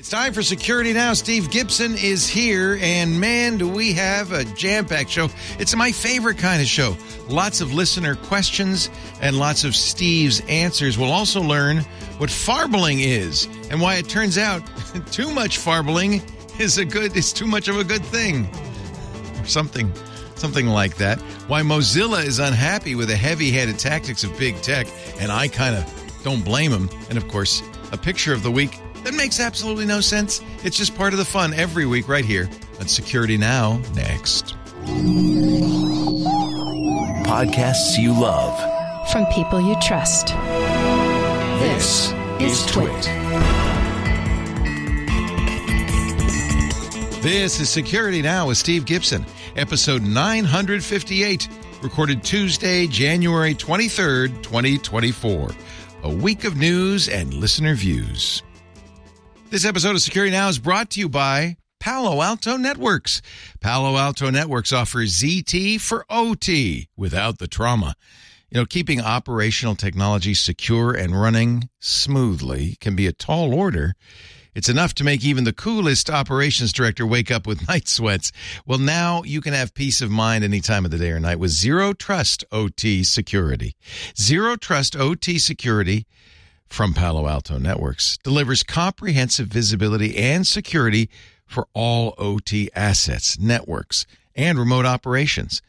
It's time for Security Now. Steve Gibson is here, and man, do we have a jam packed show. It's my favorite kind of show. Lots of listener questions and lots of Steve's answers. We'll also learn what farbling is and why it turns out too much farbling is a good is too much of a good thing. Or something something like that. Why Mozilla is unhappy with the heavy-handed tactics of big tech, and I kind of don't blame them. And of course, a picture of the week that makes absolutely no sense. It's just part of the fun every week right here on Security Now. Next. Podcasts you love. From people you trust. This is Twit. This is Security Now with Steve Gibson, episode 958, recorded Tuesday, January 23rd, 2024. A week of news and listener views. This episode of Security Now is brought to you by Palo Alto Networks. Palo Alto Networks offers ZT for OT without the trauma. You know, keeping operational technology secure and running smoothly can be a tall order. It's enough to make even the coolest operations director wake up with night sweats. Well, now you can have peace of mind any time of the day or night with Zero Trust OT Security. Zero Trust OT Security from Palo Alto Networks delivers comprehensive visibility and security for all OT assets, networks, and remote operations.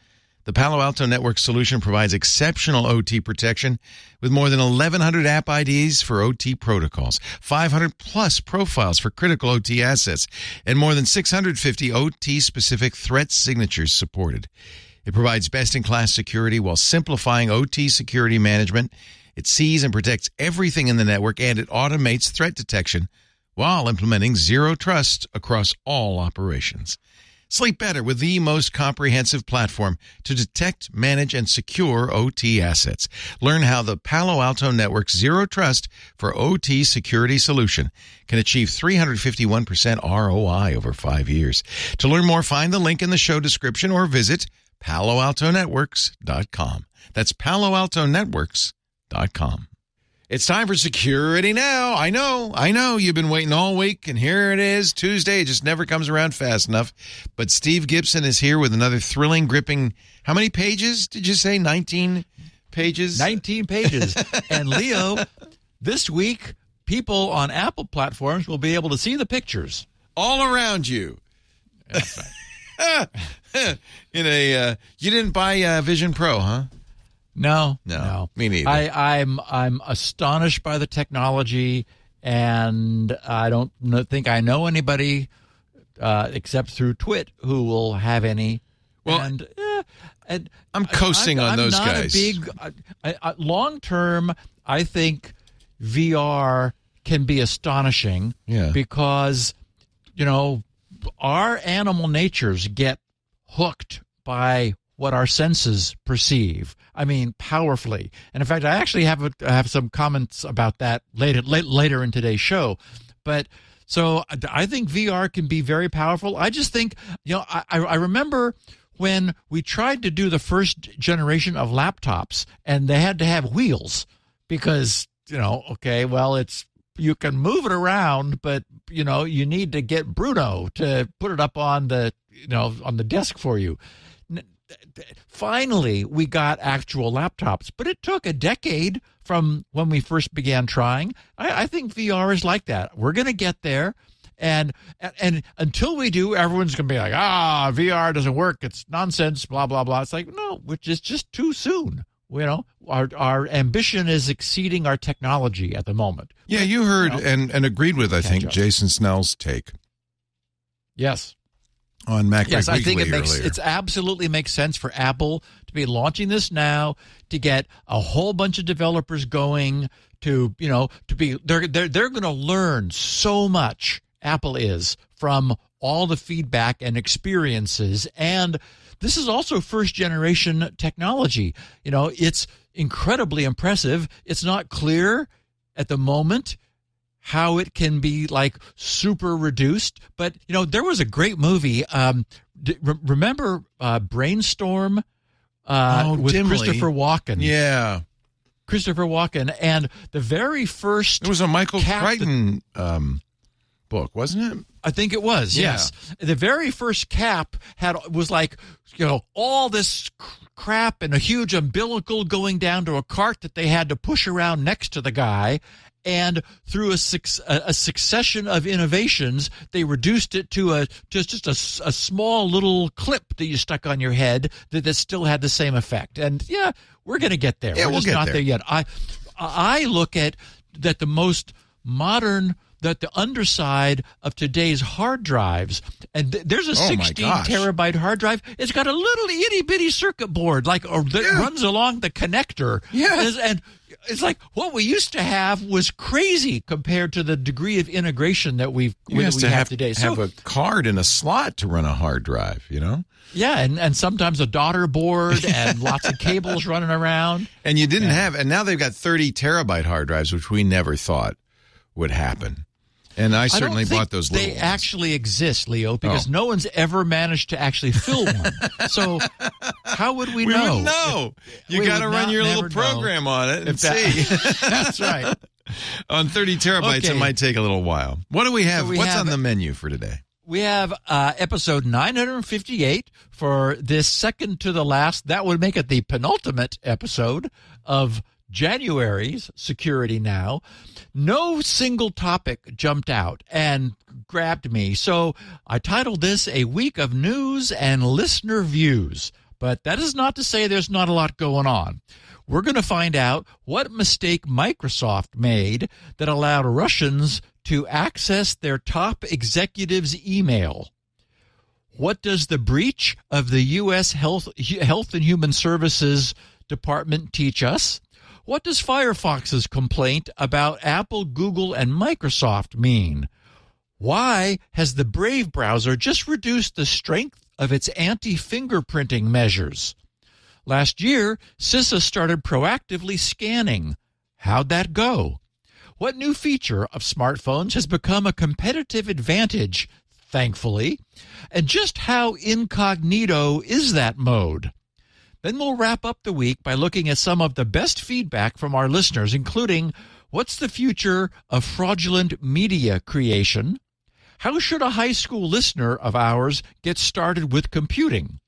The Palo Alto Network solution provides exceptional OT protection with more than 1,100 app IDs for OT protocols, 500 plus profiles for critical OT assets, and more than 650 OT specific threat signatures supported. It provides best in class security while simplifying OT security management it sees and protects everything in the network and it automates threat detection while implementing zero trust across all operations. Sleep better with the most comprehensive platform to detect, manage, and secure OT assets. Learn how the Palo Alto Network's Zero Trust for OT security solution can achieve 351% ROI over five years. To learn more, find the link in the show description or visit paloaltonetworks.com. That's Palo Alto com. It's time for security now. I know, I know you've been waiting all week, and here it is Tuesday. It just never comes around fast enough. But Steve Gibson is here with another thrilling, gripping. How many pages did you say? 19 pages? 19 pages. and Leo, this week, people on Apple platforms will be able to see the pictures all around you. Right. In a, uh, you didn't buy uh, Vision Pro, huh? No, no, no, me neither. I, I'm I'm astonished by the technology, and I don't think I know anybody uh, except through Twit who will have any. Well, and, eh, and I'm coasting I, on I'm those not guys. A big uh, long term, I think VR can be astonishing. Yeah. because you know our animal natures get hooked by what our senses perceive. I mean, powerfully. And in fact, I actually have a, have some comments about that later later in today's show. But so I think VR can be very powerful. I just think you know I, I remember when we tried to do the first generation of laptops and they had to have wheels because you know okay well it's you can move it around but you know you need to get bruno to put it up on the you know on the desk for you finally we got actual laptops, but it took a decade from when we first began trying. I, I think VR is like that. We're going to get there. And, and and until we do, everyone's going to be like, ah, VR doesn't work. It's nonsense. Blah blah blah. It's like no, which is just too soon. You know, our our ambition is exceeding our technology at the moment. Yeah, you heard you know, and and agreed with I think Jason Snell's take. Yes, on Mac. Yes, I think it makes it absolutely makes sense for Apple to be launching this now to get a whole bunch of developers going to you know to be they're they're they're going to learn so much. Apple is from all the feedback and experiences and this is also first generation technology. You know, it's incredibly impressive. It's not clear at the moment how it can be like super reduced. But you know, there was a great movie. Um, d- re- remember uh, Brainstorm uh, oh, with dimly. Christopher Walken? Yeah, Christopher Walken, and the very first it was a Michael Crichton um, book, wasn't it? I think it was. Yeah. Yes, the very first cap had was like you know all this cr- crap and a huge umbilical going down to a cart that they had to push around next to the guy. And through a, a, succession of innovations, they reduced it to a just just a, a small little clip that you stuck on your head that, that still had the same effect. And yeah, we're going to get there. Yeah, we're we'll just not there. there yet. I I look at that the most modern that the underside of today's hard drives and th- there's a Oh, 16 terabyte hard drive it's got a little itty bitty circuit board like or that Yeah. runs along the connector Yeah. And it's like what we used to have was crazy compared to the degree of integration that we've You that we to have, have, today so have a card and a slot to run a hard drive, you know? yeah and, and sometimes a daughter board and lots of cables running around And you didn't have, and now they've got 30 terabyte hard drives, which we never thought would happen. And I I certainly think bought those little They ones. actually exist, Leo, because Oh. no one's ever managed to actually fill one. so how would we, we know? would know. You got to run your little program on it and that- see. That's right. on 30 terabytes, it might take a little while. What do we have? So we What's have- on the menu for today? We have uh, episode 958 for this second to the last. That would make it the penultimate episode of January's Security Now. No single topic jumped out and grabbed me. So I titled this A Week of News and Listener Views. But that is not to say there's not a lot going on. We're going to find out what mistake Microsoft made that allowed Russians to access their top executives' email. What does the breach of the U.S. Health, Health and Human Services Department teach us? What does Firefox's complaint about Apple, Google, and Microsoft mean? Why has the Brave browser just reduced the strength of its anti fingerprinting measures? Last year, CISA started proactively scanning. How'd that go? What new feature of smartphones has become a competitive advantage, thankfully? And just how incognito is that mode? Then we'll wrap up the week by looking at some of the best feedback from our listeners, including what's the future of fraudulent media creation? How should a high school listener of ours get started with computing?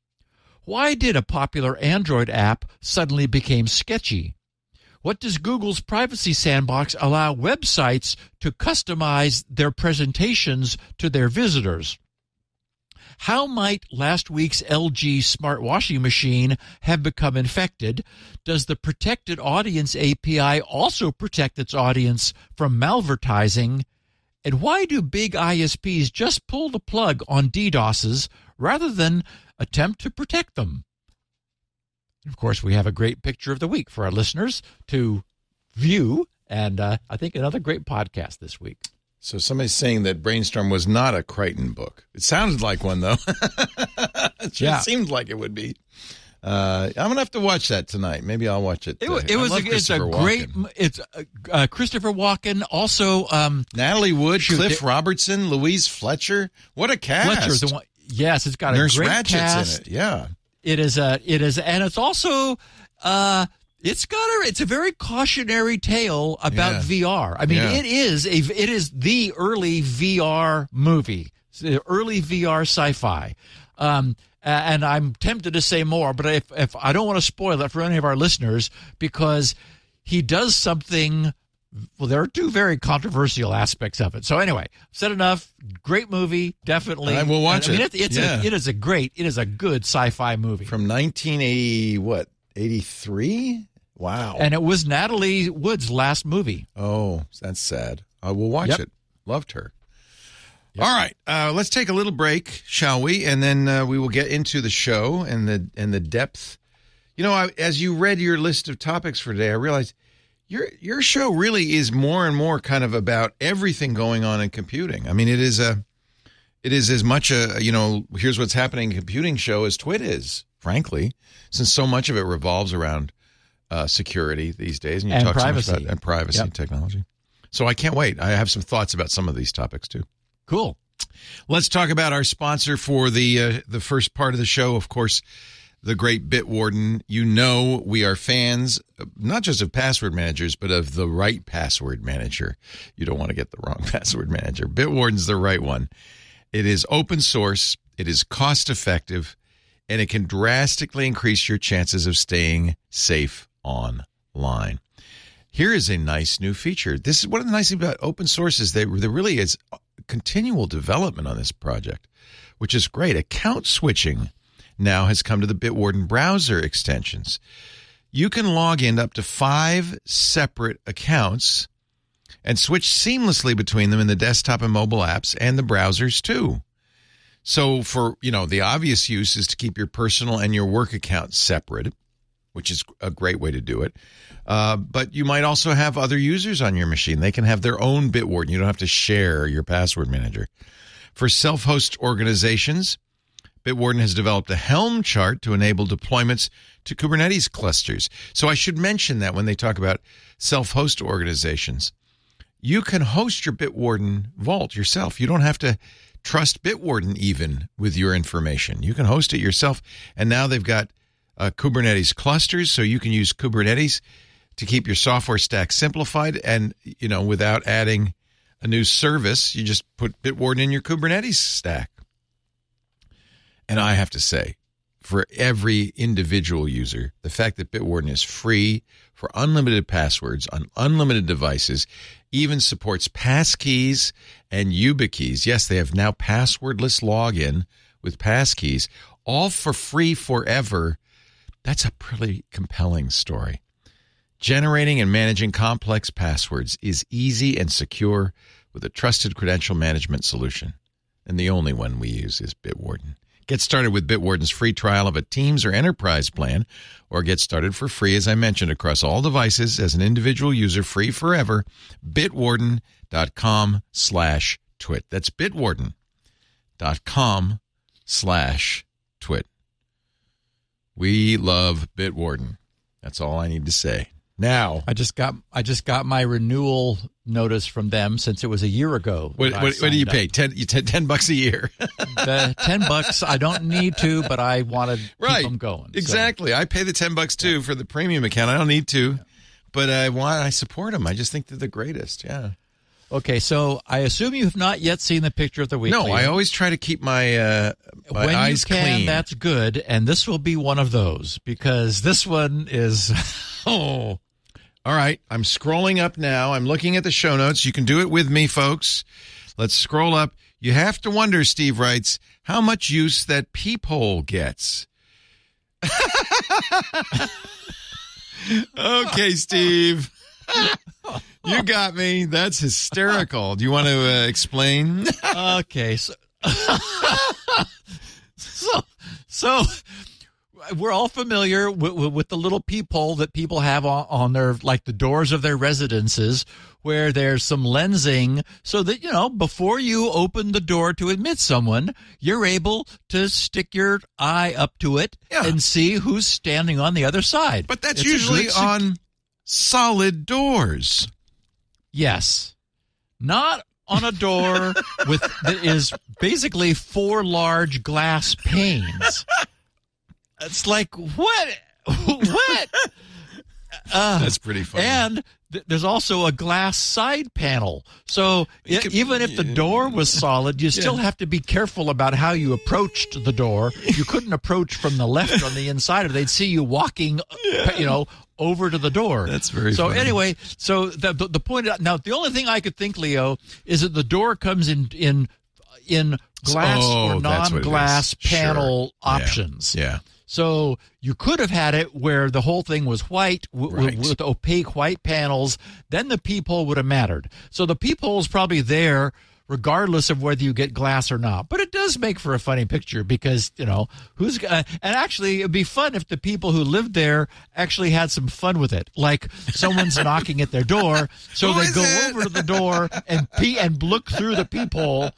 Why did a popular Android app suddenly become sketchy? What does Google's privacy sandbox allow websites to customize their presentations to their visitors? How might last week's LG smart washing machine have become infected? Does the protected audience API also protect its audience from malvertising? And why do big ISPs just pull the plug on DDoSes rather than attempt to protect them? Of course, we have a great picture of the week for our listeners to view, and uh, I think another great podcast this week. So somebody's saying that Brainstorm was not a Crichton book. It sounded like one though. it Yeah. seemed like it would be. Uh, I'm gonna have to watch that tonight. Maybe I'll watch it. It, it was a, it's a great Walken. it's uh, uh, Christopher Walken also um, Natalie Wood, Shoot, Cliff Robertson, Louise Fletcher. What a cast! Fletcher the one yes it's got Nurse a great Ratched's cast in it. Yeah. It is a it is and it's also uh it's got a it's a very cautionary tale about Yeah. VR. I mean Yeah. it is a it is the early VR movie. The early VR sci-fi. Um and I'm tempted to say more, but if if I don't want to spoil it for any of our listeners because he does something well, there are two very controversial aspects of it. So anyway, said enough. Great movie, definitely. I will watch I mean, it. it it's Yeah. a, it is a great, it is a good sci-fi movie. From 1980, what? 83? Wow. And it was Natalie Wood's last movie. oh, that's sad. I will watch Yep. it. Loved her. All right, uh, let's take a little break, shall we? And then uh, we will get into the show and the and the depth. You know, I, as you read your list of topics for today, I realized your your show really is more and more kind of about everything going on in computing. I mean, it is a it is as much a you know here's what's happening in computing show as Twit is, frankly, since so much of it revolves around uh, security these days, and you And talk so privacy. much about and privacy Yep. and technology. So I can't wait. I have some thoughts about some of these topics too. Cool. Let's talk about our sponsor for the uh, the first part of the show. Of course, the great Bitwarden. You know we are fans, not just of password managers, but of the right password manager. You don't want to get the wrong password manager. Bitwarden's the right one. It is open source, it is cost effective, and it can drastically increase your chances of staying safe online. Here is a nice new feature. This is one of the nice things about open source is that there really is continual development on this project, which is great. Account switching now has come to the Bitwarden browser extensions. You can log in up to five separate accounts and switch seamlessly between them in the desktop and mobile apps and the browsers too. So for, you know, the obvious use is to keep your personal and your work accounts separate, which is a great way to do it. Uh, but you might also have other users on your machine. They can have their own Bitwarden. You don't have to share your password manager. For self-host organizations, Bitwarden has developed a Helm chart to enable deployments to Kubernetes clusters. So I should mention that when they talk about self-host organizations, you can host your Bitwarden vault yourself. You don't have to trust Bitwarden even with your information. You can host it yourself. And now they've got uh, Kubernetes clusters, so you can use Kubernetes to keep your software stack simplified and you know without adding a new service. You just put Bitwarden in your Kubernetes stack. And I have to say, for every individual user, the fact that Bitwarden is free for unlimited passwords on unlimited devices, even supports passkeys and YubiKeys. Yes, they have now passwordless login with passkeys, all for free forever. That's a pretty compelling story. Generating and managing complex passwords is easy and secure with a trusted credential management solution. And the only one we use is Bitwarden. Get started with Bitwarden's free trial of a Teams or Enterprise plan, or get started for free, as I mentioned, across all devices as an individual user, free forever. Bitwarden.com slash twit. That's bitwarden.com slash twit. We love Bitwarden. That's all I need to say. Now, I just got I just got my renewal notice from them since it was a year ago. What, what, what do you pay? Ten, you ten, 10 bucks a year. the ten bucks. I don't need to, but I want to right. keep them going. Exactly. So. I pay the ten bucks too yeah. for the premium account. I don't need to, yeah. but I want. I support them. I just think they're the greatest. Yeah. Okay, so I assume you have not yet seen the picture of the week. No, I always try to keep my, uh, my when eyes you can, clean. That's good, and this will be one of those because this one is oh all right, I'm scrolling up now. I'm looking at the show notes. You can do it with me, folks. Let's scroll up. You have to wonder, Steve writes, how much use that peephole gets. okay, Steve. You got me. That's hysterical. Do you want to uh, explain? okay, so, so so we're all familiar with, with, the little peephole that people have on, on their like the doors of their residences where there's some lensing so that you know before you open the door to admit someone you're able to stick your eye up to it yeah. and see who's standing on the other side but that's it's usually on solid doors yes not on a door with that is basically four large glass panes it's like what? what? Uh, That's pretty funny. And th- there's also a glass side panel. So could, even if the door was solid, you still yeah. have to be careful about how you approached the door. You couldn't approach from the left on the inside, or they'd see you walking, yeah. you know, over to the door. That's very. So funny. anyway, so the, the the point now the only thing I could think, Leo, is that the door comes in in in glass oh, or non-glass panel sure. options. yeah. yeah. So you could have had it where the whole thing was white w- right. with opaque white panels. Then the peephole would have mattered. So the peephole is probably there regardless of whether you get glass or not. But it does make for a funny picture because, you know, who's uh, and actually it'd be fun if the people who lived there actually had some fun with it. Like someone's knocking at their door, so who they go it? over to the door and pee and look through the peephole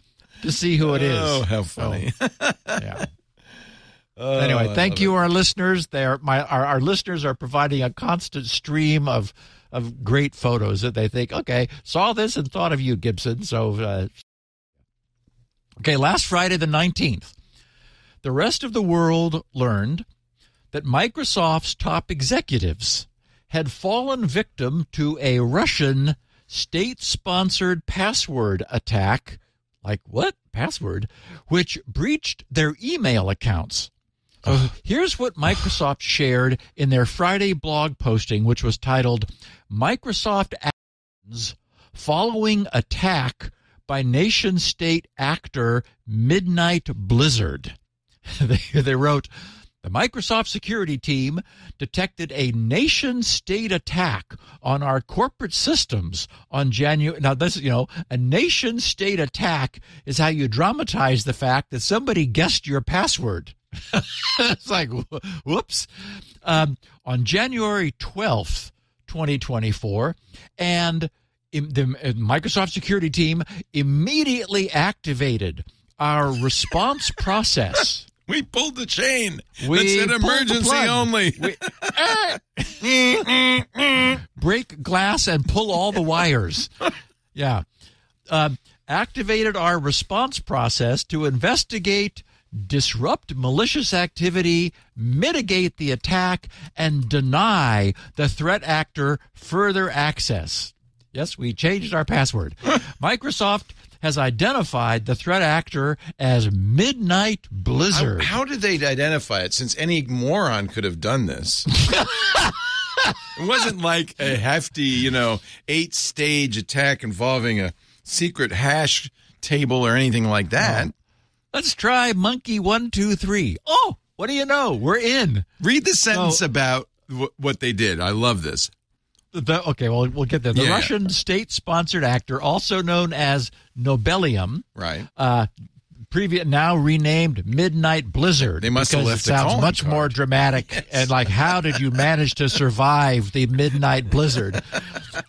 to see who it is. Oh, how funny. So, yeah. Oh, anyway, thank you, it. our listeners. They are my our, our listeners are providing a constant stream of of great photos that they think, okay, saw this and thought of you, Gibson. So, uh, okay, last Friday the nineteenth, the rest of the world learned that Microsoft's top executives had fallen victim to a Russian state sponsored password attack. Like what? Password? Which breached their email accounts. So here's what Microsoft shared in their Friday blog posting, which was titled Microsoft Actions Following Attack by Nation State Actor Midnight Blizzard. they, they wrote, the Microsoft security team detected a nation state attack on our corporate systems on January. Now, this, you know, a nation state attack is how you dramatize the fact that somebody guessed your password. it's like, whoops. Um, on January 12th, 2024, and the Microsoft security team immediately activated our response process. We pulled the chain. We It's an emergency only. We- break glass and pull all the wires. Yeah. Um, activated our response process to investigate, disrupt malicious activity, mitigate the attack, and deny the threat actor further access. Yes, we changed our password. Microsoft has identified the threat actor as Midnight How, Blizzard. how did they identify it? Since any moron could have done this. it wasn't like a hefty, you know, eight stage attack involving a secret hash table or anything like that. Let's try monkey one, two, three. Oh, what do you know? We're in. Read the sentence So- about wh- what they did. I love this. The, okay, well, we'll get there. The Yeah. Russian state sponsored actor, also known as Nobelium, Right. uh, previous now renamed Midnight Blizzard. They must have because left it sounds much card. more dramatic and like how did you manage to survive the Midnight Blizzard?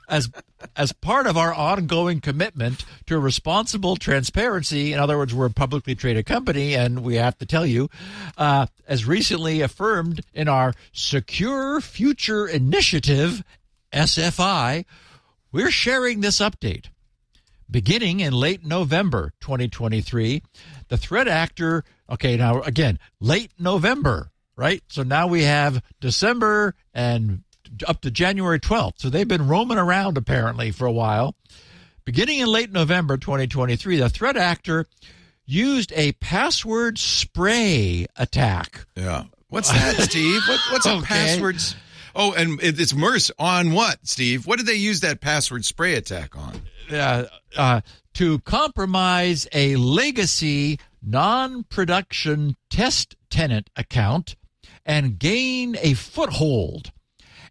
As as part of our ongoing commitment to responsible transparency, in other words, we're a publicly traded company, and we have to tell you, uh, as recently affirmed in our Secure Future Initiative (SFI), we're sharing this update. Beginning in late November 2023, the threat actor, okay, now again, late November, right? So now we have December and up to January 12th. So they've been roaming around apparently for a while. Beginning in late November 2023, the threat actor used a password spray attack. Yeah. What's that, Steve? What, what's a Okay. password? Oh, and it's Merce on what, Steve? What did they use that password spray attack on? uh, uh, to compromise a legacy non-production test tenant account and gain a foothold.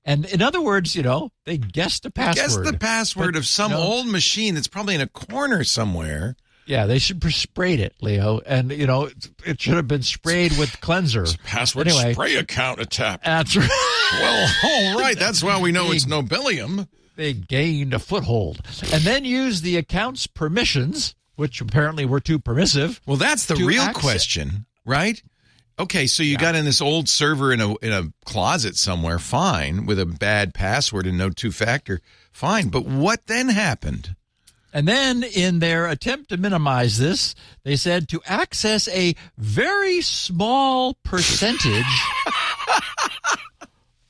And in other words, you know, they guessed the password. Guess the password But, of some you know, old machine that's probably in a corner somewhere. Yeah, they should have sprayed it, Leo, and you know it, should have been sprayed with cleanser. Password Anyway. spray account attack. That's right. Well, all right. That's why we know it's Nobelium. they gained a foothold, and then used the account's permissions, which apparently were too permissive. Well, that's the real access- question, right? Okay, so you got in this old server in a in a closet somewhere, fine, with a bad password and no two factor, fine. But what then happened? And then, in their attempt to minimize this, they said to access a very small percentage,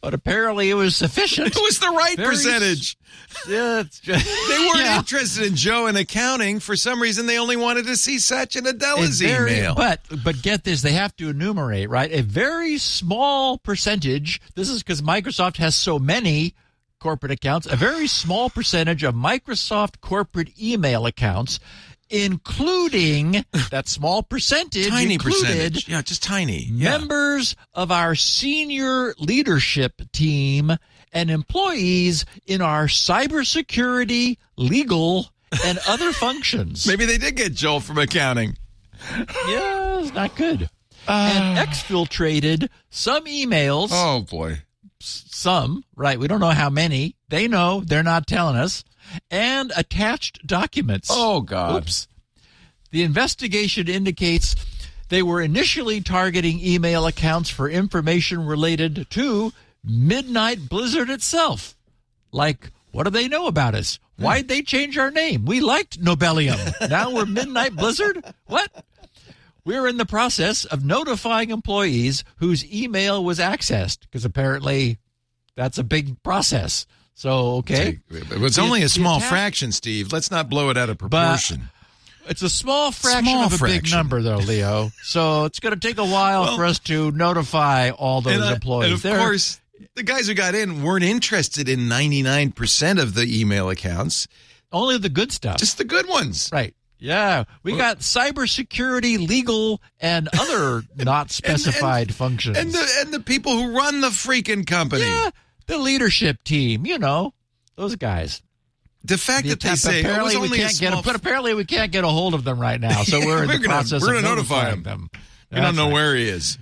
but apparently it was sufficient. It was the right Very percentage. Yeah, it's just- They weren't Yeah. interested in Joe and accounting. For some reason, they only wanted to see Satya It's Nadella's very- email. But but get this, they have to enumerate right a very small percentage. This is because Microsoft has so many corporate accounts. A very small percentage of Microsoft corporate email accounts, including that small percentage, tiny percentage. Yeah, just tiny. Yeah. members of our senior leadership team and employees in our cybersecurity, legal, and other functions. Maybe they did get Joel from accounting. Yeah, it's not good. Ah. and exfiltrated some emails, Oh boy. some, right? We don't know how many. They know, they're not telling us. And attached documents. Oh God. Oops. The investigation indicates they were initially targeting email accounts for information related to Midnight Blizzard itself. Like, what do they know about us? Why'd they change our name? We liked Nobelium. now we're Midnight Blizzard? What? we're in the process of notifying employees whose email was accessed because apparently that's a big process. So, okay. It's only a small attack- fraction, Steve. Let's not blow it out of proportion. It's a small fraction Small of a big number, though, Leo. So it's going to take a while Well- for us to notify all those and, I- employees. and of They're- course, the guys who got in weren't interested in 99% of the email accounts, only the good stuff. just the good ones. right. Yeah, we got cybersecurity, legal, and other not specified functions. And the and the people who run the freaking company. yeah, the leadership team, you know, those guys. The fact The that they say apparently we can't get them, but apparently we can't get a hold of them right now. So we're in We're the gonna- process we're of gonna notify notifying them. them. we don't know right. where he is.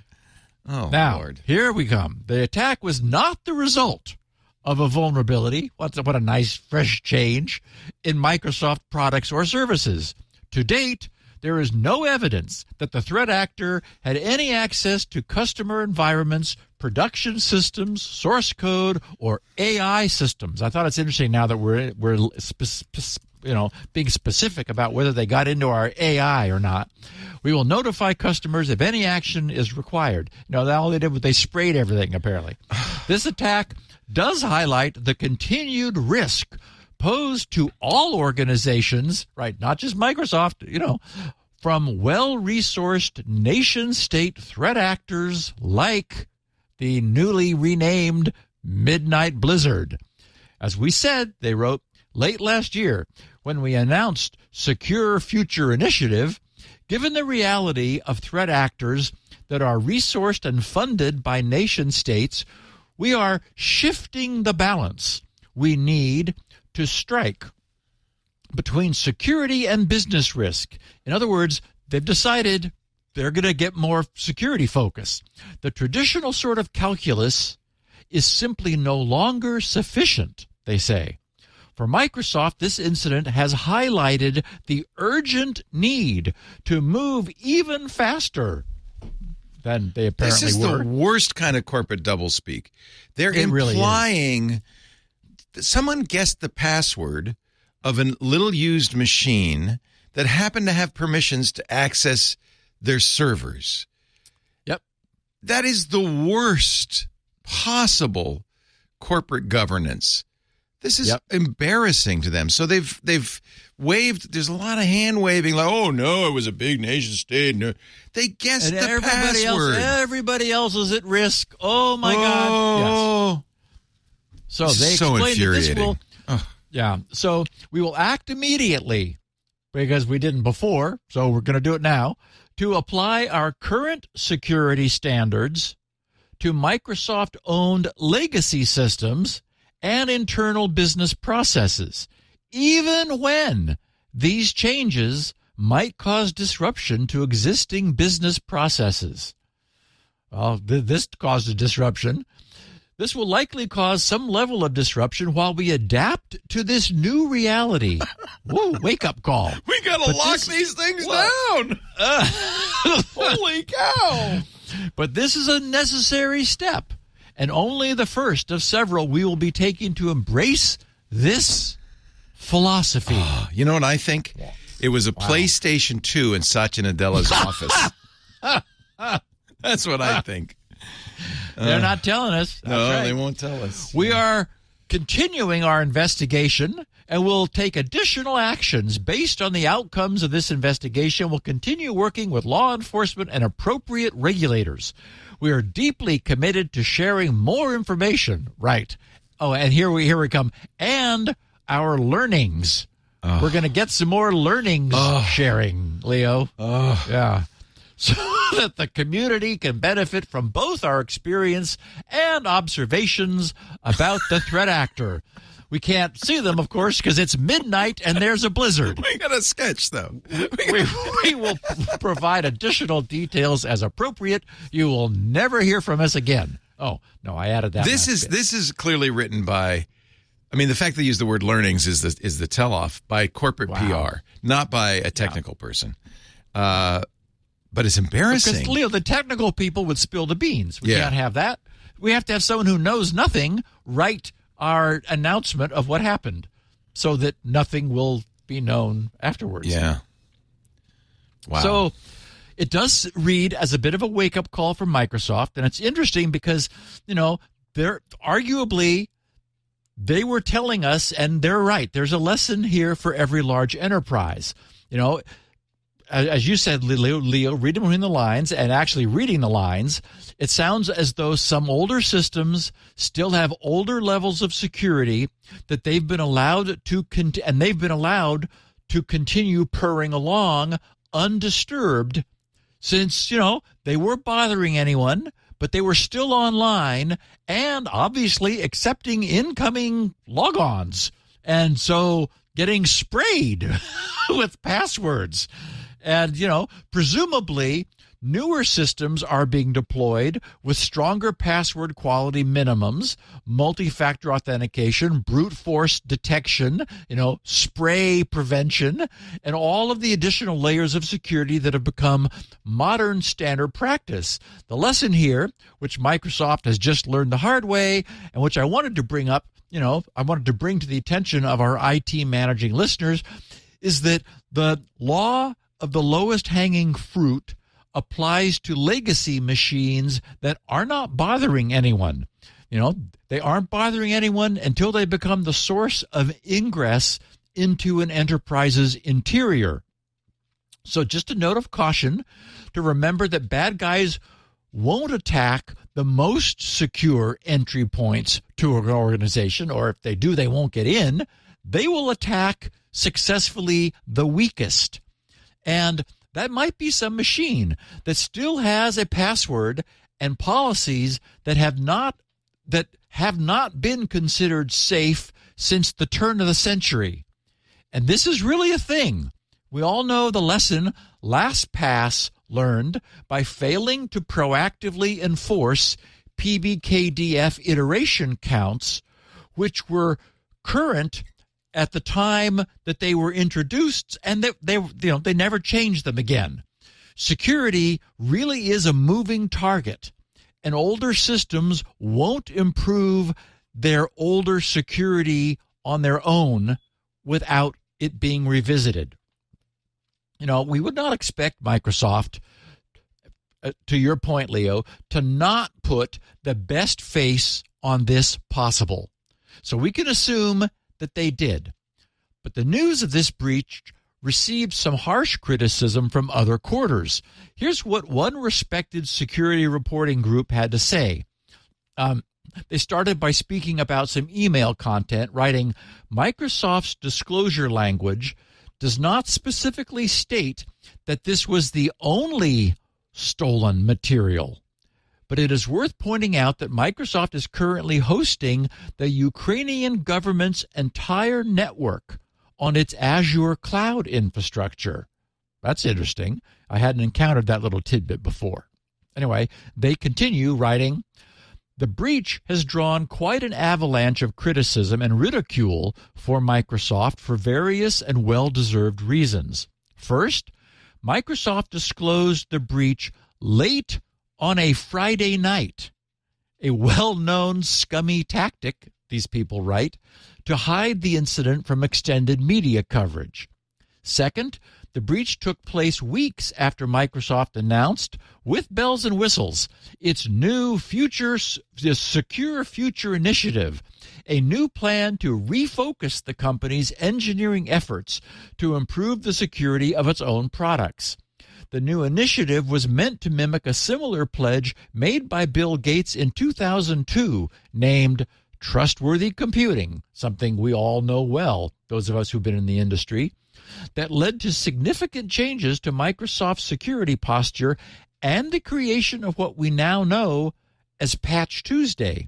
Oh Now, Lord. here we come. The attack was not the result of a vulnerability. What, what a nice, fresh change in Microsoft products or services. To date, there is no evidence that the threat actor had any access to customer environments, production systems, source code, or AI systems. I thought it's interesting now that we're we're you know being specific about whether they got into our AI or not. We will notify customers if any action is required. Know, all they did was they sprayed everything. Apparently, this attack does highlight the continued risk posed to all organizations, right? Not just Microsoft, you know, from well resourced nation state threat actors like the newly renamed Midnight Blizzard. As we said, they wrote late last year when we announced Secure Future Initiative, given the reality of threat actors that are resourced and funded by nation states, we are shifting the balance we need to strike between security and business risk. In other words, they've decided they're going to get more security focus. The traditional sort of calculus is simply no longer sufficient, they say. For Microsoft, this incident has highlighted the urgent need to move even faster than they apparently This is were. the worst kind of corporate doublespeak. They're It implying that someone guessed the password of a little used machine that happened to have permissions to access their servers. Yep. That is the worst possible corporate governance. This is Yep. embarrassing to them. So they've they've waved. There's a lot of hand waving, like, "Oh no, it was a big nation state." No. They guessed and the everybody password. else, everybody else is at risk. Oh my God! Oh. Yes. So they so explained that this will, yeah. So we will act immediately because we didn't before. So we're going to do it now to apply our current security standards to Microsoft-owned legacy systems and internal business processes, even when these changes might cause disruption to existing business processes. Well, th- this caused a disruption. This will likely cause some level of disruption while we adapt to this new reality. Whoa, wake up call. We gotta lock this- these things Well- down. Holy cow! But this is a necessary step, and only the first of several we will be taking to embrace this philosophy. Ah, you know what I think? It was a PlayStation 2 in Satya Nadella's office. That's what I think. They're not telling us. That's No, right. they won't tell us. We are continuing our investigation and we'll take additional actions based on the outcomes of this investigation. We'll continue working with law enforcement and appropriate regulators. We are deeply committed to sharing more information. Right. Oh, and here we here we come. And our learnings. We're going to get some more learnings sharing, Leo. Yeah. So that the community can benefit from both our experience and observations about the threat actor. We can't see them, of course, because it's midnight and there's a blizzard. We got a sketch, though. We, we will provide additional details as appropriate. You will never hear from us again. Oh, no, I added that. this is bit. this is clearly written by. I mean, the fact they use the word learnings is the is the tell off by corporate Wow. PR, not by a technical person. Uh, but it's embarrassing. Because. Leo, the technical people would spill the beans. We Yeah. can't have that. We have to have someone who knows nothing write our announcement of what happened so that nothing will be known afterwards. yeah. Wow. So, it does read as a bit of a wake up call from Microsoft. And it's interesting because, you know, they're arguably they were telling us, and they're right. There's a lesson here for every large enterprise. You know, as you said, Leo, Leo, reading between the lines and actually reading the lines, it sounds as though some older systems still have older levels of security that they've been allowed to, con- and they've been allowed to continue purring along undisturbed since, you know, they weren't bothering anyone, but they were still online and obviously accepting incoming logons. And so getting sprayed with passwords. And, you know, presumably Newer systems are being deployed with stronger password quality minimums, multi-factor authentication, brute force detection, you know, spray prevention, and all of the additional layers of security that have become modern standard practice. The lesson here, which Microsoft has just learned the hard way, and which I wanted to bring up, you know, I wanted to bring to the attention of our IT managing listeners, is that the law of the lowest hanging fruit applies to legacy machines that are not bothering anyone. You know, they aren't bothering anyone until they become the source of ingress into an enterprise's interior. So, just a note of caution to remember that bad guys won't attack the most secure entry points to an organization, or if they do, they won't get in. They will attack successfully the weakest. And that might be some machine that still has a password and policies that have not that have not been considered safe since the turn of the century. And this is really a thing. We all know the lesson LastPass learned by failing to proactively enforce PBKDF iteration counts, which were current at the time that they were introduced and they, they you know they never changed them again. Security really is a moving target and older systems won't improve their older security on their own without it being revisited. You know we would not expect microsoft uh, to your point leo to not put the best face on this possible. So we can assume that they did. But the news of this breach received some harsh criticism from other quarters. Here's what one respected security reporting group had to say. Um, they started by speaking about some email content, writing Microsoft's disclosure language does not specifically state that this was the only stolen material. But it is worth pointing out that Microsoft is currently hosting the Ukrainian government's entire network on its Azure cloud infrastructure. That's interesting. I hadn't encountered that little tidbit before. Anyway, they continue writing The breach has drawn quite an avalanche of criticism and ridicule for Microsoft for various and well deserved reasons. First, Microsoft disclosed the breach late on a Friday night. A well known scummy tactic, these people write, to hide the incident from extended media coverage. Second, the breach took place weeks after Microsoft announced, with bells and whistles, its new future, Secure Future initiative, a new plan to refocus the company's engineering efforts to improve the security of its own products. The new initiative was meant to mimic a similar pledge made by Bill Gates in 2002 named Trustworthy Computing, something we all know well, those of us who've been in the industry, that led to significant changes to Microsoft's security posture and the creation of what we now know as Patch Tuesday.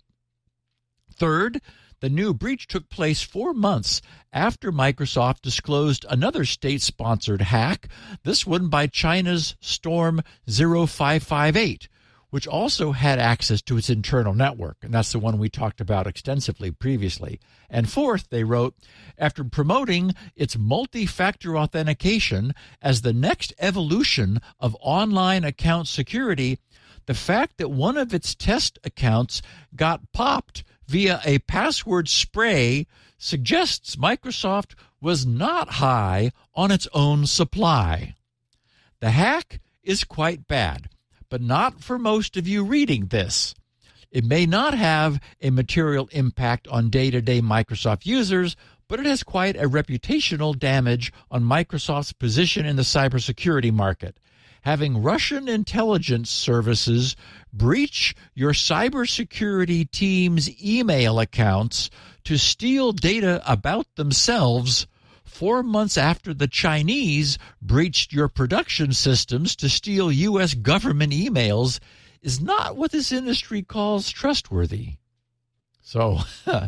Third, the new breach took place four months after Microsoft disclosed another state sponsored hack, this one by China's Storm 0558, which also had access to its internal network. And that's the one we talked about extensively previously. And fourth, they wrote, after promoting its multi factor authentication as the next evolution of online account security, the fact that one of its test accounts got popped via a password spray suggests Microsoft was not high on its own supply. The hack is quite bad, but not for most of you reading this. It may not have a material impact on day to day Microsoft users, but it has quite a reputational damage on Microsoft's position in the cybersecurity market. Having Russian intelligence services breach your cybersecurity team's email accounts to steal data about themselves four months after the Chinese breached your production systems to steal U.S. government emails is not what this industry calls trustworthy. So,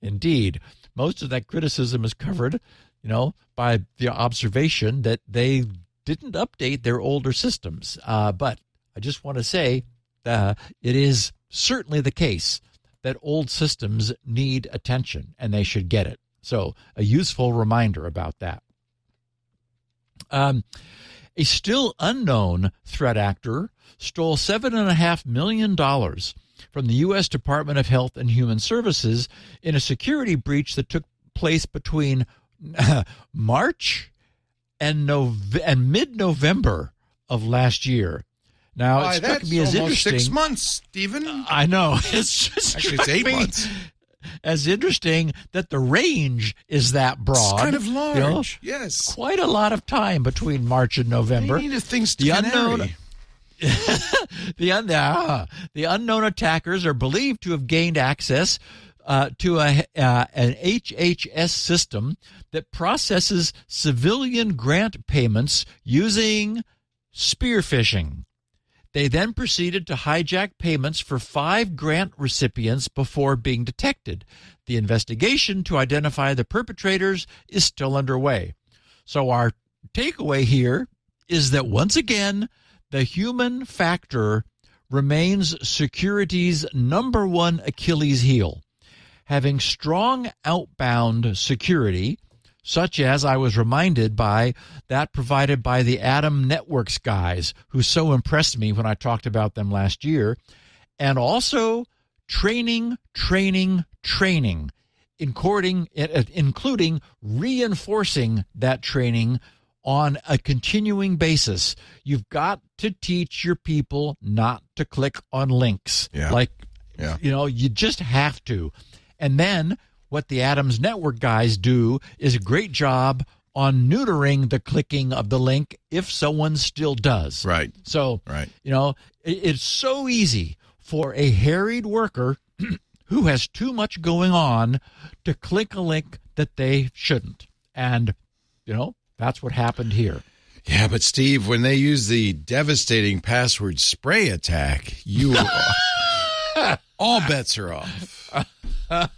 indeed, most of that criticism is covered, you know, by the observation that they didn't update their older systems. Uh, but I just want to say uh, it is certainly the case that old systems need attention and they should get it. So, a useful reminder about that. Um, a still unknown threat actor stole $7.5 million from the U.S. Department of Health and Human Services in a security breach that took place between March and, Nov- and mid November of last year. Now, Why, it struck that's me as interesting. six months, Stephen. I know. It's just Actually, it's eight months. As interesting that the range is that broad. It's kind of you know, large. yes. quite a lot of time between March and November. They need to The unknown- the, un- ah, the unknown attackers are believed to have gained access uh, to a, uh, an HHS system that processes civilian grant payments using spear phishing. They then proceeded to hijack payments for five grant recipients before being detected. The investigation to identify the perpetrators is still underway. So, our takeaway here is that once again, the human factor remains security's number one Achilles heel. Having strong outbound security, such as I was reminded by that provided by the ADAMnetworks guys, who so impressed me when I talked about them last year, and also training, training, training, including, uh, including reinforcing that training on a continuing basis. You've got to teach your people not to click on links. Yeah. Like, Yeah. you know, you just have to. And then what the Adams Network guys do is a great job on neutering the clicking of the link if someone still does. Right. So, Right. you know, it, it's so easy for a harried worker who has too much going on to click a link that they shouldn't. And, you know, that's what happened here. Yeah, but Steve, when they use the devastating password spray attack, you all bets are off.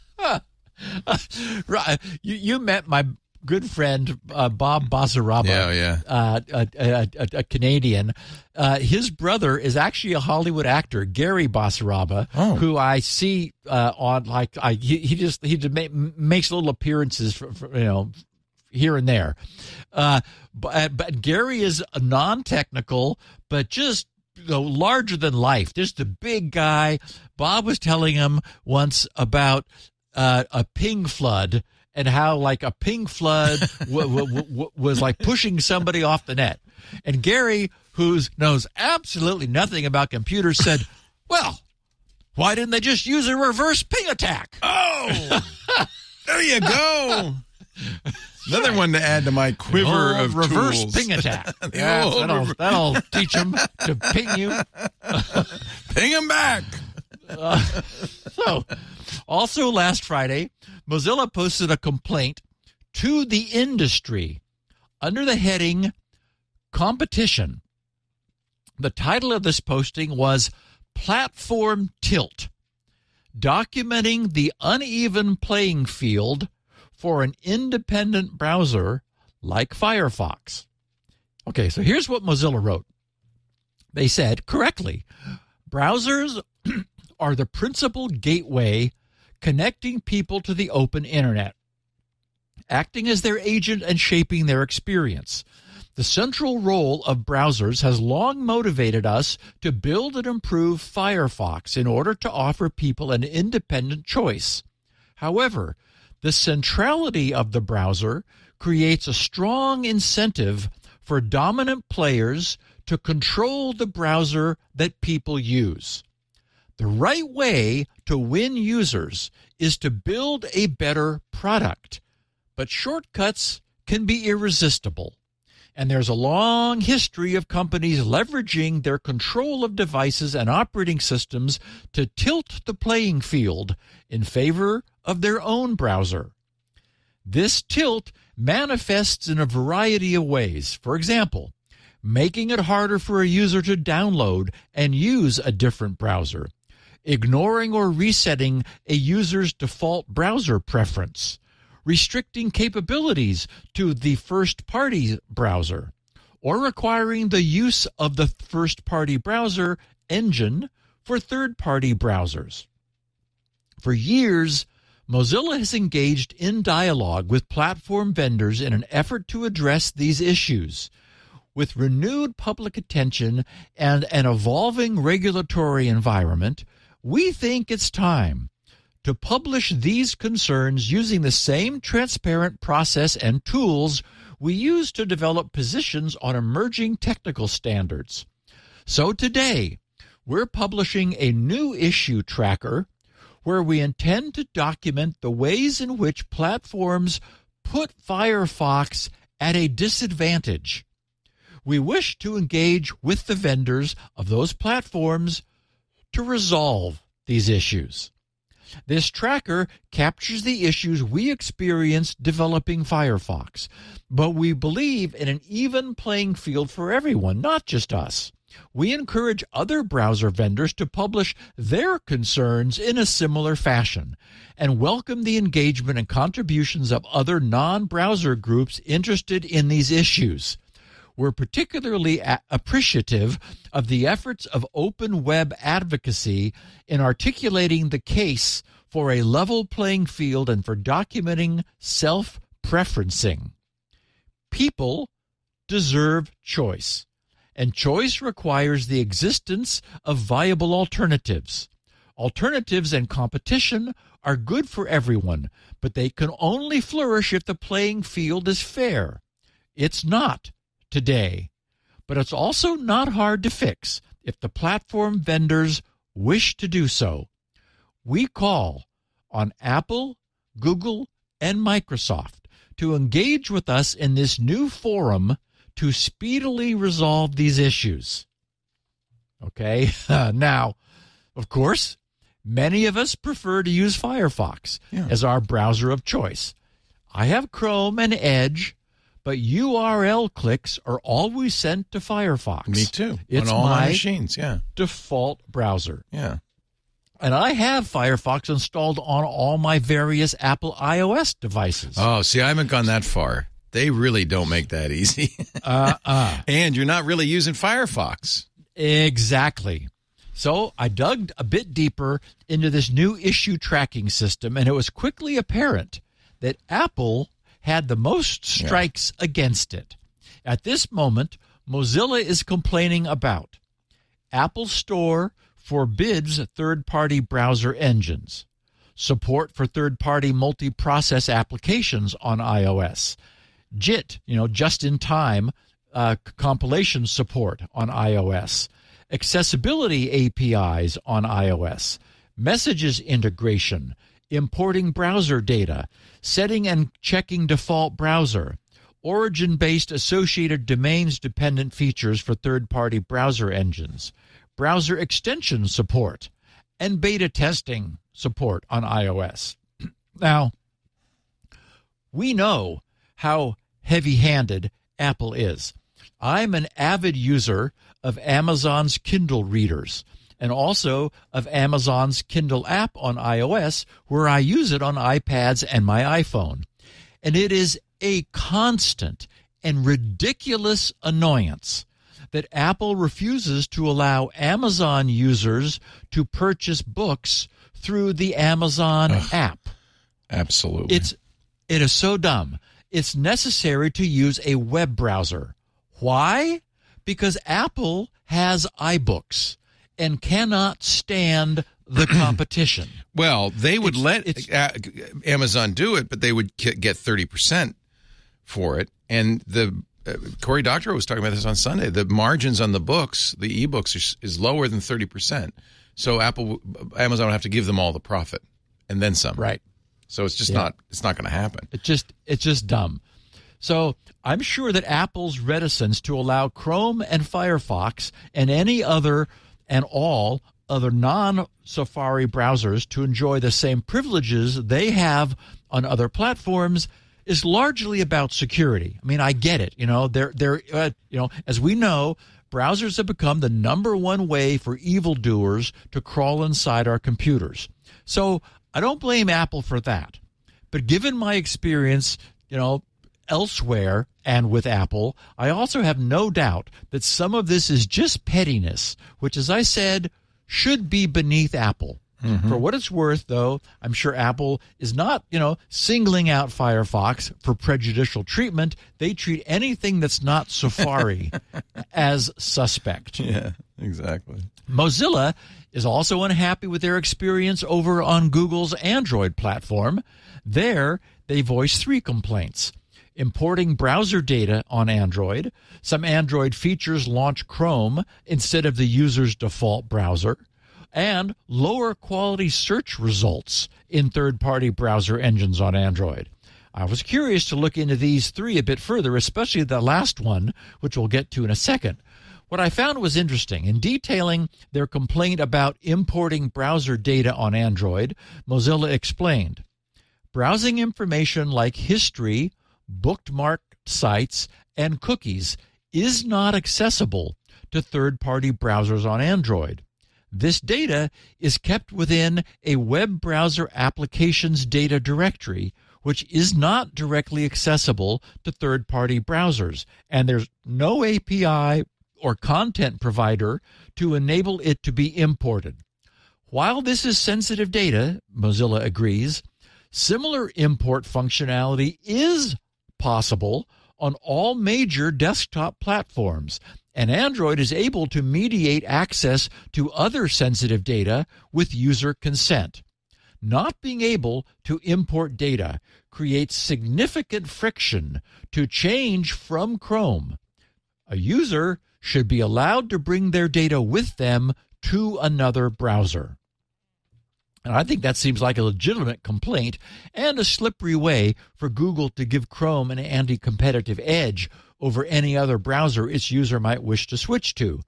right. You, you met my good friend uh, Bob Basaraba. Yeah, yeah. Uh, a, a, a, a Canadian. Uh, his brother is actually a Hollywood actor, Gary Basaraba, Oh. who I see uh, on like I he, he just he just ma- makes little appearances for, for, you know here and there. Uh, but, but Gary is non-technical, but just you know, larger than life. Just a big guy. Bob was telling him once about uh, a ping flood and how like a ping flood w- w- w- was like pushing somebody off the net. And Gary, who knows absolutely nothing about computers, said, "Well, why didn't they just use a reverse ping attack?" Oh, there you go. Another one to add to my quiver Oh, of reverse tools. ping attack. Yeah, that'll, that'll teach them to ping you. Ping him back. Uh, so, also last Friday, Mozilla posted a complaint to the industry under the heading Competition. The title of this posting was Platform Tilt, documenting the uneven playing field for an independent browser like Firefox. Okay, so here's what Mozilla wrote. They said correctly browsers are the principal gateway connecting people to the open internet, acting as their agent and shaping their experience. The central role of browsers has long motivated us to build and improve Firefox in order to offer people an independent choice. However, the centrality of the browser creates a strong incentive for dominant players to control the browser that people use. The right way to win users is to build a better product, but shortcuts can be irresistible. And there's a long history of companies leveraging their control of devices and operating systems to tilt the playing field in favor of their own browser. This tilt manifests in a variety of ways. For example, making it harder for a user to download and use a different browser, ignoring or resetting a user's default browser preference, restricting capabilities to the first party browser, or requiring the use of the first party browser engine for third party browsers. For years, Mozilla has engaged in dialogue with platform vendors in an effort to address these issues. With renewed public attention and an evolving regulatory environment, we think it's time to publish these concerns using the same transparent process and tools we use to develop positions on emerging technical standards. So today, we're publishing a new issue tracker where we intend to document the ways in which platforms put Firefox at a disadvantage. We wish to engage with the vendors of those platforms to resolve these issues. This tracker captures the issues we experienced developing Firefox, but we believe in an even playing field for everyone, not just us. We encourage other browser vendors to publish their concerns in a similar fashion and welcome the engagement and contributions of other non browser groups interested in these issues. We're particularly appreciative of the efforts of open web advocacy in articulating the case for a level playing field and for documenting self preferencing. People deserve choice and choice requires the existence of viable alternatives. Alternatives and competition are good for everyone, but they can only flourish if the playing field is fair. It's not today, but it's also not hard to fix if the platform vendors wish to do so. We call on Apple, Google, and Microsoft to engage with us in this new forum to speedily resolve these issues. Okay, now, of course, many of us prefer to use Firefox yeah. as our browser of choice. I have Chrome and Edge, but URL clicks are always sent to Firefox. Me too. It's on all my, my machines, yeah. Default browser. Yeah. And I have Firefox installed on all my various Apple iOS devices. Oh, see, I haven't gone that far. They really don't make that easy. uh, uh. And you're not really using Firefox. Exactly. So I dug a bit deeper into this new issue tracking system, and it was quickly apparent that Apple had the most strikes yeah. against it. At this moment, Mozilla is complaining about Apple Store forbids third party browser engines, support for third party multi process applications on iOS, JIT, you know, just in time uh, compilation support on iOS, accessibility APIs on iOS, messages integration, importing browser data, setting and checking default browser, origin based associated domains dependent features for third party browser engines, browser extension support, and beta testing support on iOS. now, we know how heavy handed Apple is. I'm an avid user of Amazon's Kindle readers and also of Amazon's Kindle app on iOS, where I use it on iPads and my iPhone. And it is a constant and ridiculous annoyance that Apple refuses to allow Amazon users to purchase books through the Amazon Ugh, app. Absolutely. It's it is so dumb it's necessary to use a web browser. Why? Because Apple has iBooks and cannot stand the competition. well, they would it's, let it's, Amazon do it, but they would get 30% for it. And the uh, Cory Doctorow was talking about this on Sunday. The margins on the books, the ebooks, is, is lower than thirty percent. So Apple, Amazon will have to give them all the profit and then some. Right. So it's just Yeah. not it's not going to happen. It just it's just dumb. So I'm sure that Apple's reticence to allow Chrome and Firefox and any other and all other non Safari browsers to enjoy the same privileges they have on other platforms is largely about security. I mean, I get it. You know, they're they're uh, you know, as we know, browsers have become the number one way for evildoers to crawl inside our computers. So I don't blame Apple for that. But given my experience, you know, elsewhere and with Apple, I also have no doubt that some of this is just pettiness, which, as I said, should be beneath Apple. Mm-hmm. For what it's worth, though, I'm sure Apple is not, you know, singling out Firefox for prejudicial treatment. They treat anything that's not Safari as suspect. Yeah, exactly. Mozilla is also unhappy with their experience over on Google's Android platform. There, they voice three complaints importing browser data on Android, some Android features launch Chrome instead of the user's default browser, and lower quality search results in third party browser engines on Android. I was curious to look into these three a bit further, especially the last one, which we'll get to in a second. What I found was interesting. In detailing their complaint about importing browser data on Android, Mozilla explained browsing information like history, bookmarked sites, and cookies is not accessible to third party browsers on Android. This data is kept within a web browser applications data directory, which is not directly accessible to third party browsers, and there's no API or content provider to enable it to be imported. While this is sensitive data, Mozilla agrees, similar import functionality is possible on all major desktop platforms, and Android is able to mediate access to other sensitive data with user consent. Not being able to import data creates significant friction to change from Chrome. A user should be allowed to bring their data with them to another browser. And I think that seems like a legitimate complaint and a slippery way for Google to give Chrome an anti competitive edge over any other browser its user might wish to switch to.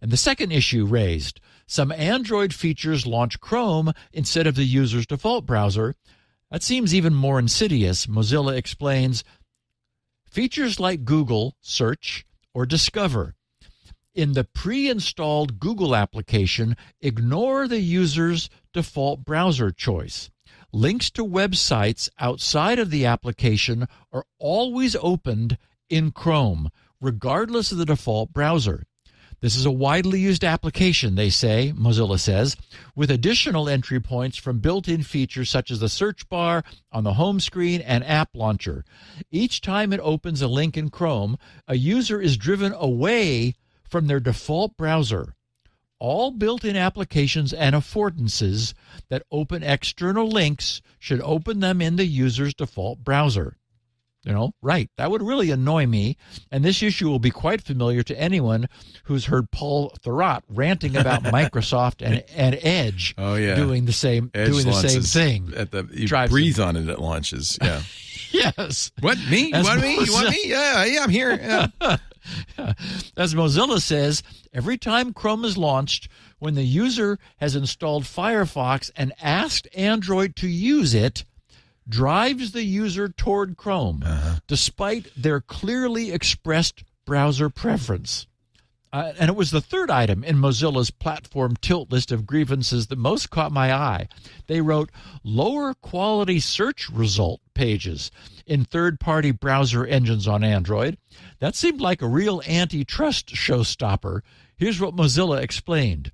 And the second issue raised some Android features launch Chrome instead of the user's default browser. That seems even more insidious. Mozilla explains features like Google Search or Discover in the pre installed Google application, ignore the user's default browser choice. Links to websites outside of the application are always opened in Chrome, regardless of the default browser. This is a widely used application, they say, Mozilla says, with additional entry points from built in features such as the search bar on the home screen and app launcher. Each time it opens a link in Chrome, a user is driven away from their default browser. All built in applications and affordances that open external links should open them in the user's default browser. You know, right. That would really annoy me. And this issue will be quite familiar to anyone who's heard Paul Thurrott ranting about Microsoft and, and Edge Oh, yeah. doing the same Edge doing the same thing. At the you Drives breathe on it at launches. Yeah. yes. what me? You As want me? You want me? Yeah, yeah. I'm here. Yeah. As Mozilla says, every time Chrome is launched, when the user has installed Firefox and asked Android to use it, drives the user toward Chrome, despite their clearly expressed browser preference. Uh, and it was the third item in Mozilla's platform tilt list of grievances that most caught my eye. They wrote lower quality search result pages in third party browser engines on Android. That seemed like a real antitrust showstopper. Here's what Mozilla explained.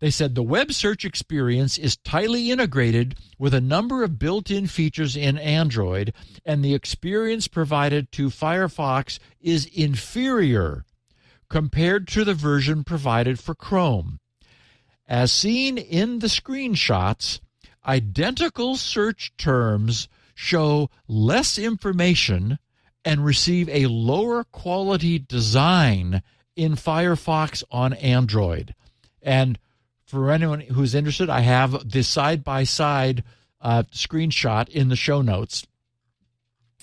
They said the web search experience is tightly integrated with a number of built in features in Android, and the experience provided to Firefox is inferior compared to the version provided for Chrome. As seen in the screenshots, identical search terms show less information and receive a lower quality design in Firefox on Android. And for anyone who's interested, I have the side by side screenshot in the show notes.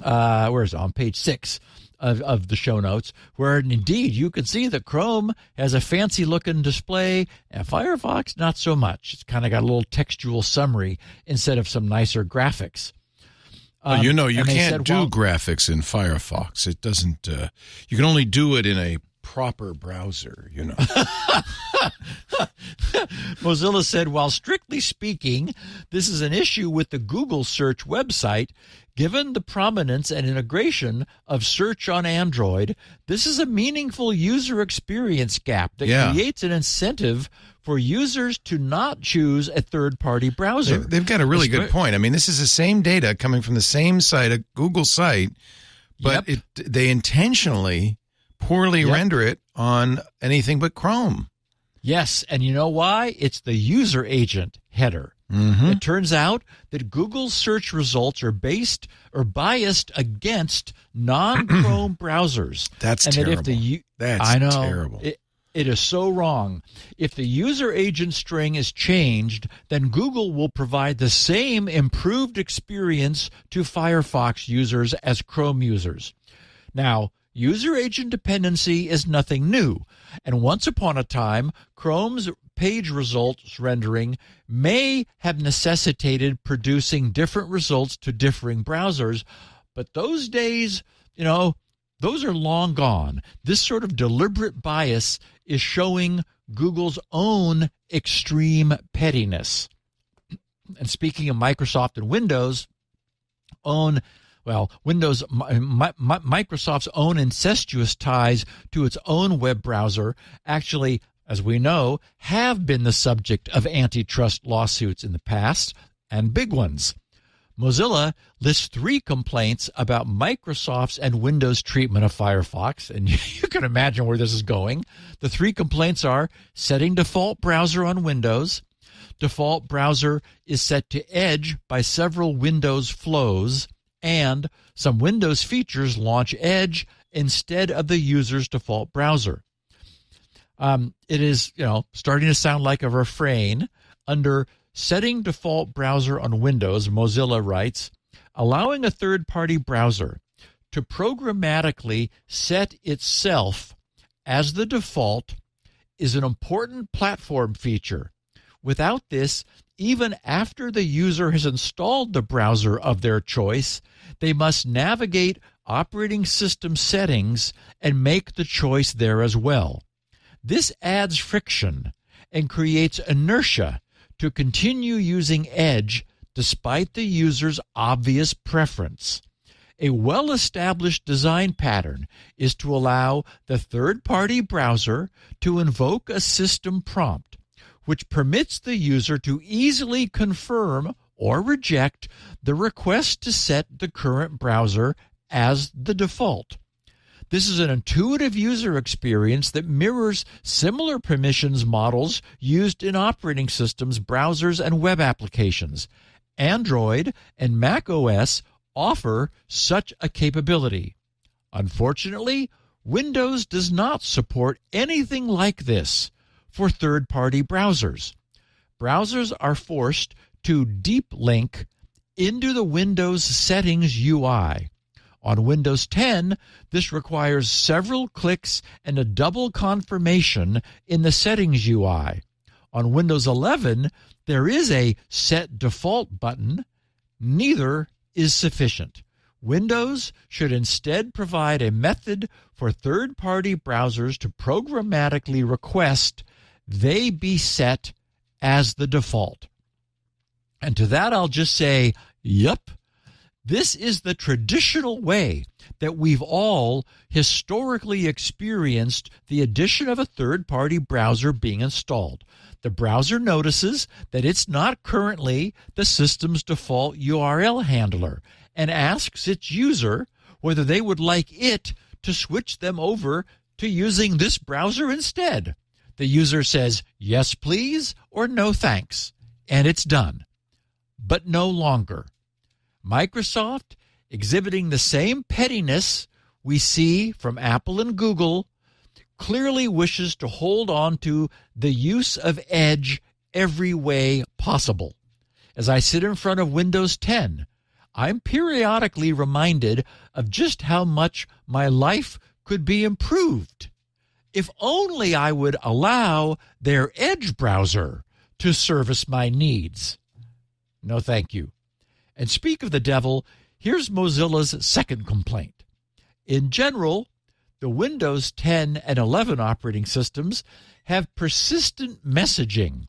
Uh, where is it? On page six of, of the show notes, where indeed you can see that Chrome has a fancy looking display and Firefox not so much. It's kind of got a little textual summary instead of some nicer graphics. Um, well, you know, you can't said, do well, graphics in Firefox. It doesn't. Uh, you can only do it in a proper browser. You know. Mozilla said, while strictly speaking, this is an issue with the Google search website. Given the prominence and integration of search on Android, this is a meaningful user experience gap that Yeah. creates an incentive for users to not choose a third party browser. They- They've got a really good point. I mean, this is the same data coming from the same site, a Google site, but Yep. it they intentionally poorly Yep. render it on anything but Chrome. Yes, and you know why? It's the user agent header. Mm-hmm. It turns out that Google's search results are based or biased against non-Chrome browsers. That's and that if the terrible. That's I know terrible. It, it is so wrong. If the user agent string is changed, then Google will provide the same improved experience to Firefox users as Chrome users. Now, user agent dependency is nothing new, and once upon a time, Chrome's page results rendering may have necessitated producing different results to differing browsers, but those days, you know, those are long gone. This sort of deliberate bias is showing Google's own extreme pettiness. And speaking of Microsoft and Windows, own well windows Mi- Mi- microsoft's own incestuous ties to its own web browser actually as we know have been the subject of antitrust lawsuits in the past and big ones. Mozilla lists three complaints about Microsoft's and Windows treatment of Firefox, and you can imagine where this is going. The three complaints are setting default browser on Windows, default browser is set to Edge by several Windows flows, and some Windows features launch Edge instead of the user's default browser. Um, it is, you know, starting to sound like a refrain. Under setting default browser on Windows, Mozilla writes, allowing a third party browser to programmatically set itself as the default is an important platform feature. Without this, even after the user has installed the browser of their choice, they must navigate operating system settings and make the choice there as well. This adds friction and creates inertia to continue using Edge despite the user's obvious preference. A well established design pattern is to allow the third party browser to invoke a system prompt, which permits the user to easily confirm or reject the request to set the current browser as the default. This is an intuitive user experience that mirrors similar permissions models used in operating systems, browsers, and web applications. Android and Mac OS offer such a capability. Unfortunately, Windows does not support anything like this for third party browsers. Browsers are forced to deep link into the Windows settings UI. On Windows 10, this requires several clicks and a double confirmation in the settings UI. On Windows 11, there is a set default button. Neither is sufficient. Windows should instead provide a method for third party browsers to programmatically request they be set as the default. And to that, I'll just say, yup. This is the traditional way that we've all historically experienced the addition of a third party browser being installed. The browser notices that it's not currently the system's default URL handler and asks its user whether they would like it to switch them over to using this browser instead. The user says, yes, please, or no, thanks, and it's done. But no longer. Microsoft, exhibiting the same pettiness we see from Apple and Google clearly wishes to hold on to the use of Edge every way possible. As I sit in front of Windows 10, I'm periodically reminded of just how much my life could be improved. If only I would allow their Edge browser to service my needs. No, thank you. And speak of the devil, here's Mozilla's second complaint. In general, the Windows 10 and 11 operating systems have persistent messaging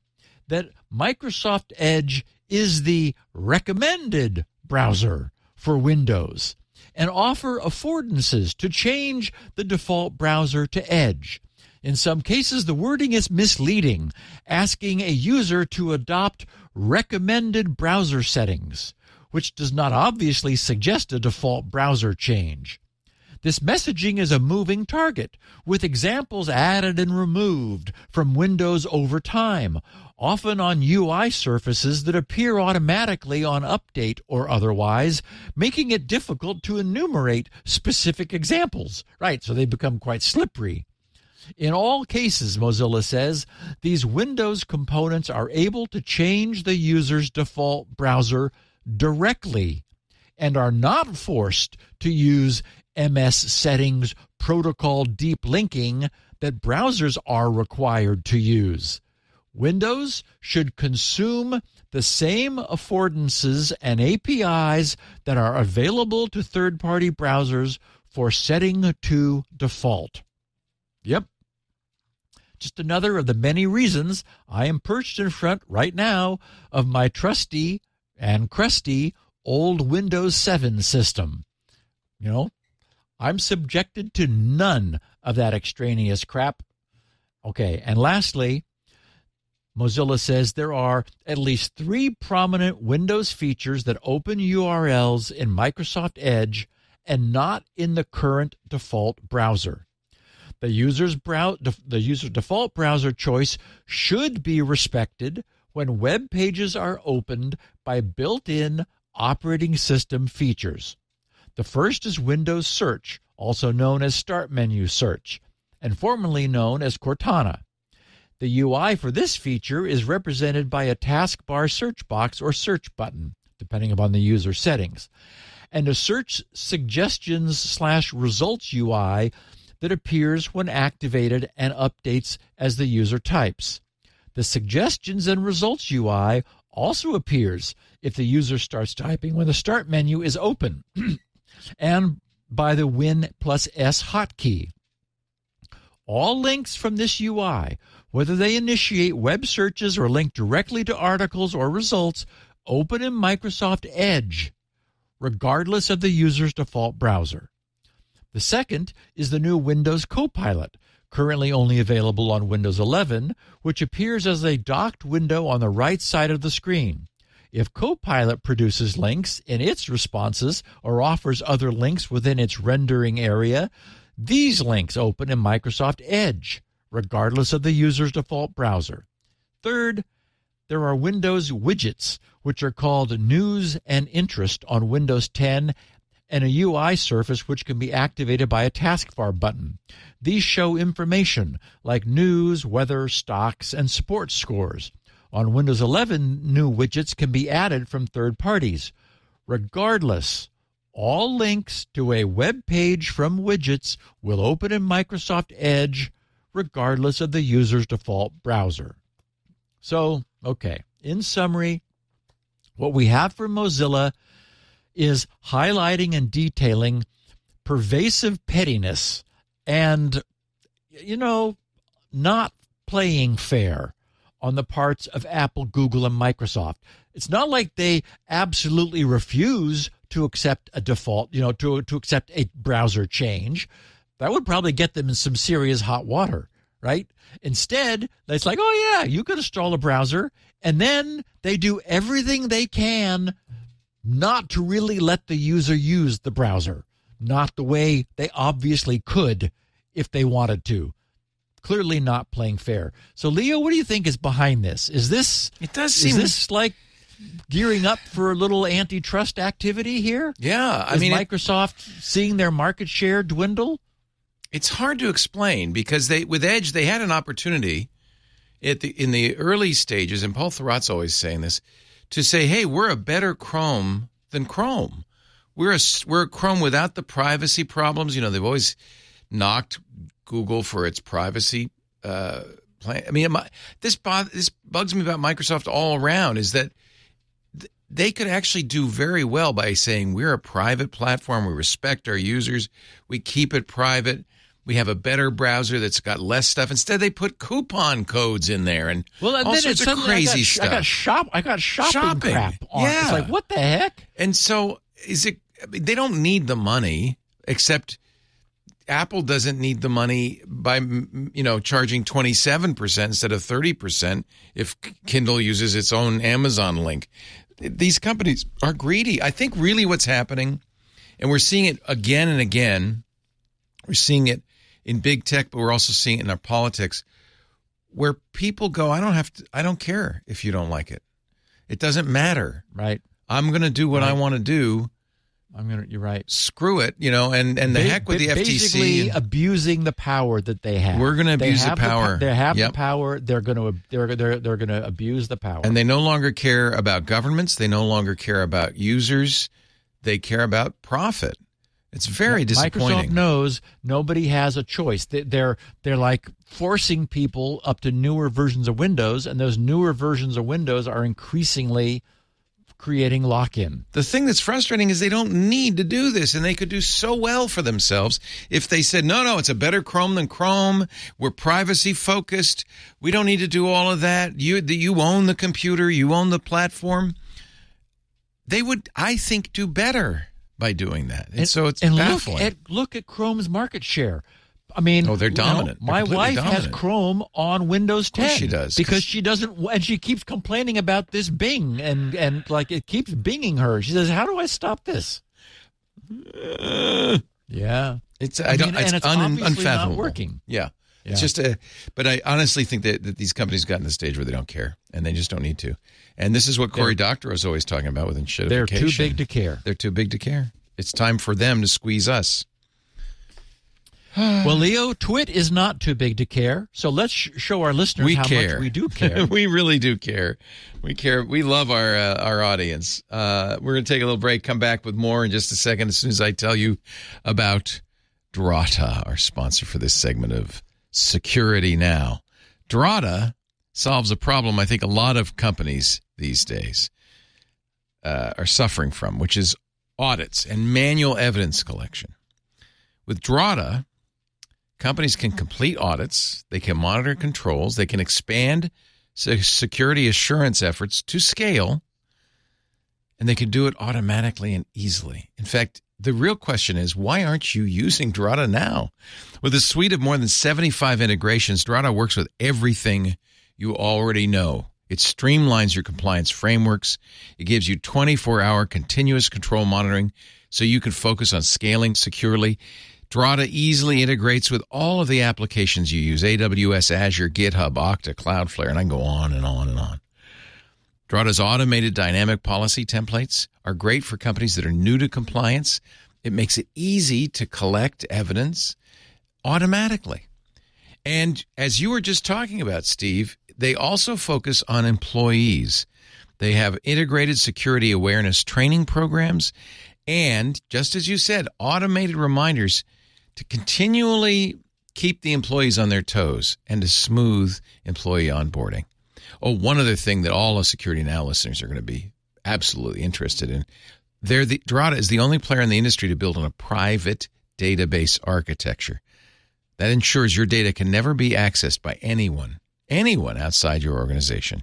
that Microsoft Edge is the recommended browser for Windows and offer affordances to change the default browser to Edge. In some cases, the wording is misleading, asking a user to adopt recommended browser settings, which does not obviously suggest a default browser change. This messaging is a moving target, with examples added and removed from Windows over time, often on UI surfaces that appear automatically on update or otherwise, making it difficult to enumerate specific examples. Right, so they become quite slippery. In all cases, Mozilla says, these Windows components are able to change the user's default browser directly and are not forced to use MS settings protocol deep linking that browsers are required to use. Windows should consume the same affordances and APIs that are available to third party browsers for setting to default. Yep. Just another of the many reasons I am perched in front right now of my trusty and crusty old Windows 7 system. You know, I'm subjected to none of that extraneous crap. Okay, and lastly, Mozilla says there are at least three prominent Windows features that open URLs in Microsoft Edge and not in the current default browser. The user's brow- the user default browser choice should be respected when web pages are opened by built-in operating system features. The first is Windows Search, also known as Start Menu Search, and formerly known as Cortana. The UI for this feature is represented by a taskbar search box or search button, depending upon the user settings, and a search suggestions slash results UI that appears when activated and updates as the user types. The suggestions and results UI also appears if the user starts typing when the start menu is open and by the Win plus S hotkey. All links from this UI whether they initiate web searches or link directly to articles or results, open in Microsoft Edge, regardless of the user's default browser. The second is the new Windows Copilot, currently only available on Windows 11, which appears as a docked window on the right side of the screen. If Copilot produces links in its responses or offers other links within its rendering area, these links open in Microsoft Edge regardless of the user's default browser. Third, there are Windows widgets, which are called News and Interest on Windows 10 and a UI surface which can be activated by a taskbar button. These show information like news, weather, stocks, and sports scores. On Windows 11, new widgets can be added from third parties. Regardless, all links to a web page from widgets will open in Microsoft Edge regardless of the user's default browser. So, okay, in summary, what we have for Mozilla is highlighting and detailing pervasive pettiness and, you know, not playing fair on the parts of Apple, Google, and Microsoft. It's not like they absolutely refuse to accept a default, you know, to, to accept a browser change that would probably get them in some serious hot water, right? Instead, it's like, oh, yeah, you could install a browser. And then they do everything they can not to really let the user use the browser, not the way they obviously could if they wanted to. Clearly not playing fair. So, Leo, what do you think is behind this? Is this it does seem is this like gearing up for a little antitrust activity here? Yeah, I Is mean, it- Microsoft seeing their market share dwindle? it's hard to explain because they with Edge they had an opportunity at the in the early stages, and Paul Thurrott's always saying this to say, "Hey, we're a better Chrome than Chrome. We're a we're a Chrome without the privacy problems. You know, they've always knocked Google for its privacy uh, plan. I mean, my, this bo- this bugs me about Microsoft all around is that th- they could actually do very well by saying we're a private platform. We respect our users. We keep it private. We have a better browser that's got less stuff. Instead, they put coupon codes in there and Well, and all sorts it's of suddenly I crazy got, stuff. I got shop. I got shopping, Shopping. crap on. Yeah. It's like what the heck? And so is it I mean, they don't need the money except Apple doesn't need the money by you know charging 27% instead of 30% if Kindle uses its own Amazon link. These companies are greedy. I think really what's happening and we're seeing it again and again. We're seeing it in big tech, but we're also seeing it in our politics where people go, I don't have to I don't care if you don't like it. It doesn't matter. Right. I'm going to do what I want to do. I'm gonna. You're right. Screw it, you know, and and the Ba- heck with the ba- Basically, FTC. abusing the power that they have. We're gonna abuse the power. they have Yep. the power. They're going to. They're they're they're going to abuse the power. And they no longer care about governments. They no longer care about users. They care about profit. It's very Microsoft disappointing. knows nobody has a choice. They- They're they're like forcing people up to newer versions of Windows, and those newer versions of Windows are increasingly creating lock-in. The thing that's frustrating is they don't need to do this, and they could do so well for themselves if they said, "No, no, it's a better Chrome than Chrome. We're privacy focused. We don't need to do all of that. You, you own the computer. You own the platform." They would, I think, do better by doing that. And, so it's and baffling. look at look at Chrome's market share. I mean, Oh, they're you know, dominant. They're my completely wife has. Chrome on Windows 10 course she does because she doesn't, and she keeps complaining about this Bing, and and like it keeps binging her. She says, "How do I stop this?" Uh. yeah, It's I I, don't mean, it's, and it's un, obviously not unfathomable. working. Yeah. Yeah. It's just a but I honestly think that, that these companies got in the stage where they don't care and they just don't need to. And this is what Cory Doctorow is always talking about with enshittification. they're too big to care. They're too big to care. It's time for them to squeeze us. well, Leo, Twit is not too big to care, so let's sh- show our listeners We how care. much we do care. we really do care. We care. We love our uh, our audience. Uh, we're going to take a little break. Come back with more in just a second. As soon as I tell you about Drata, our sponsor for this segment of Security Now. Drata solves a problem I think a lot of companies these days uh, are suffering from, which is audits and manual evidence collection. With Drata, companies can complete audits, they can monitor controls, they can expand security assurance efforts to scale, and they can do it automatically and easily. In fact, the real question is why aren't you using Drata now? With a suite of more than 75 integrations, Drata works with everything you already know. It streamlines your compliance frameworks. It gives you 24 hour continuous control monitoring so you can focus on scaling securely. Drata easily integrates with all of the applications you use AWS, Azure, GitHub, Okta, Cloudflare, and I can go on and on and on. Drata's automated dynamic policy templates are great for companies that are new to compliance. It makes it easy to collect evidence automatically. And as you were just talking about, Steve, they also focus on employees. They have integrated security awareness training programs and, just as you said, automated reminders to continually keep the employees on their toes and to smooth employee onboarding. Oh, one other thing that all of Security Now listeners are going to be absolutely interested in. They're the Drata is the only player in the industry to build on a private database architecture. That ensures your data can never be accessed by anyone, anyone outside your organization.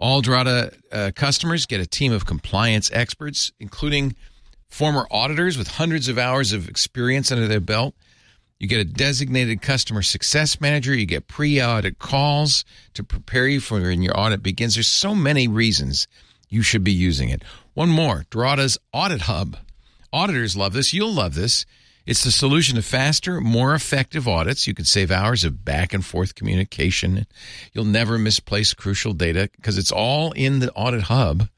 All Drata uh, customers get a team of compliance experts, including former auditors with hundreds of hours of experience under their belt. You get a designated customer success manager. You get pre-audit calls to prepare you for when your audit begins. There's so many reasons you should be using it. One more, Drata's Audit Hub. Auditors love this. You'll love this. It's the solution to faster, more effective audits. You can save hours of back and forth communication. You'll never misplace crucial data because it's all in the audit hub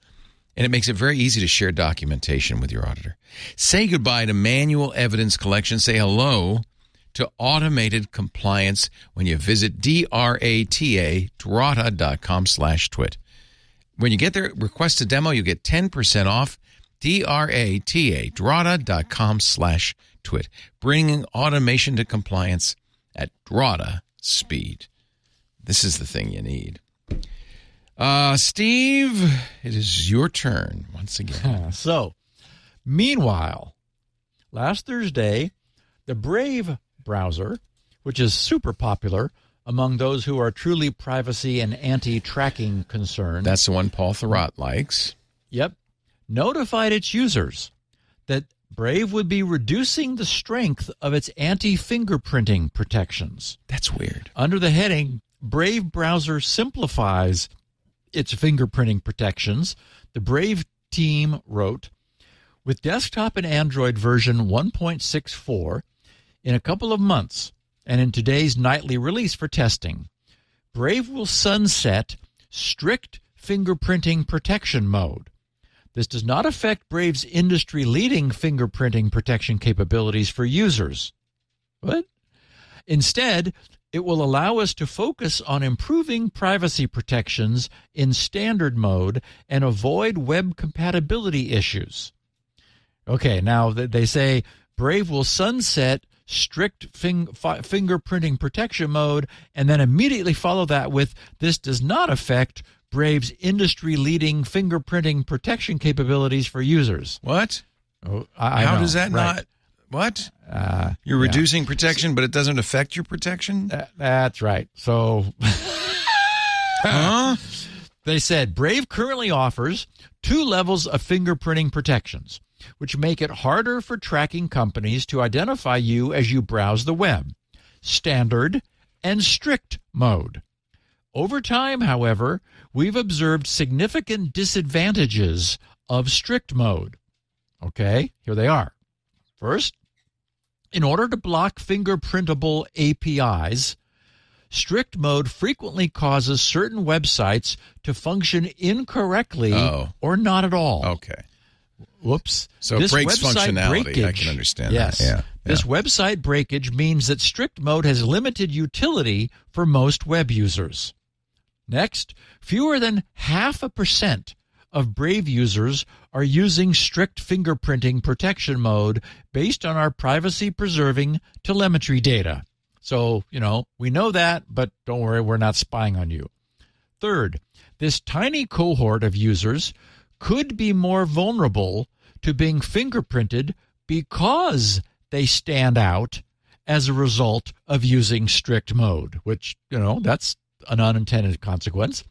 and it makes it very easy to share documentation with your auditor. Say goodbye to manual evidence collection. Say hello to automated compliance when you visit D-R-A-T-A, drata.com slash twit. When you get there, request a demo, you get 10% off. D-R-A-T-A, drata.com slash twit. Bringing automation to compliance at Drata speed. This is the thing you need. Uh, Steve, it is your turn once again. So, meanwhile, last Thursday, the Brave browser, which is super popular among those who are truly privacy and anti-tracking concerned. That's the one Paul Thurrott likes. Yep. Notified its users that Brave would be reducing the strength of its anti fingerprinting protections. That's weird. Under the heading, Brave browser simplifies its fingerprinting protections. The Brave team wrote With desktop and Android version 1.64, in a couple of months, and in today's nightly release for testing, Brave will sunset strict fingerprinting protection mode. This does not affect Brave's industry leading fingerprinting protection capabilities for users. What? Instead, it will allow us to focus on improving privacy protections in standard mode and avoid web compatibility issues. Okay, now they say Brave will sunset strict fing- fi- fingerprinting protection mode and then immediately follow that with this does not affect Brave's industry leading fingerprinting protection capabilities for users. What? Oh, I, I How know, does that right. not? What? Uh, You're yeah. reducing protection, but it doesn't affect your protection? That- that's right. So huh? They said Brave currently offers two levels of fingerprinting protections, which make it harder for tracking companies to identify you as you browse the web standard and strict mode. Over time, however, we've observed significant disadvantages of strict mode. Okay, here they are. First, in order to block fingerprintable APIs, strict mode frequently causes certain websites to function incorrectly Oh. or not at all. Okay. Whoops. So it This breaks functionality. I can understand yes. that. Yeah. This website breakage means that strict mode has limited utility for most web users. Next, fewer than half a percent of Brave users are using strict fingerprinting protection mode based on our privacy preserving telemetry data. So, you know, we know that, but don't worry, we're not spying on you. Third, this tiny cohort of users could be more vulnerable to being fingerprinted because they stand out as a result of using strict mode, which, you know, that's an unintended consequence.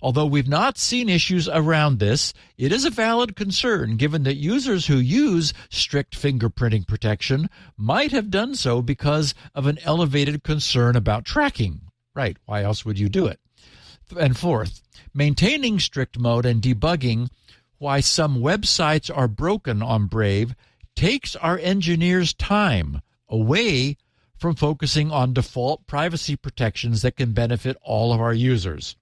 Although we've not seen issues around this, it is a valid concern given that users who use strict fingerprinting protection might have done so because of an elevated concern about tracking. Right. Why else would you do it? And fourth, maintaining strict mode and debugging why some websites are broken on Brave takes our engineers time away from focusing on default privacy protections that can benefit all of our users.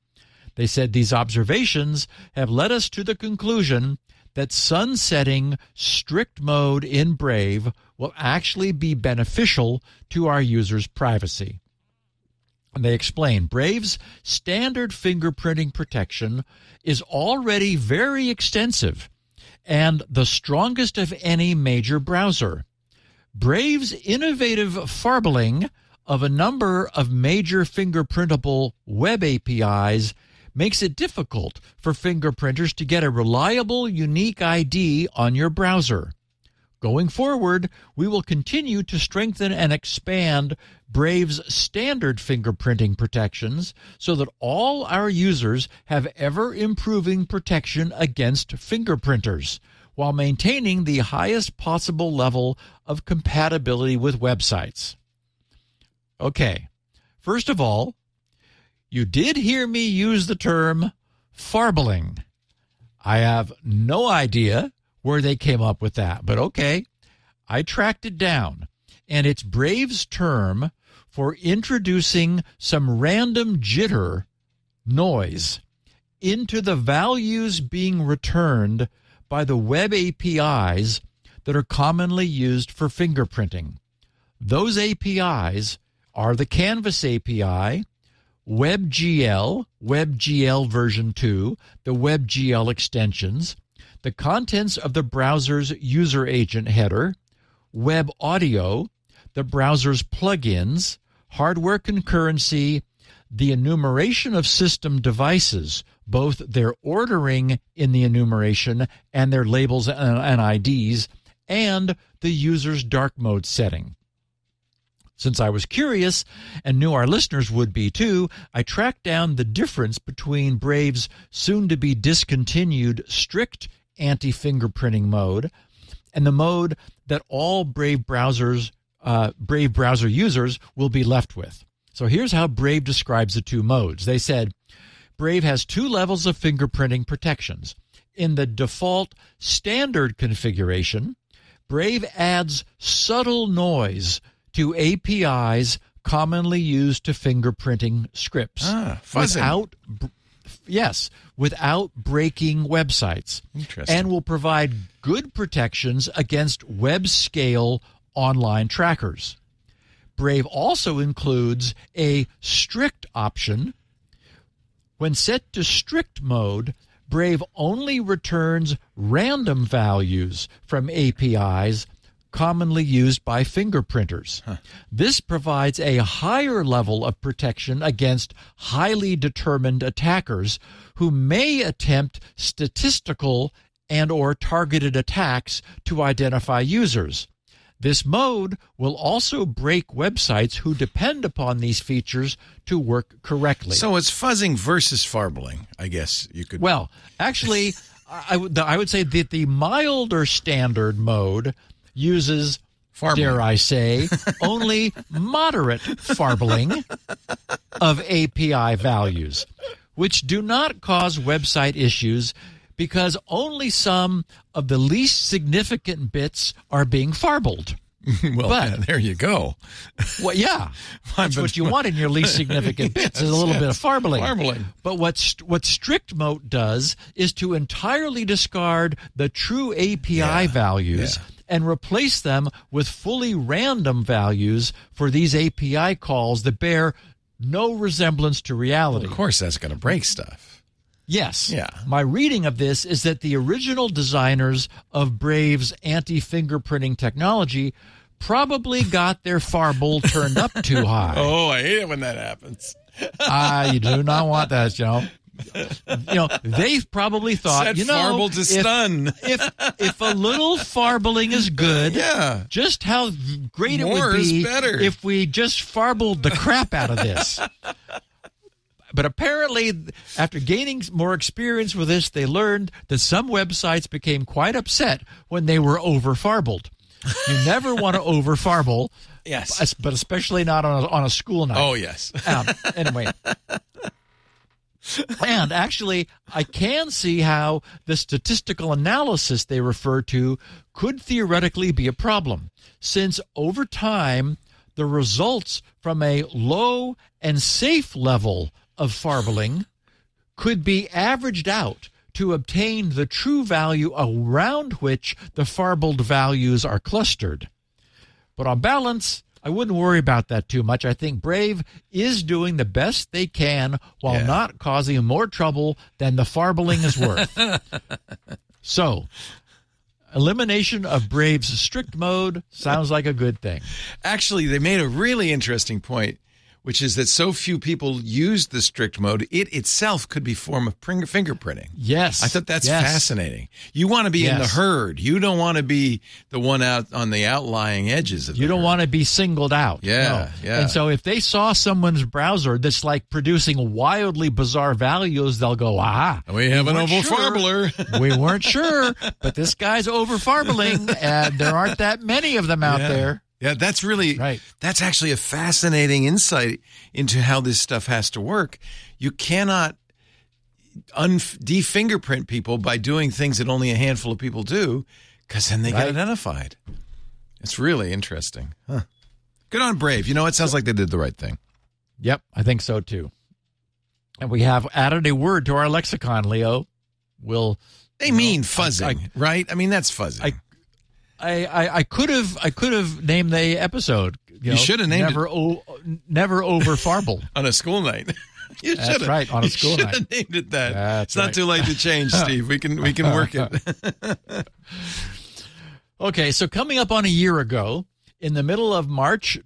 They said these observations have led us to the conclusion that sunsetting strict mode in Brave will actually be beneficial to our users' privacy. And they explain Brave's standard fingerprinting protection is already very extensive and the strongest of any major browser. Brave's innovative farbling of a number of major fingerprintable web APIs makes it difficult for fingerprinters to get a reliable, unique ID on your browser. Going forward, we will continue to strengthen and expand Brave's standard fingerprinting protections so that all our users have ever improving protection against fingerprinters while maintaining the highest possible level of compatibility with websites. Okay, first of all, you did hear me use the term farbling. I have no idea where they came up with that, but okay. I tracked it down. and it's Brave's term for introducing some random jitter noise into the values being returned by the web APIs that are commonly used for fingerprinting. Those APIs are the Canvas API, WebGL, WebGL version 2, the WebGL extensions, the contents of the browser's user agent header, web audio, the browser's plugins, hardware concurrency, the enumeration of system devices, both their ordering in the enumeration and their labels and IDs, and the user's dark mode setting. Since I was curious and knew our listeners would be too, I tracked down the difference between Brave's soon to be discontinued strict anti fingerprinting mode and the mode that all Brave browsers, uh, Brave browser users will be left with. So here's how Brave describes the two modes. They said Brave has two levels of fingerprinting protections. In the default standard configuration, Brave adds subtle noise to APIs commonly used to fingerprinting scripts Ah, fuzzing. without yes, without breaking websites Interesting. and will provide good protections against web scale online trackers. Brave also includes a strict option. When set to strict mode, Brave only returns random values from APIs commonly used by fingerprinters. This provides a higher level of protection against highly determined attackers who may attempt statistical and or targeted attacks to identify users. This mode will also break websites who depend upon these features to work correctly. So it's fuzzing versus farbling, I guess you could. Well, actually, I would I would say that the milder standard mode uses, Farbling. dare I say, only moderate farbling of API values, which do not cause website issues because only some of the least significant bits are being farbled. well, but- yeah, there you go. Well, yeah, that's what you want in your least significant bits is a little bit of farbling. Farbling. But what what strict mode does is to entirely discard the true API values yeah. and replace them with fully random values for these API calls that bear no resemblance to reality. Of course, that's going to break stuff. Yes. Yeah. My reading of this is that the original designers of Brave's anti fingerprinting technology probably got their farble turned up too high. Oh, I hate it when that happens. Ah, you do not want that, you know. You know, they probably thought, Set you know, farble to if, stun. if if a little farbling is good, Yeah. just how great it More would is be better. if we just farbled the crap out of this. But apparently, after gaining more experience with this, they learned that some websites became quite upset when they were over farbled. You never want to over farble, Yes. but especially not on a, on a school night. Oh, yes. Um, anyway. and actually, I can see how the statistical analysis they refer to could theoretically be a problem, since over time, the results from a low and safe level of farbling could be averaged out to obtain the true value around which the farbled values are clustered. But on balance, I wouldn't worry about that too much. I think Brave is doing the best they can while Yeah. not causing more trouble than the farbling is worth. so, elimination of Brave's strict mode sounds like a good thing. Actually, they made a really interesting point, which is that so few people use the strict mode, it itself could be form of fingerprinting. Yes. I thought that's Yes. fascinating. You want to be in the herd. You don't want to be the one out on the outlying edges of You don't herd. want to be singled out. Yeah, No. yeah. And so if they saw someone's browser that's like producing wildly bizarre values, they'll go, aha. We have an weren't oval sure. farbler. we weren't sure, but this guy's over farbling, and there aren't that many of them out Yeah. there. Yeah, that's really Right. That's actually a fascinating insight into how this stuff has to work. You cannot un- defingerprint people by doing things that only a handful of people do, because then they Right. get identified. It's really interesting. Huh. Good on Brave. You know, it sounds like they did the right thing. Yep, I think so too. And we have added a word to our lexicon, Leo. We'll. They mean fuzzing, I, right? I mean, that's fuzzy. I, I, I could have I could have named the episode. You, you should have named never it. O, never over Farble on a school night. You That's should've, right on a school you night. named it that. That's it's not right. too late to change, Steve. We can we can work it. okay, so coming up on a year ago, in the middle of March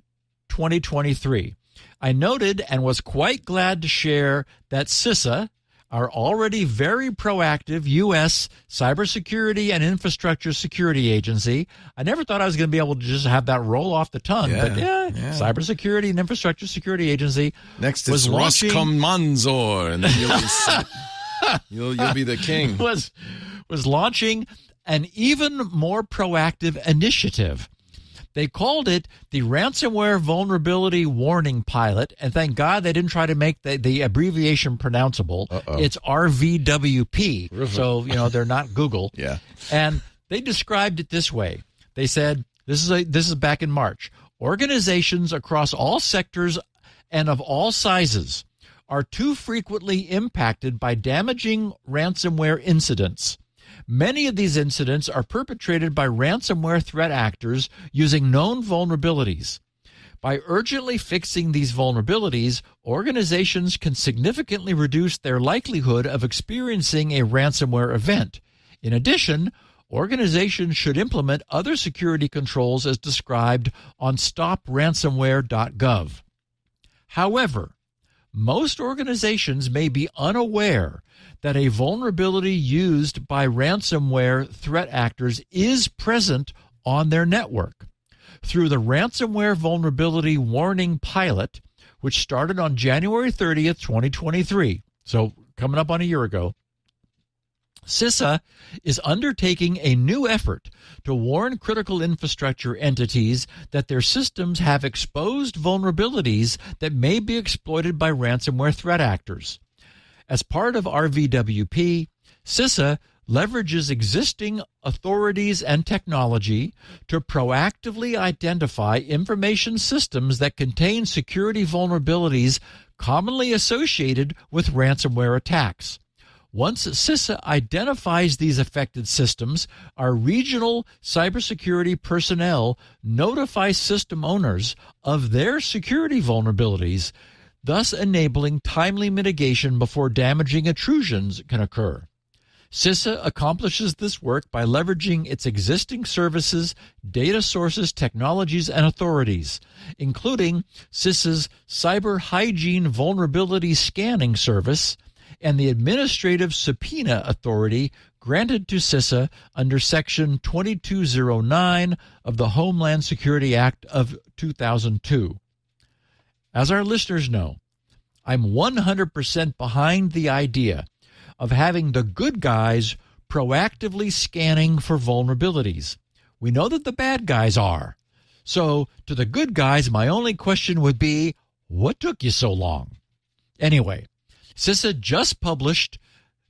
2023, I noted and was quite glad to share that CISA, our already very proactive U.S. cybersecurity and infrastructure security agency. I never thought I was going to be able to just have that roll off the tongue, Yeah, but yeah, yeah. cybersecurity and infrastructure security agency Next was is launching Roskomnadzor, and then you'll be you'll you'll be the king. was was launching an even more proactive initiative. They called it the Ransomware Vulnerability Warning Pilot, and thank God they didn't try to make the, the abbreviation pronounceable. Uh-oh. It's RVWP, so you know they're not Google. Yeah. And they described it this way. They said this is a this is back in March. Organizations across all sectors and of all sizes are too frequently impacted by damaging ransomware incidents. Many of these incidents are perpetrated by ransomware threat actors using known vulnerabilities. By urgently fixing these vulnerabilities, organizations can significantly reduce their likelihood of experiencing a ransomware event. In addition, organizations should implement other security controls as described on stopransomware.gov. However, most organizations may be unaware that a vulnerability used by ransomware threat actors is present on their network. Through the Ransomware Vulnerability Warning Pilot, which started on January 30th, 2023, so coming up on a year ago, CISA is undertaking a new effort to warn critical infrastructure entities that their systems have exposed vulnerabilities that may be exploited by ransomware threat actors. As part of RVWP, CISA leverages existing authorities and technology to proactively identify information systems that contain security vulnerabilities commonly associated with ransomware attacks. Once CISA identifies these affected systems, our regional cybersecurity personnel notify system owners of their security vulnerabilities, thus enabling timely mitigation before damaging intrusions can occur. CISA accomplishes this work by leveraging its existing services, data sources, technologies, and authorities, including CISA's Cyber Hygiene Vulnerability Scanning Service and the Administrative Subpoena Authority granted to CISA under Section 2209 of the Homeland Security Act of 2002. As our listeners know, I'm 100% behind the idea of having the good guys proactively scanning for vulnerabilities. We know that the bad guys are. So, to the good guys, my only question would be what took you so long? Anyway, CISA just published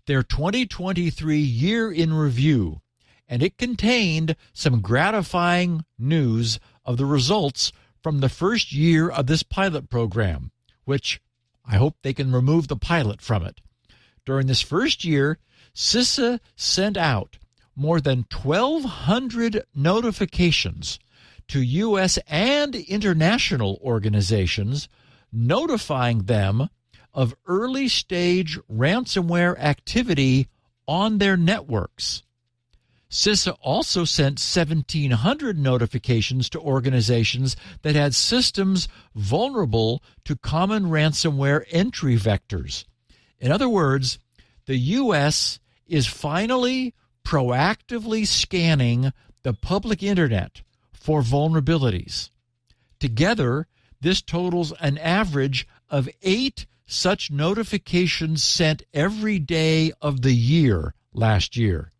their 2023 year in review, and it contained some gratifying news of the results from the first year of this pilot program, which I hope they can remove the pilot from it. During this first year, CISA sent out more than 1,200 notifications to U.S. and international organizations notifying them of early stage ransomware activity on their networks. CISA also sent 1,700 notifications to organizations that had systems vulnerable to common ransomware entry vectors. In other words, the U.S. is finally proactively scanning the public internet for vulnerabilities. Together, this totals an average of eight such notifications sent every day of the year last year.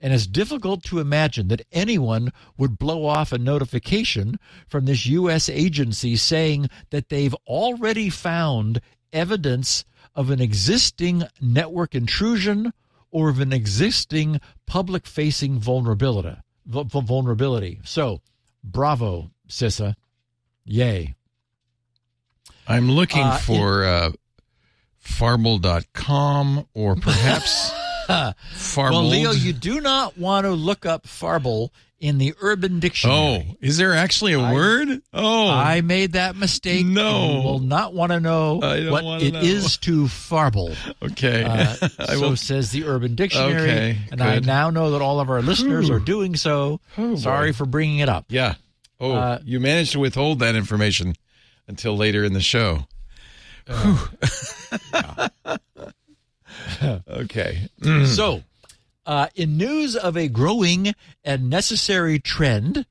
And it's difficult to imagine that anyone would blow off a notification from this U.S. agency saying that they've already found evidence of an existing network intrusion or of an existing public facing vulnerability. vulnerability. So, bravo, CISA. Yay. I'm looking Uh, for uh, farble.com or perhaps farble. Well, Leo, you do not want to look up farble in the Urban Dictionary. Oh, is there actually a I- word? Oh, I made that mistake. No. You will not want to know what it know. is to farble. okay. Uh, I so says the Urban Dictionary. Okay, and I now know that all of our listeners are doing so. Oh, Sorry boy. for bringing it up. Yeah. Oh, Uh, you managed to withhold that information until later in the show. okay. So, uh, in news of a growing and necessary trend,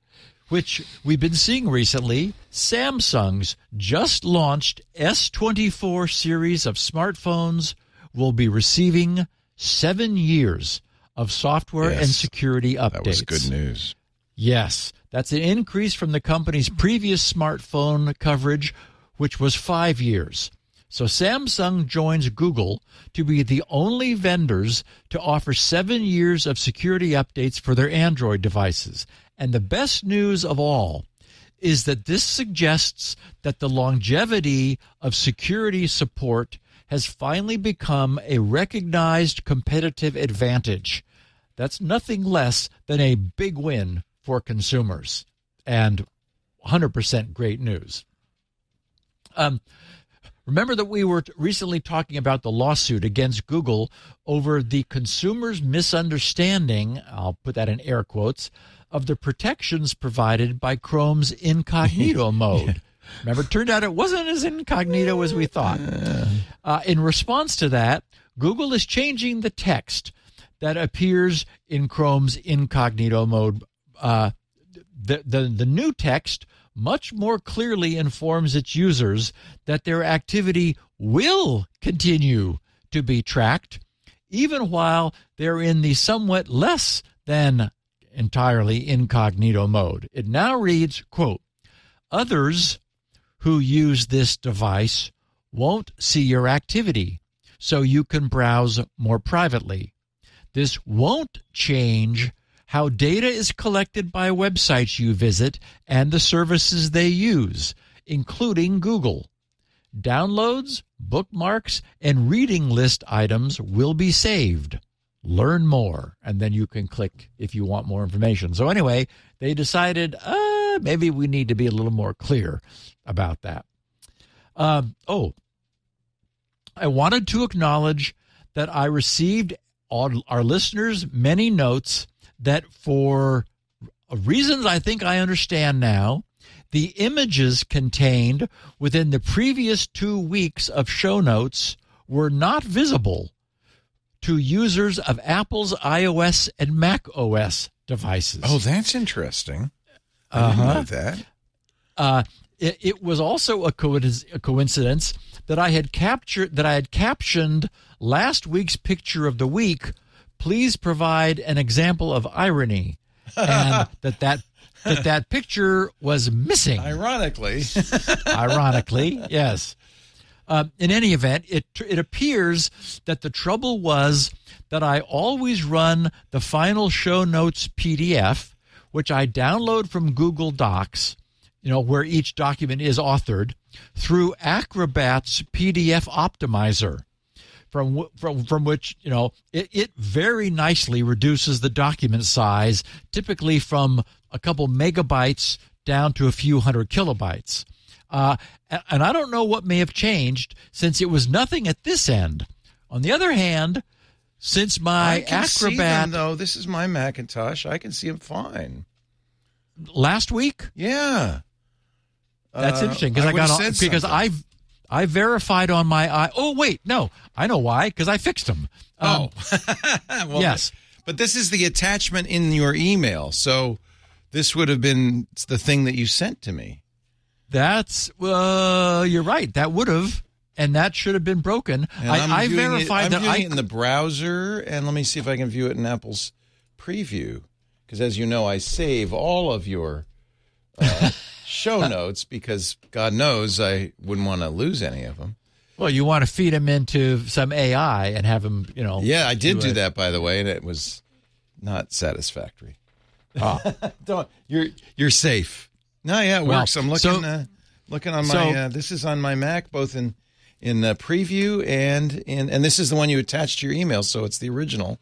which we've been seeing recently, Samsung's just launched S24 series of smartphones will be receiving seven years of software Yes. and security updates. That was good news. Yes, that's an increase from the company's previous smartphone coverage, which was five years. So Samsung joins Google to be the only vendors to offer seven years of security updates for their Android devices. And the best news of all is that this suggests that the longevity of security support has finally become a recognized competitive advantage. That's nothing less than a big win for consumers and 100% great news. Um, remember that we were recently talking about the lawsuit against Google over the consumer's misunderstanding, I'll put that in air quotes, of the protections provided by Chrome's incognito mode. Remember, it turned out it wasn't as incognito as we thought. Uh, in response to that, Google is changing the text that appears in Chrome's incognito mode. Uh, the, the, the new text much more clearly informs its users that their activity will continue to be tracked, even while they're in the somewhat less than entirely incognito mode. It now reads, quote, others who use this device won't see your activity, so you can browse more privately. This won't change how data is collected by websites you visit and the services they use, including Google. Downloads, bookmarks, and reading list items will be saved. Learn more, and then you can click if you want more information. So, anyway, they decided uh, maybe we need to be a little more clear about that. Um, oh, I wanted to acknowledge that I received all our listeners many notes that for reasons I think I understand now, the images contained within the previous two weeks of show notes were not visible to users of Apple's iOS and Mac OS devices. Oh, that's interesting. I Uh-huh. know that. Uh, it, it was also a, coinc- a coincidence that I had captured that I had captioned last week's picture of the week. Please provide an example of irony, and that that that that picture was missing. Ironically. Ironically, yes. Uh, in any event, it it appears that the trouble was that I always run the final show notes PDF, which I download from Google Docs, you know, where each document is authored, through Acrobat's PDF optimizer from from from which you know it, it very nicely reduces the document size, typically from a couple megabytes down to a few hundred kilobytes. Uh, and I don't know what may have changed since it was nothing at this end. On the other hand, since my I can see Acrobat them, though. This is my Macintosh. I can see them fine. last week, Yeah. that's Uh, interesting because I, would've got said because something. I I verified on my i. Oh wait, no, I know why because I fixed them. Um, Oh. Well, yes. But this is the attachment in your email. So this would have been the thing that you sent to me. That's uh, you're right. That would have, and that should have been broken. And I, I viewing it- verified I'm that viewing I it in the browser, and let me see if I can view it in Apple's preview. Because as you know, I save all of your uh, show notes because God knows I wouldn't want to lose any of them. well, you want to feed him into some AI and have him, you know. Yeah, I did do do it. that, by the way, and it was not satisfactory. Ah. Don't you're you're safe. No, yeah, it Well, works. I'm so- looking. uh, Looking on my, So- uh, this is on my Mac, both in in uh, preview and in, and this is the one you attached to your email, so it's the original.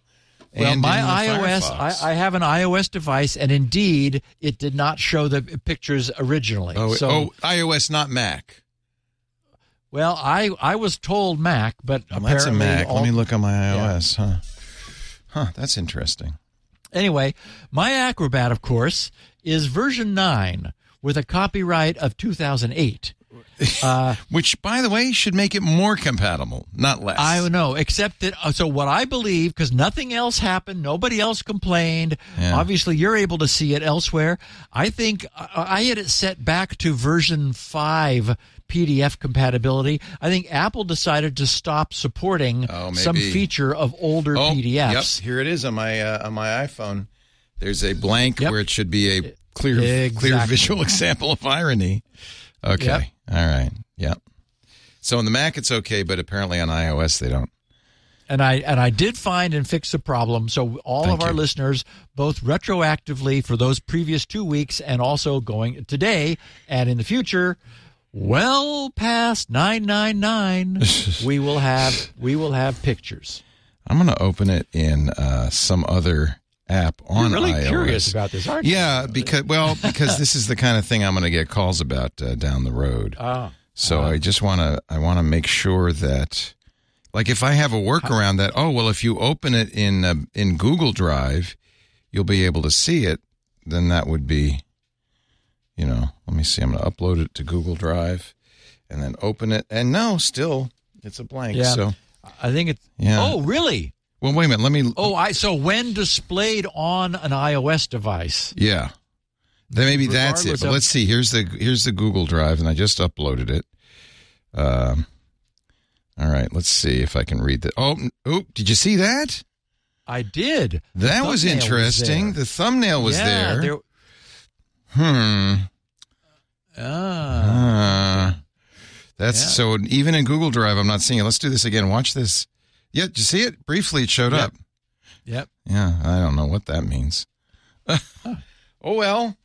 Well, and my iOS, I, I have an iOS device, and indeed, it did not show the pictures originally. oh, so, oh, iOS, not Mac. well, I I was told Mac, but Well, apparently, that's a Mac. all- Let me look on my iOS. Huh? Huh. That's interesting. Anyway, my Acrobat, of course, is version nine with a copyright of 2008. Which, by the way, should make it more compatible, not less. I know, except that. uh, So what I believe, because nothing else happened, nobody else complained. Yeah. Obviously, you're able to see it elsewhere. I think I I had it set back to version five PDF compatibility. I think Apple decided to stop supporting Oh, some feature of older oh, PDFs. Yep, here it is on my uh, on my iPhone. There's a blank Yep. where it should be a clear clear visual example of irony. Okay. Yep. All right. Yep. So on the Mac it's okay, but apparently on iOS they don't. And I and I did find and fix the problem. So all Thank of our you. listeners, both retroactively for those previous two weeks, and also going today and in the future, well past nine nine nine, we will have we will have pictures. I'm going to open it in uh, some other app on You're really iOS. curious about this, aren't you? Yeah, because well, because this is the kind of thing I'm going to get calls about uh, down the road. Ah. So I just want to I want to make sure that like if I have a workaround that oh well if you open it in uh, in Google Drive you'll be able to see it then that would be you know let me see I'm going to upload it to Google Drive and then open it and no still it's a blank Yeah. so I think it's. Yeah. Oh, really? Well wait a minute let me Oh, I so when displayed on an iOS device. Yeah. Then maybe that's it. But of- let's see. Here's the here's the Google Drive, and I just uploaded it. Um. All right. Let's see if I can read that. Oh, oh! Did you see that? I did. The That was interesting. there. the thumbnail was yeah, there. Hmm. Ah. Uh, that's Yeah. so. Even in Google Drive, I'm not seeing it. Let's do this again. Watch this. Yeah. Did you see it? Briefly, it showed Yep. up. Yep. Yeah. I don't know what that means. oh well.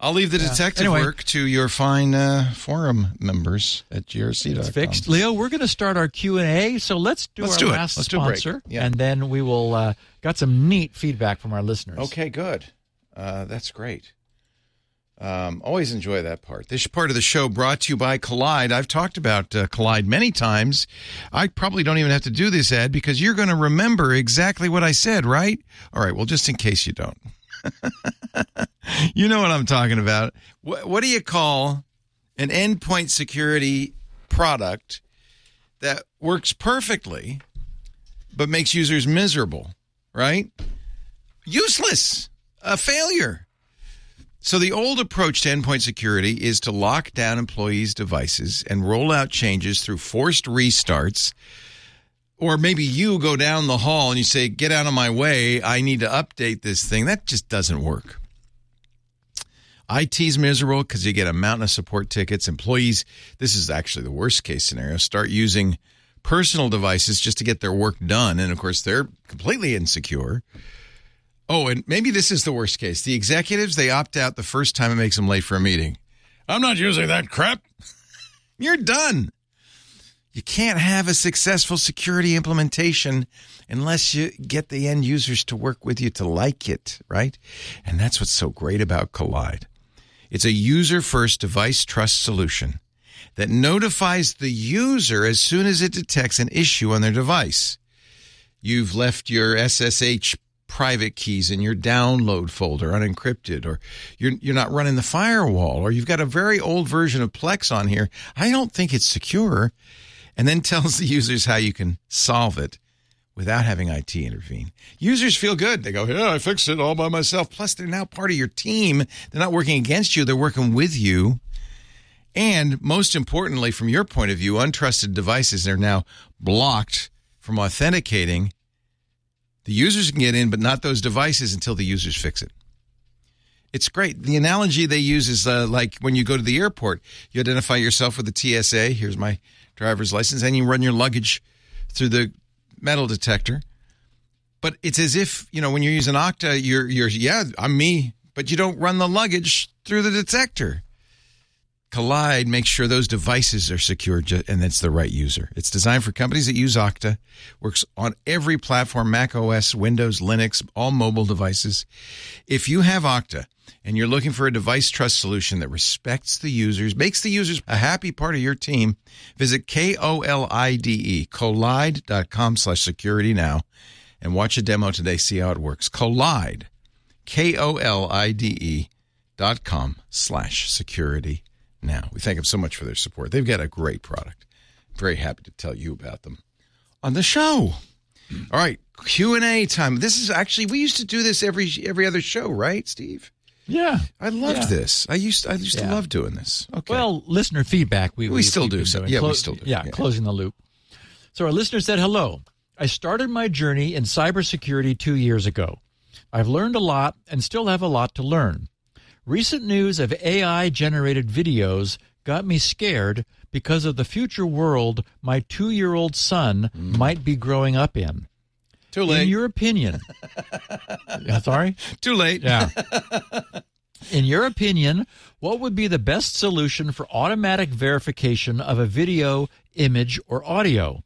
I'll leave the detective Anyway. work to your fine uh, forum members at grc.com. It's fixed. Leo, we're going to start our Q and A. So let's do Let's our do last Let's do a break. sponsor, Yeah. and then we will uh, got some neat feedback from our listeners. Okay, good. Uh, that's great. Um, always enjoy that part. This part of the show brought to you by Kolide. I've talked about uh, Kolide many times. I probably don't even have to do this ad because you're going to remember exactly what I said, right? All right. Well, just in case you don't, you know what I'm talking about. What, what do you call an endpoint security product that works perfectly but makes users miserable, right? Useless, a failure. So the old approach to endpoint security is to lock down employees' devices and roll out changes through forced restarts. Or maybe you go down the hall and you say, Get out of my way. I need to update this thing. That just doesn't work. IT's miserable because you get a mountain of support tickets. Employees, this is actually the worst case scenario, start using personal devices just to get their work done. And of course, they're completely insecure. Oh, and maybe this is the worst case. The executives, they opt out the first time it makes them late for a meeting. I'm not using that crap. You're done. You can't have a successful security implementation unless you get the end users to work with you to like it, right? And that's what's so great about Kolide. It's a user first device trust solution that notifies the user as soon as it detects an issue on their device. You've left your SSH private keys in your download folder unencrypted or you're you're not running the firewall or you've got a very old version of Plex on here. I don't think it's secure and then tells the users how you can solve it without having IT intervene. Users feel good. They go, "Yeah, I fixed it all by myself." Plus they're now part of your team. They're not working against you, they're working with you. And most importantly, from your point of view, untrusted devices are now blocked from authenticating. The users can get in, but not those devices until the users fix it. It's great. The analogy they use is uh, like when you go to the airport, you identify yourself with the TSA. Here's my driver's license, and you run your luggage through the metal detector. But it's as if you know when you're using Okta, you're you're yeah, I'm me, but you don't run the luggage through the detector. Kolide makes sure those devices are secure and it's the right user. It's designed for companies that use Okta, works on every platform Mac OS, Windows, Linux, all mobile devices. If you have Okta and you're looking for a device trust solution that respects the users, makes the users a happy part of your team, visit K O L I D E, kolide.com slash security now, and watch a demo today. See how it works. Kolide, K O L I D E dot com slash security now. We thank them so much for their support. They've got a great product. Very happy to tell you about them on the show. All right, Q and A time. This is actually we used to do this every every other show, right, Steve? Yeah. I loved Yeah. this. I used I used to love doing this. Okay. Well, listener feedback. We, We still we've do so. Yeah, we still do. Yeah, Yeah. closing the loop. So our listener said, hello. I started my journey in cybersecurity two years ago. I've learned a lot and still have a lot to learn. Recent news of AI generated videos got me scared because of the future world my two year old son mm. might be growing up in. too late. In your opinion, Yeah, uh, sorry? too late. Yeah. In your opinion, what would be the best solution for automatic verification of a video, image, or audio?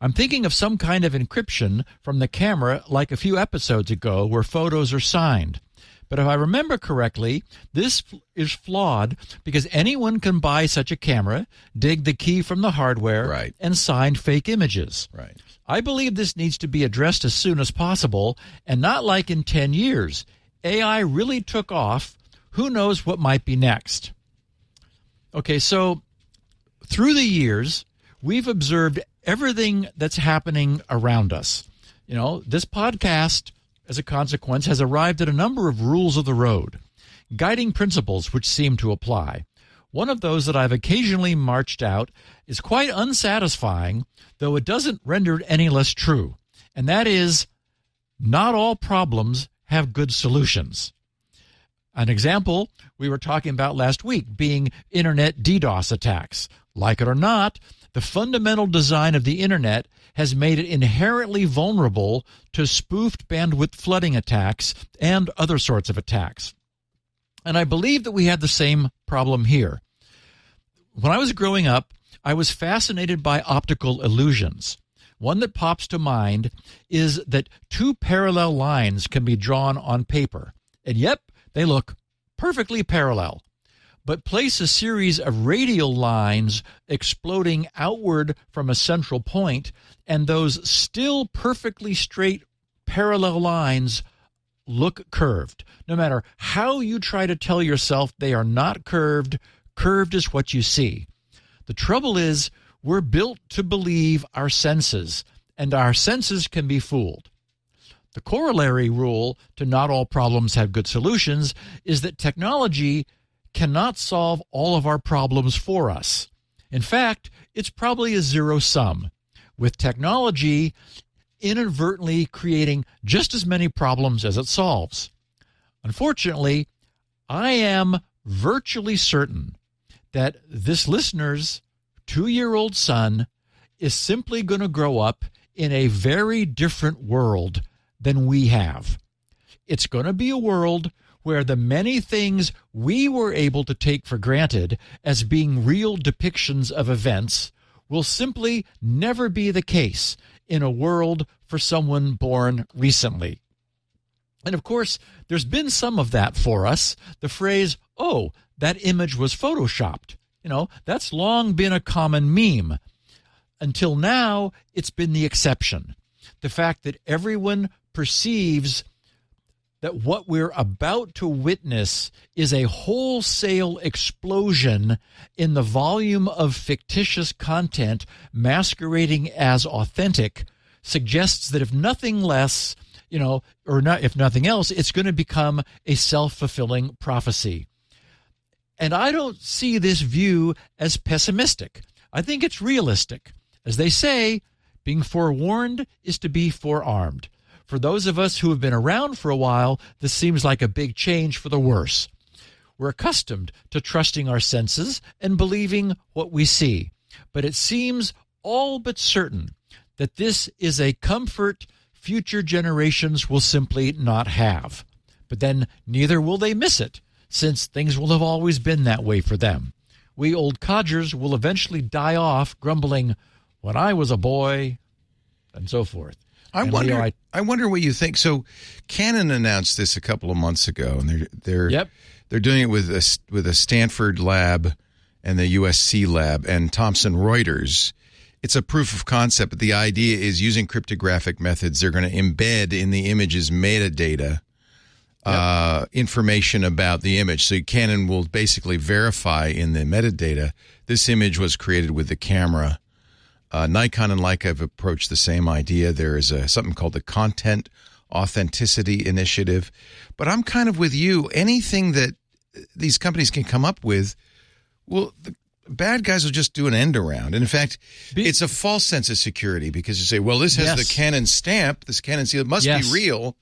I'm thinking of some kind of encryption from the camera like a few episodes ago where photos are signed. But if I remember correctly, this is flawed because anyone can buy such a camera, dig the key from the hardware, Right. and sign fake images. Right. I believe this needs to be addressed as soon as possible and not like in 10 years. AI really took off. Who knows what might be next? Okay, so through the years, we've observed everything that's happening around us. You know, this podcast, as a consequence, has arrived at a number of rules of the road, guiding principles which seem to apply. One of those that I've occasionally marched out is quite unsatisfying, though it doesn't render it any less true, and that is not all problems have good solutions. An example we were talking about last week being internet DDoS attacks. Like it or not, the fundamental design of the internet has made it inherently vulnerable to spoofed bandwidth flooding attacks and other sorts of attacks. And I believe that we had the same problem here. When I was growing up, I was fascinated by optical illusions. One that pops to mind is that two parallel lines can be drawn on paper. And yep, they look perfectly parallel. But place a series of radial lines exploding outward from a central point, and those still perfectly straight parallel lines look curved. No matter how you try to tell yourself they are not curved, curved is what you see. The trouble is, we're built to believe our senses, and our senses can be fooled. The corollary rule to not all problems have good solutions is that technology cannot solve all of our problems for us. In fact, it's probably a zero sum, with technology inadvertently creating just as many problems as it solves. Unfortunately, I am virtually certain that this listener's two year old son is simply going to grow up in a very different world than we have. It's going to be a world where the many things we were able to take for granted as being real depictions of events will simply never be the case in a world for someone born recently. And of course, there's been some of that for us. The phrase, oh, that image was photoshopped. You know, that's long been a common meme. Until now, it's been the exception. The fact that everyone perceives that what we're about to witness is a wholesale explosion in the volume of fictitious content masquerading as authentic suggests that if nothing less, you know, or not, if nothing else, it's going to become a self fulfilling prophecy. And I don't see this view as pessimistic. I think it's realistic. As they say, being forewarned is to be forearmed. For those of us who have been around for a while, this seems like a big change for the worse. We're accustomed to trusting our senses and believing what we see. But it seems all but certain that this is a comfort future generations will simply not have. But then neither will they miss it, since things will have always been that way for them. we old codgers will eventually die off, grumbling, "When I was a boy," and so forth. I And, wonder. Leo, I- I, wonder what you think. So, Canon announced this a couple of months ago, and they're they're Yep. they're doing it with a with a Stanford lab and the USC lab and Thomson Reuters. It's a proof of concept, but the idea is using cryptographic methods. They're going to embed in the images metadata uh, information about the image. So Canon will basically verify in the metadata this image was created with the camera. Uh, Nikon and Leica have approached the same idea. There is a, something called the Content Authenticity Initiative. But I'm kind of with you. Anything that these companies can come up with, well, the bad guys will just do an end around. And in fact, Be- it's a false sense of security because you say, well, this has Yes. the Canon stamp, this Canon seal, it must Yes. be real.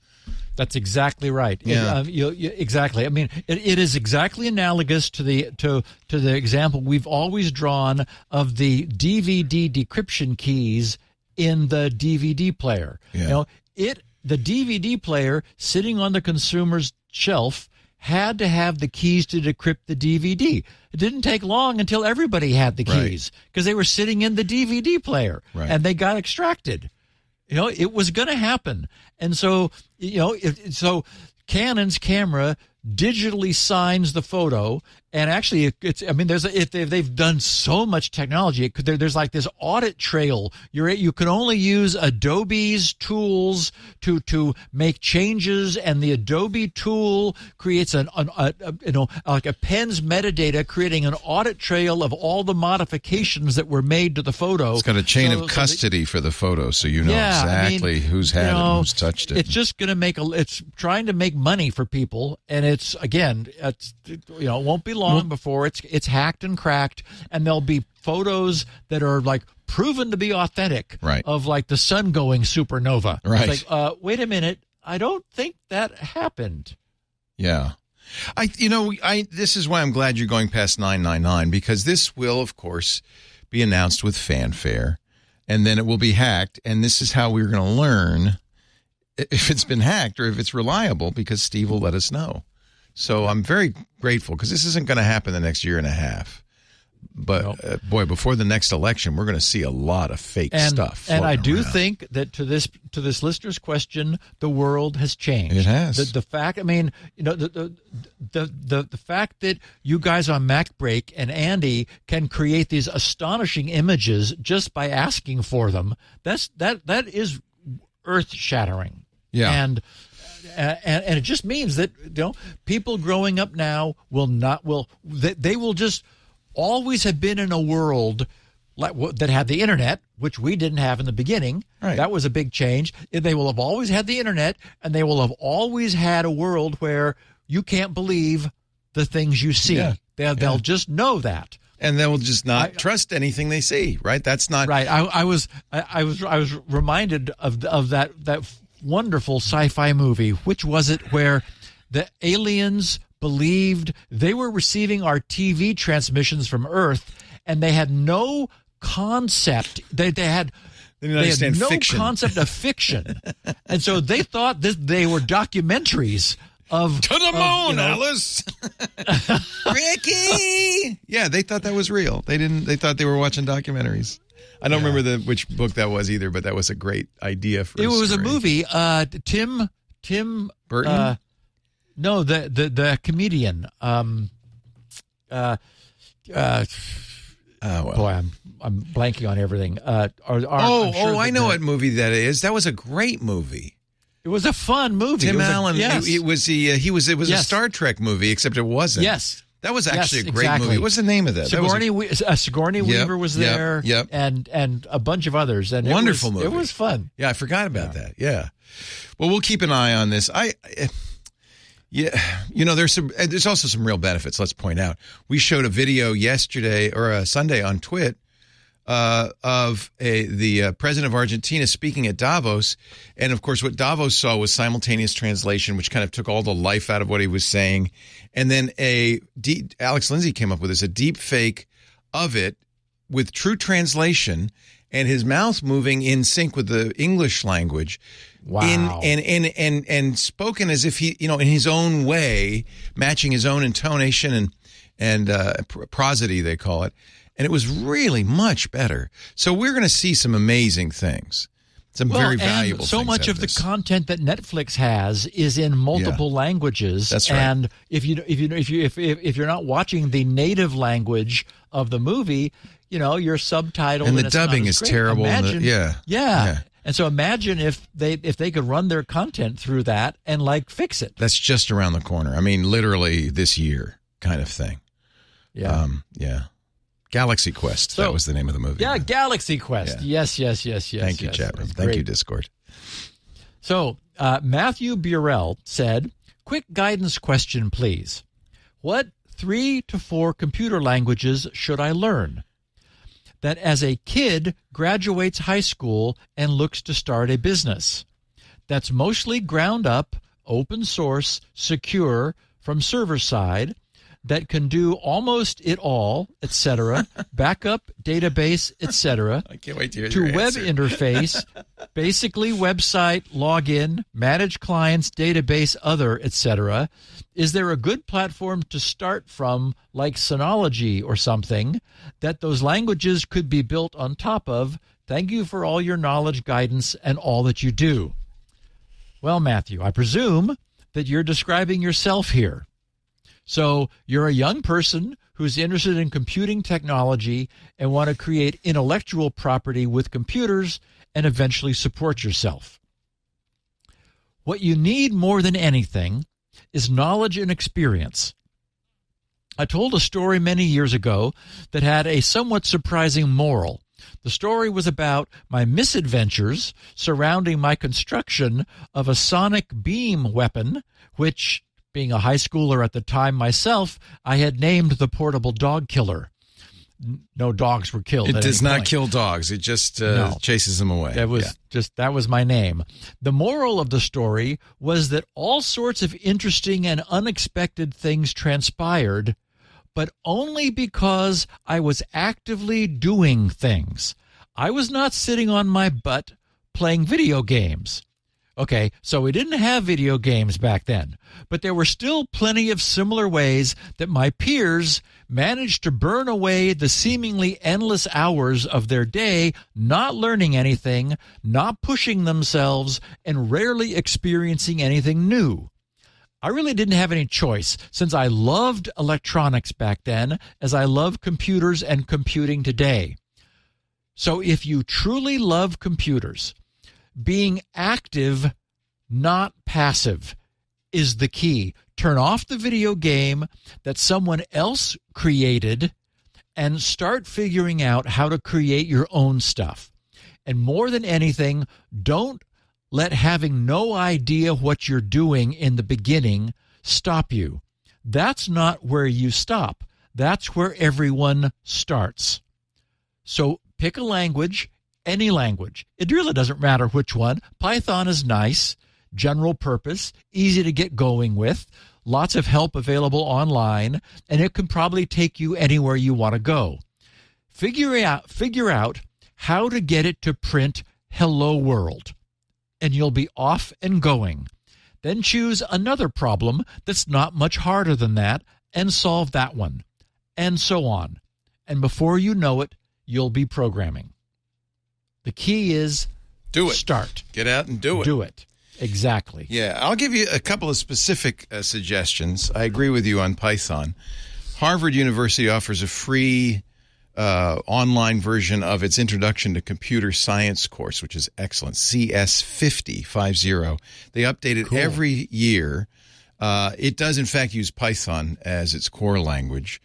That's exactly right. It, Yeah. um, you, you- exactly. I mean, it, it is exactly analogous to the to to the example we've always drawn of the DVD decryption keys in the DVD player. Yeah. You know, it the DVD player sitting on the consumer's shelf had to have the keys to decrypt the DVD. It didn't take long until everybody had the keys because they were sitting in the DVD player Right. and they got extracted. You know, it was going to happen. And so, you know, it, so Canon's camera digitally signs the photo. And actually, it, it's, I mean, there's, a, if they, they've done so much technology, it could, there, there's like this audit trail. You're, you can only use Adobe's tools to, to make changes. And the Adobe tool creates an, an a, a, you know, like appends metadata, creating an audit trail of all the modifications that were made to the photo. It's got a chain So- of so custody for the photo, so you know yeah, I mean, exactly who's you had it know, and who's touched it. It's just going to make a. It's trying to make money for people, and it's again, it's you know, it won't be long before it's it's hacked and cracked, and there'll be photos that are like proven to be authentic, Right. Of like the sun going supernova, It's Right. like, uh, wait a minute, I don't think that happened. Yeah. I you know, I this is why I'm glad you're going past 999 because this will of course be announced with fanfare and then it will be hacked and this is how we're going to learn if it's been hacked or if it's reliable because Steve will let us know. So I'm very grateful because this isn't going to happen the next year and a half. But Nope. uh, boy, before the next election, we're going to see a lot of fake And stuff. and I do around. think that to this to this listener's question, the world has changed. It has. The, the fact, I mean, you know, the the, the the the fact that you guys on MacBreak and Andy can create these astonishing images just by asking for them. That's that that is earth shattering. Yeah. And and, and it just means that you know people growing up now will not will they, they will just always have been in a world like that had the internet, which we didn't have in the beginning. Right. That was a big change. They will have always had the internet, and they will have always had a world where you can't believe the things you see. Yeah. They'll, they'll just know that. and they will just not I- trust anything they see, right? That's not Right. I, I was I, I was I was reminded of of that that wonderful sci-fi movie. Which was it? Where the aliens believed they were receiving our TV transmissions from Earth, and they had no concept. They they had. They had no fiction. concept of fiction, and so they thought that they were documentaries of To the of, moon, you know, Alice. Ricky. Yeah, they thought that was real. They didn't. They thought they were watching documentaries. I don't remember the which book that was either, but that was a great idea for. It was a movie. Uh, Tim Tim Burton? Uh, no, the the the comedian. Um, uh, uh, Oh, well. boy, I'm I'm blanking on everything. Uh, are, are, oh, sure oh, I know the- what movie that is. That was a great movie. It was a fun movie. Tim was a- Allen. yes. It, it was the. Uh, he was. It was a Star Trek movie, except it wasn't. yes. That was Yes, actually a great exactly. movie. What's the name of that? That was a- Sigourney, uh, Sigourney Yep, Weaver was yep, there, yep. and and a bunch of others, and Wonderful it was, movie. It was fun. Yeah, I forgot about that. Yeah. Well, we'll keep an eye on this. I, I- yeah, you know, there's some. Eh, there's also some real benefits. Let's point out. We showed a video yesterday or a Sunday on Twit uh, of a, the uh, president of Argentina speaking at Davos, and of course, what Davos saw was simultaneous translation, which kind of took all the life out of what he was saying, and then a deep, Alex Lindsay came up with this a deep fake of it with true translation and his mouth moving in sync with the English language. Wow. In, and, and, and, and spoken as if he, you know, in his own way, matching his own intonation and, and uh, prosody they call it, and it was really much better. So we're going to see some amazing things, some Well, very and valuable. So much of the content that Netflix has is in multiple languages. That's right. And if you if you if you if, if if you're not watching the native language of the movie, you know you're subtitled And the it's dubbing is great. terrible and the- yeah. yeah, Yeah. And so imagine if they if they could run their content through that and like fix it. That's just around the corner. I mean, literally this year, kind of thing. Yeah. Um, yeah. Galaxy Quest. So- that was the name of the movie. yeah, Galaxy Quest. Yeah. Yes, yes, yes, yes. Thank you, yes. Chapman. That's Thank you. Discord. So, uh, Matthew Burrell said, Quick guidance question, please. What three to four computer languages should I learn? That as a kid graduates high school and looks to start a business. That's mostly ground up, open source, secure from server side that can do almost it all, etc. backup, database, etc I can't wait to hear to web answer. interface, basically website, login, manage clients, database, other, etc. Is there a good platform to start from, like Synology or something, that those languages could be built on top of? Thank you for all your knowledge, guidance, and all that you do. Well, Matthew, I presume that you're describing yourself here. So you're a young person who's interested in computing technology and want to create intellectual property with computers and eventually support yourself. What you need more than anything is knowledge and experience. I told a story many years ago that had a somewhat surprising moral. The story was about my misadventures surrounding my construction of a sonic beam weapon, which, being a high schooler at the time myself, I had named the portable dog killer. No dogs were killed. It does not point. kill dogs. It just uh, No. chases them away. That was Yeah. just that was my name. The moral of the story was that all sorts of interesting and unexpected things transpired, but only because I was actively doing things. I was not sitting on my butt playing video games. Okay, so we didn't have video games back then, but there were still plenty of similar ways that my peers managed to burn away the seemingly endless hours of their day not learning anything, not pushing themselves, and rarely experiencing anything new. I really didn't have any choice since I loved electronics back then as I love computers and computing today. So if you truly love computers, being active, not passive, is the key. Turn off the video game that someone else created and start figuring out how to create your own stuff. And more than anything, don't let having no idea what you're doing in the beginning stop you. That's not where you stop. That's where everyone starts. So pick a language, any language. It really doesn't matter which one. Python is nice, general purpose, easy to get going with, lots of help available online, and it can probably take you anywhere you want to go. Figure out figure out how to get it to print hello world and you'll be off and going. Then choose another problem that's not much harder than that and solve that one. And so on. And before you know it, you'll be programming. The key is Do it. start. Get out and do it. Do it. Exactly. Yeah, I'll give you a couple of specific uh, suggestions. I agree with you on Python. Harvard University offers a free uh, online version of its Introduction to Computer Science course, which is excellent. CS50 50. They update it every year. Uh, it does, in fact, use Python as its core language.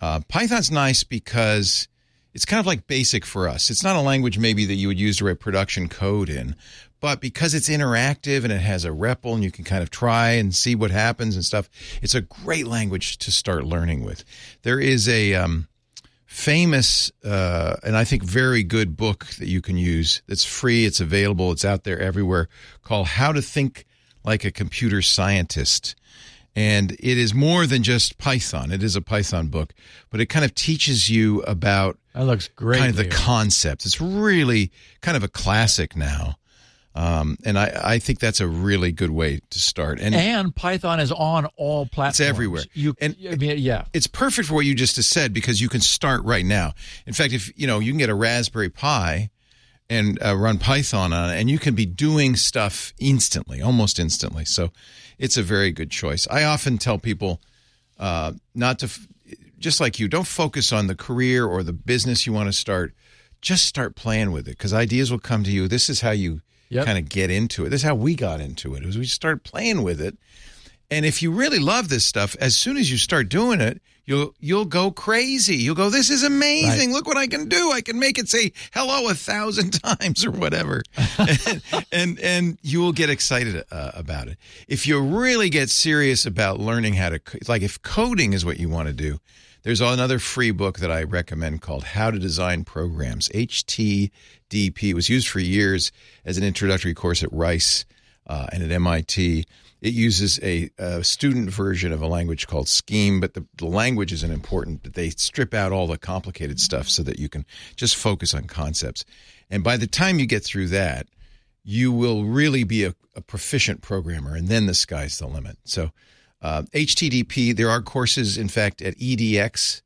Uh, Python's nice because it's kind of like basic for us. It's not a language maybe that you would use to write production code in, but because it's interactive and it has a REPL and you can kind of try and see what happens and stuff, it's a great language to start learning with. There is a um, famous uh, and I think very good book that you can use that's free, it's available, it's out there everywhere called How to Think Like a Computer Scientist. And it is more than just Python. It is a Python book, but it kind of teaches you about That looks great. kind of the Leo. concepts. It's really kind of a classic now. Um, and I, I think that's a really good way to start. And, And Python is on all platforms. everywhere. You And- I mean, yeah. it's perfect for what you just said because you can start right now. In fact, if you know, you can get a Raspberry Pi and uh, run Python on it, and you can be doing stuff instantly, almost instantly. So, it's a very good choice. I often tell people uh, not to, f- just like you, don't focus on the career or the business you want to start. Just start playing with it because ideas will come to you. This is how you Yep. kind of get into it. This is how we got into it. Is we started playing with it. And if you really love this stuff, as soon as you start doing it, you'll you'll go crazy. You'll go, "This is amazing! Look what I can do! I can make it say hello a thousand times or whatever," and, and and you will get excited uh, about it. If you really get serious about learning how to, like if coding is what you want to do, there's another free book that I recommend called How to Design Programs. HTDP it was used for years as an introductory course at Rice uh, and at MIT. It uses a, a student version of a language called Scheme, but the, the language isn't important. They strip out all the complicated stuff so that you can just focus on concepts. And by the time you get through that, you will really be a, a proficient programmer, and then the sky's the limit. So, uh, HTDP, there are courses, in fact, at edx.org.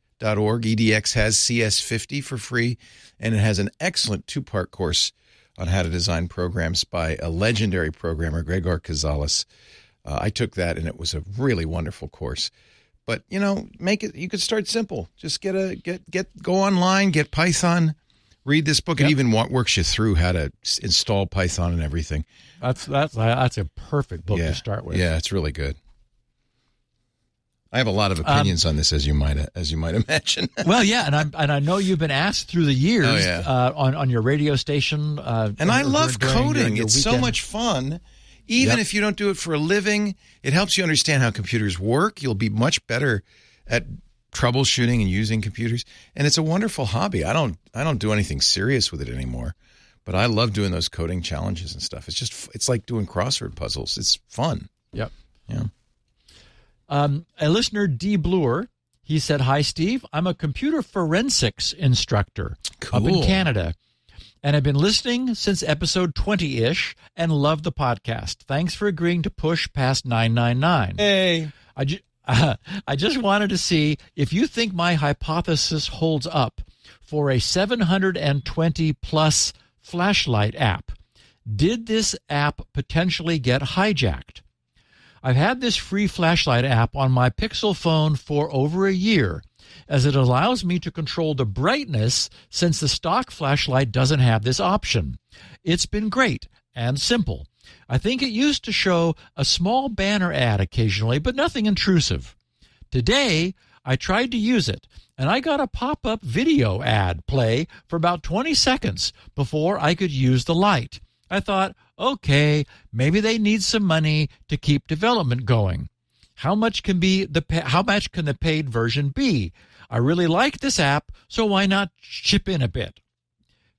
EDX has CS50 for free, and it has an excellent two part course on how to design programs by a legendary programmer, Gregor Kiczales. Uh, I took that, and it was a really wonderful course. But you know, make it. You could start simple. Just get a get get go online, get Python, read this book. It even works you through how to install Python and everything. That's that's that's a perfect book yeah, to start with. Yeah, it's really good. I have a lot of opinions on this, as you might as you might imagine. Well, yeah, and I and I know you've been asked through the years Oh, yeah. uh, on on your radio station. Uh, and I love during- coding. during it's so much fun. Even Yep. if you don't do it for a living, it helps you understand how computers work. You'll be much better at troubleshooting and using computers. And it's a wonderful hobby. I don't I don't do anything serious with it anymore, but I love doing those coding challenges and stuff. It's just it's like doing crossword puzzles. It's fun. Yep. Yeah. Um, a listener, D. Bluer, he said, Hi, Steve. I'm a computer forensics instructor up in Canada. And I've been listening since episode 20 ish and love the podcast. Thanks for agreeing to push past 999. Hey. I, ju- I just wanted to see if you think my hypothesis holds up for a 720 plus flashlight app. Did this app potentially get hijacked? I've had this free flashlight app on my Pixel phone for over a year, as it allows me to control the brightness since the stock flashlight doesn't have this option. It's been great and simple. I think it used to show a small banner ad occasionally, but nothing intrusive. Today, I tried to use it, and I got a pop up video ad play for about 20 seconds before I could use the light. I thought, okay, maybe they need some money to keep development going. How much can be the how much can the paid version be? I really like this app, so why not chip in a bit?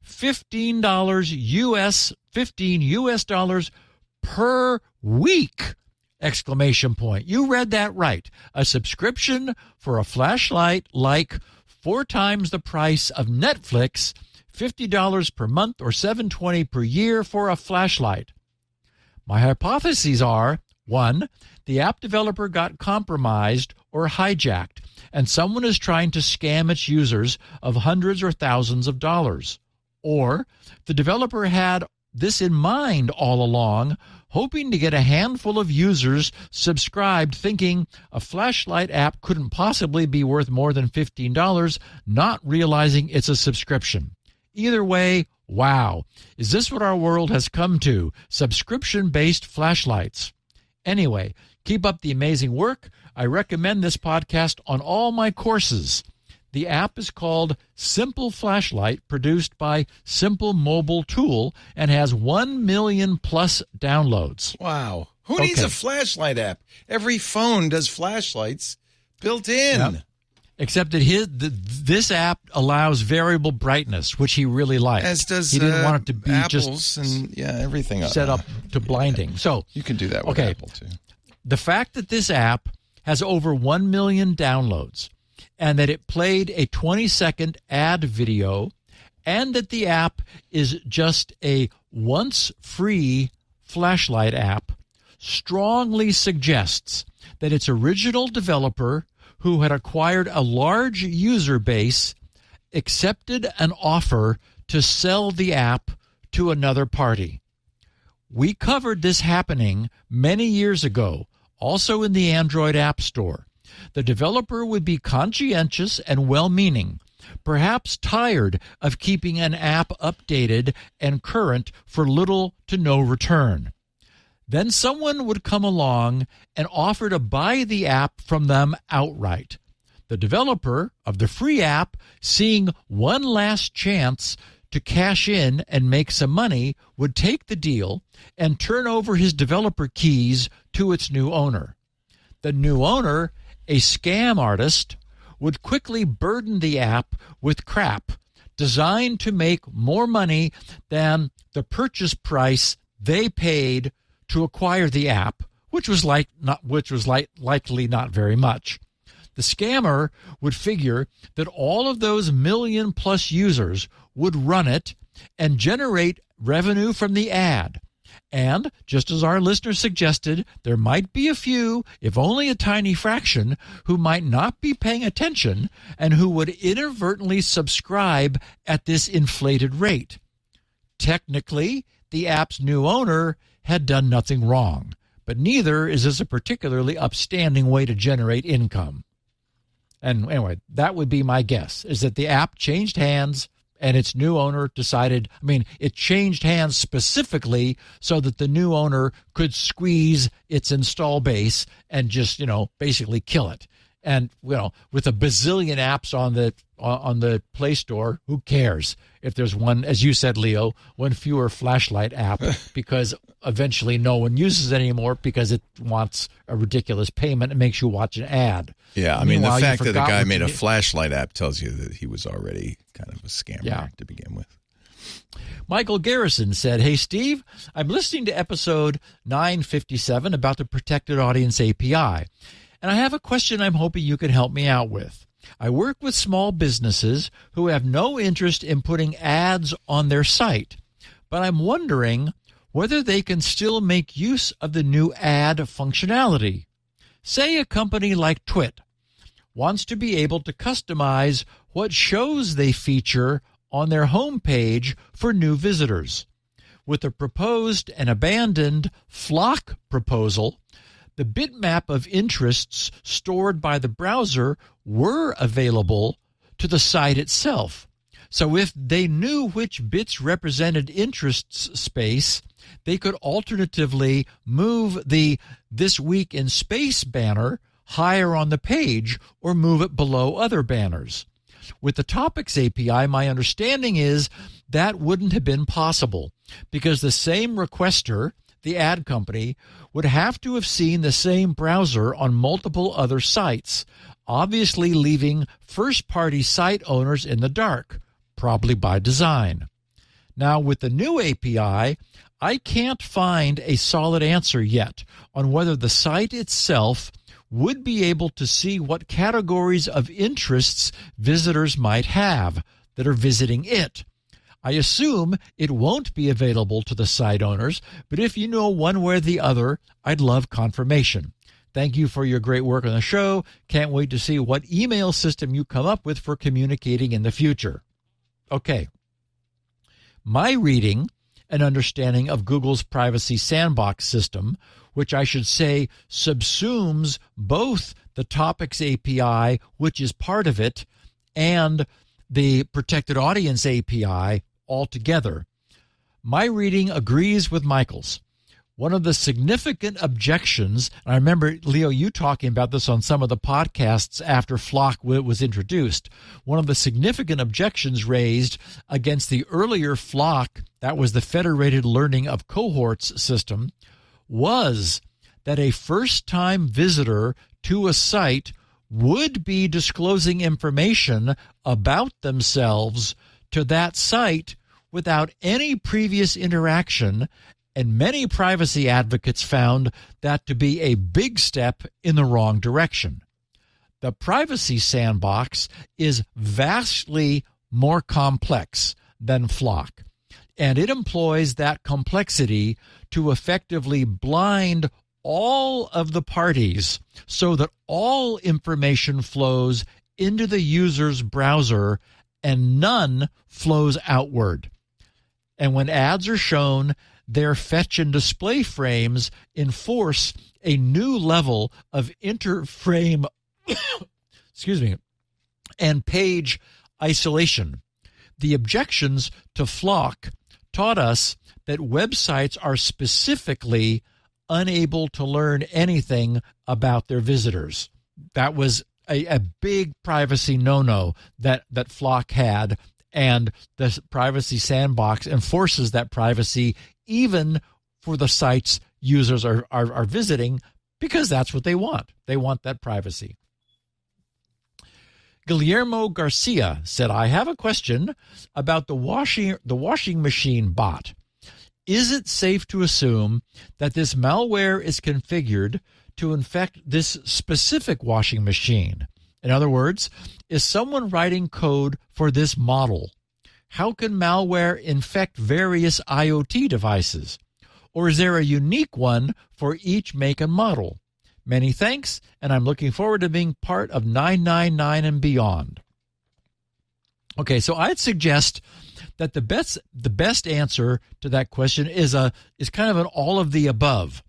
Fifteen dollars US, fifteen US dollars per week! Exclamation point. You read that right. A subscription for a flashlight like four times the price of Netflix, $50 per month or 720 per year for a flashlight. My hypotheses are one, the app developer got compromised or hijacked, and someone is trying to scam its users of hundreds or thousands of dollars. Or the developer had this in mind all along, hoping to get a handful of users subscribed, thinking a flashlight app couldn't possibly be worth more than $15, not realizing it's a subscription. Either way, wow. Is this what our world has come to? Subscription based flashlights. Anyway, keep up the amazing work. I recommend this podcast on all my courses. The app is called Simple Flashlight, produced by Simple Mobile Tool, and has 1 million plus downloads. Wow. Who needs a flashlight app? Every phone does flashlights built in. Yep. Except that his th- this app allows variable brightness, which he really liked. As does he didn't uh, want it to be apples just and yeah, everything set up to blinding. So You can do that with Okay. Apple too. the fact that this app has over 1 million downloads and that it played a 20 second ad video and that the app is just a once free flashlight app strongly suggests that its original developer, who had acquired a large user base, accepted an offer to sell the app to another party. We covered this happening many years ago, also in the Android App Store. The developer would be conscientious and well meaning, perhaps tired of keeping an app updated and current for little to no return. Then someone would come along and offer to buy the app from them outright. The developer of the free app, seeing one last chance to cash in and make some money, would take the deal and turn over his developer keys to its new owner. The new owner, a scam artist, would quickly burden the app with crap designed to make more money than the purchase price they paid to acquire the app, which was like not which was like likely not very much. The scammer would figure that all of those million plus users would run it and generate revenue from the ad. And just as our listener suggested, there might be a few, if only a tiny fraction, who might not be paying attention and who would inadvertently subscribe at this inflated rate. Technically, the app's new owner had done nothing wrong, but neither is this a particularly upstanding way to generate income. And anyway, that would be my guess is that the app changed hands and its new owner decided, I mean, it changed hands specifically so that the new owner could squeeze its install base and just, you know, basically kill it and you know with a bazillion apps on the on the play store who cares if there's one as you said leo one fewer flashlight app because eventually no one uses it anymore because it wants a ridiculous payment and makes you watch an ad. Yeah i mean Meanwhile, the fact that the guy made a flashlight app tells you that he was already kind of a scammer Yeah. to begin with. Michael Garrison said, Hey, Steve, I'm listening to episode 957 about the protected audience API, and I have a question I'm hoping you can help me out with. I work with small businesses who have no interest in putting ads on their site, but I'm wondering whether they can still make use of the new ad functionality. Say a company like Twit wants to be able to customize what shows they feature on their homepage for new visitors. With the proposed and abandoned FLoC proposal, the bitmap of interests stored by the browser were available to the site itself. So if they knew which bits represented interests space, they could alternatively move the This Week in Space banner higher on the page or move it below other banners. With the Topics API, my understanding is that wouldn't have been possible because the same requester, the ad company, would have to have seen the same browser on multiple other sites, obviously leaving first party site owners in the dark, probably by design. Now, with the new API, I can't find a solid answer yet on whether the site itself would be able to see what categories of interests visitors might have that are visiting it. I assume it won't be available to the site owners, but if you know one way or the other, I'd love confirmation. Thank you for your great work on the show. Can't wait to see what email system you come up with for communicating in the future. Okay. My reading and understanding of Google's privacy sandbox system, which I should say subsumes both the Topics API, which is part of it, and the Protected Audience API altogether. My reading agrees with Michael's. One of the significant objections, and I remember, Leo, you talking about this on some of the podcasts after FLoC was introduced. One of the significant objections raised against the earlier FLoC, that was the Federated Learning of Cohorts system, was that a first time visitor to a site would be disclosing information about themselves to that site without any previous interaction and many privacy advocates found that to be a big step in the wrong direction. The privacy sandbox is vastly more complex than FLoC. And it employs that complexity to effectively blind all of the parties so that all information flows into the user's browser and none flows outward. And when ads are shown, their fetch and display frames enforce a new level of interframe excuse me and page isolation. The objections to FLoC taught us that websites are specifically unable to learn anything about their visitors. That was a, a big privacy no-no that that FLoC had, and the privacy sandbox enforces that privacy even for the sites users are, are, are visiting because that's what they want. They want that privacy. Guillermo Garcia said, I have a question about the washing the washing machine bot. Is it safe to assume that this malware is configured to infect this specific washing machine? In other words, is someone writing code for this model? How can malware infect various IoT devices? Or is there a unique one for each make and model? Many thanks, and I'm looking forward to being part of 999 and beyond. Okay, so I'd suggest that the best the best answer to that question is a is kind of an all of the above.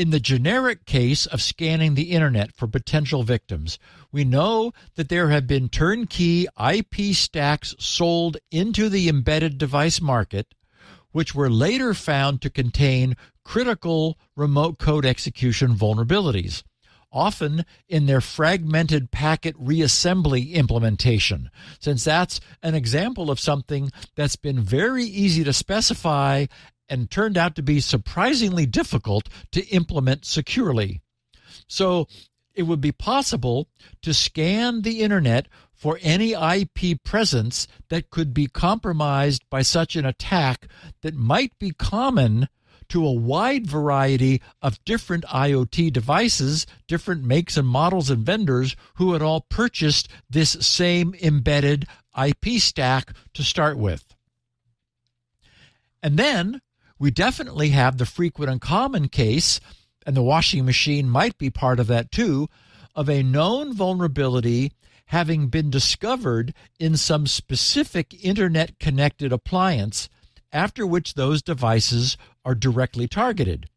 In the generic case of scanning the internet for potential victims, we know that there have been turnkey IP stacks sold into the embedded device market, which were later found to contain critical remote code execution vulnerabilities often in their fragmented packet reassembly implementation, since that's an example of something that's been very easy to specify and turned out to be surprisingly difficult to implement securely. So it would be possible to scan the internet for any IP presence that could be compromised by such an attack that might be common to a wide variety of different IoT devices, different makes and models and vendors who had all purchased this same embedded IP stack to start with. And then we definitely have the frequent and common case, and the washing machine might be part of that too, of a known vulnerability having been discovered in some specific internet connected appliance after which those devices are directly targeted.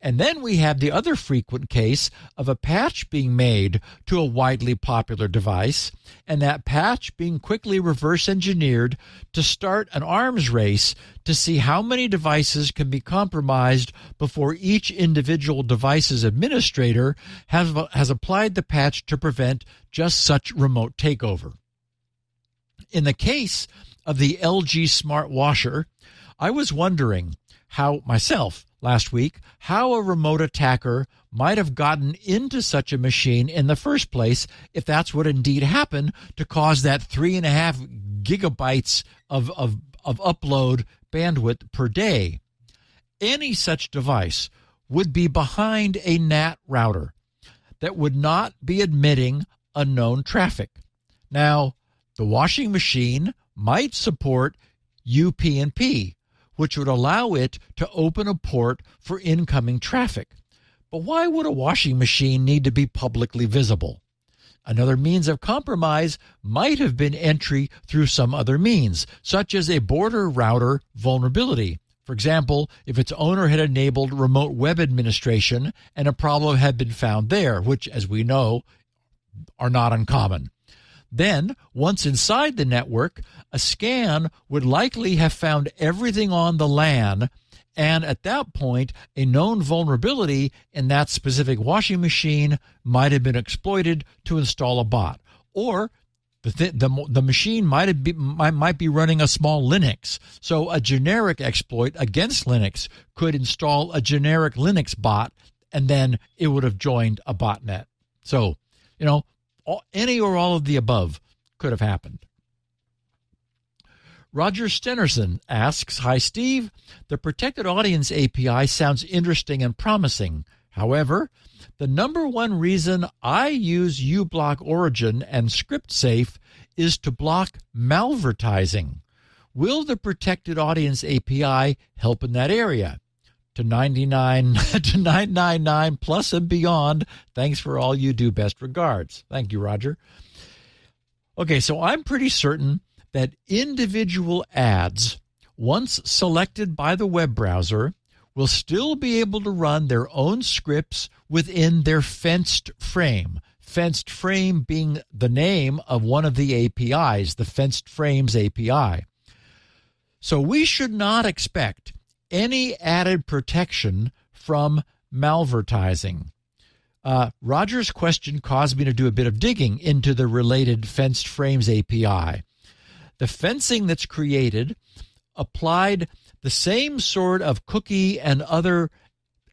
And then we have the other frequent case of a patch being made to a widely popular device, and that patch being quickly reverse engineered to start an arms race to see how many devices can be compromised before each individual device's administrator has, has applied the patch to prevent just such remote takeover. In the case of the LG smart washer, I was wondering how myself last week how a remote attacker might have gotten into such a machine in the first place if that's what indeed happened to cause that three and a half gigabytes of, of, of upload bandwidth per day. Any such device would be behind a NAT router that would not be admitting unknown traffic. Now, the washing machine might support UPnP, which would allow it to open a port for incoming traffic. But why would a washing machine need to be publicly visible? Another means of compromise might have been entry through some other means, such as a border router vulnerability. For example, if its owner had enabled remote web administration and a problem had been found there, which, as we know, are not uncommon. Then, once inside the network, a scan would likely have found everything on the LAN, and at that point, a known vulnerability in that specific washing machine might have been exploited to install a bot. Or the, th- the, the machine might, have be, might, might be running a small Linux. So a generic exploit against Linux could install a generic Linux bot, and then it would have joined a botnet. So, you know, all, any or all of the above could have happened. Roger Stenerson asks Hi, Steve. The protected audience API sounds interesting and promising. However, the number one reason I use uBlock Origin and ScriptSafe is to block malvertising. Will the protected audience API help in that area? To 99 to 999 plus and beyond. Thanks for all you do. Best regards. Thank you, Roger. Okay, so I'm pretty certain that individual ads, once selected by the web browser, will still be able to run their own scripts within their fenced frame. Fenced frame being the name of one of the APIs, the Fenced Frames API. So we should not expect any added protection from malvertising. Uh, Roger's question caused me to do a bit of digging into the related Fenced Frames API. The fencing that's created applied the same sort of cookie and other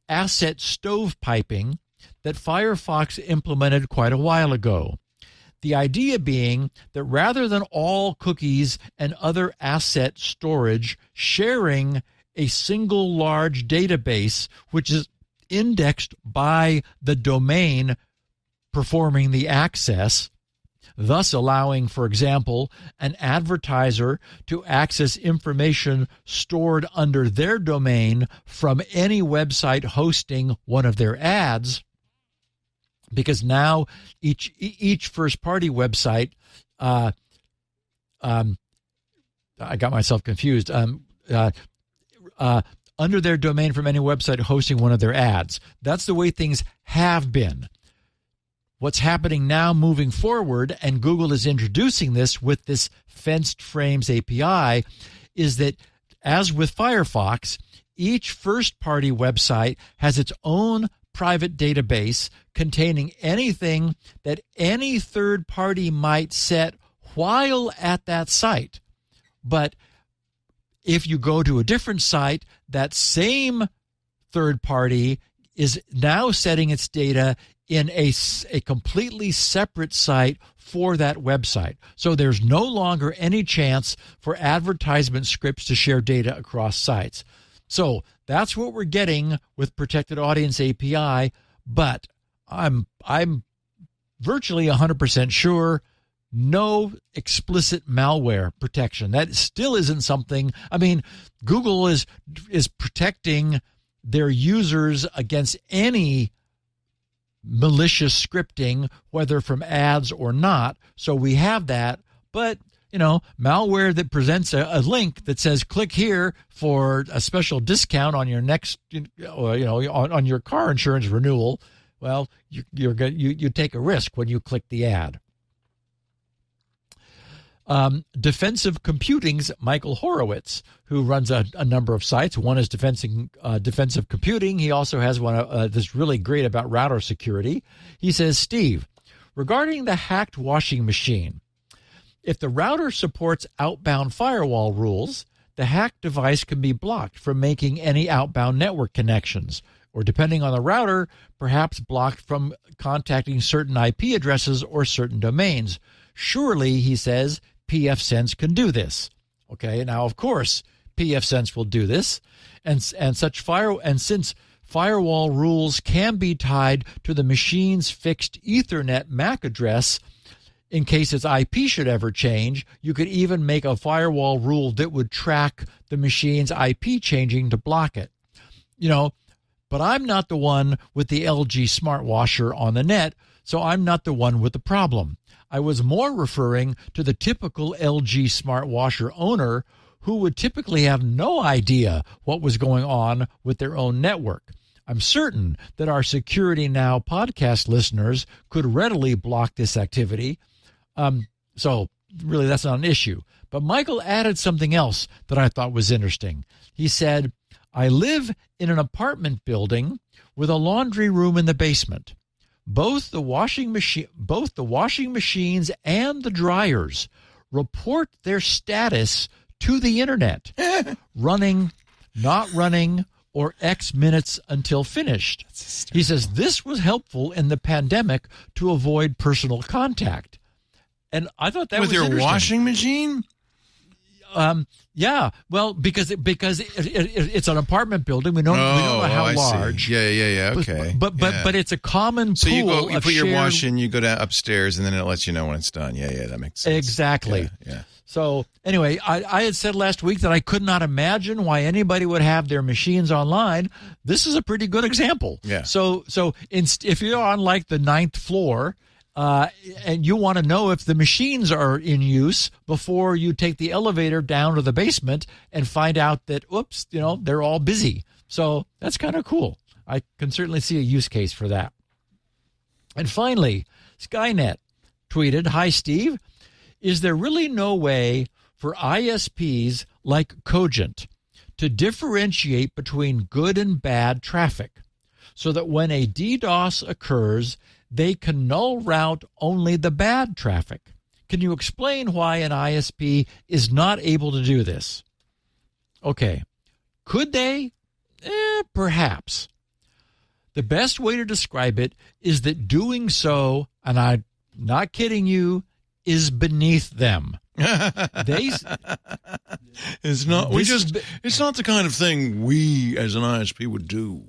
asset stovepiping that Firefox implemented quite a while ago. The idea being that rather than all cookies and other asset storage sharing a single large database, which is indexed by the domain performing the access, thus allowing, for example, an advertiser to access information stored under their domain from any website hosting one of their ads. Because now each each first party website uh, um, I got myself confused. Um, uh, uh, under their domain from any website hosting one of their ads. That's the way things have been. What's happening now moving forward, and Google is introducing this with this fenced frames API, is that as with Firefox, each first party website has its own private database containing anything that any third party might set while at that site. But if you go to a different site, that same third party is now setting its data in a, a completely separate site for that website. So there's no longer any chance for advertisement scripts to share data across sites. So that's what we're getting with Protected Audience API, but I'm I'm virtually 100% sure no explicit malware protection. That still isn't something. I mean, Google is is protecting their users against any malicious scripting, whether from ads or not. So we have that, but you know, malware that presents a, a, link that says click here for a special discount on your next, uh, you know, on, on your car insurance renewal. Well, you, you're you you take a risk when you click the ad. Um, defensive Computing's Michael Horowitz, who runs a, a, number of sites. One is defensive, uh, defensive Computing. He also has one uh, that's really great about router security. He says, Steve, regarding the hacked washing machine, if the router supports outbound firewall rules, the hacked device can be blocked from making any outbound network connections, or depending on the router, perhaps blocked from contacting certain IP addresses or certain domains. Surely, he says, pfSense can do this. Okay, now of course pfSense will do this, and and such fire and since firewall rules can be tied to the machine's fixed Ethernet MAC address. In case its IP should ever change, you could even make a firewall rule that would track the machine's IP changing to block it. You know, but I'm not the one with the LG smart washer on the net, so I'm not the one with the problem. I was more referring to the typical LG smart washer owner who would typically have no idea what was going on with their own network. I'm certain that our Security Now podcast listeners could readily block this activity. Um, so, really, that's not an issue. But Michael added something else that I thought was interesting. He said, I live in an apartment building with a laundry room in the basement both the washing machine both the washing machines and the dryers report their status to the internet. Running not running or x minutes until finished. He says this was helpful in the pandemic to avoid personal contact. And i thought that with was your washing machine um, yeah, well, because it, because it, it, it's an apartment building, we don't, oh, we don't know how oh, large. Yeah, yeah, yeah. Okay, but but yeah. but it's a common so you go, you put shared... your wash in, you go down upstairs, and then it lets you know when it's done. Yeah, yeah, that makes sense. Exactly. Yeah. yeah. So anyway, I, I had said last week that I could not imagine why anybody would have their machines online. This is a pretty good example. Yeah. So so in, if you're on like the ninth floor. Uh, and you want to know if the machines are in use before you take the elevator down to the basement and find out that, oops, you know, they're all busy. So that's kind of cool. I can certainly see a use case for that. And finally, Skynet tweeted Hi, Steve. Is there really no way for ISPs like Cogent to differentiate between good and bad traffic so that when a DDoS occurs, they can null route only the bad traffic? Can you explain why an ISP is not able to do this? Okay. Could they? Eh, perhaps. The best way to describe it is that doing so, and I'm not kidding you, is beneath them. they It's not. We just. It's not the kind of thing we as an ISP would do.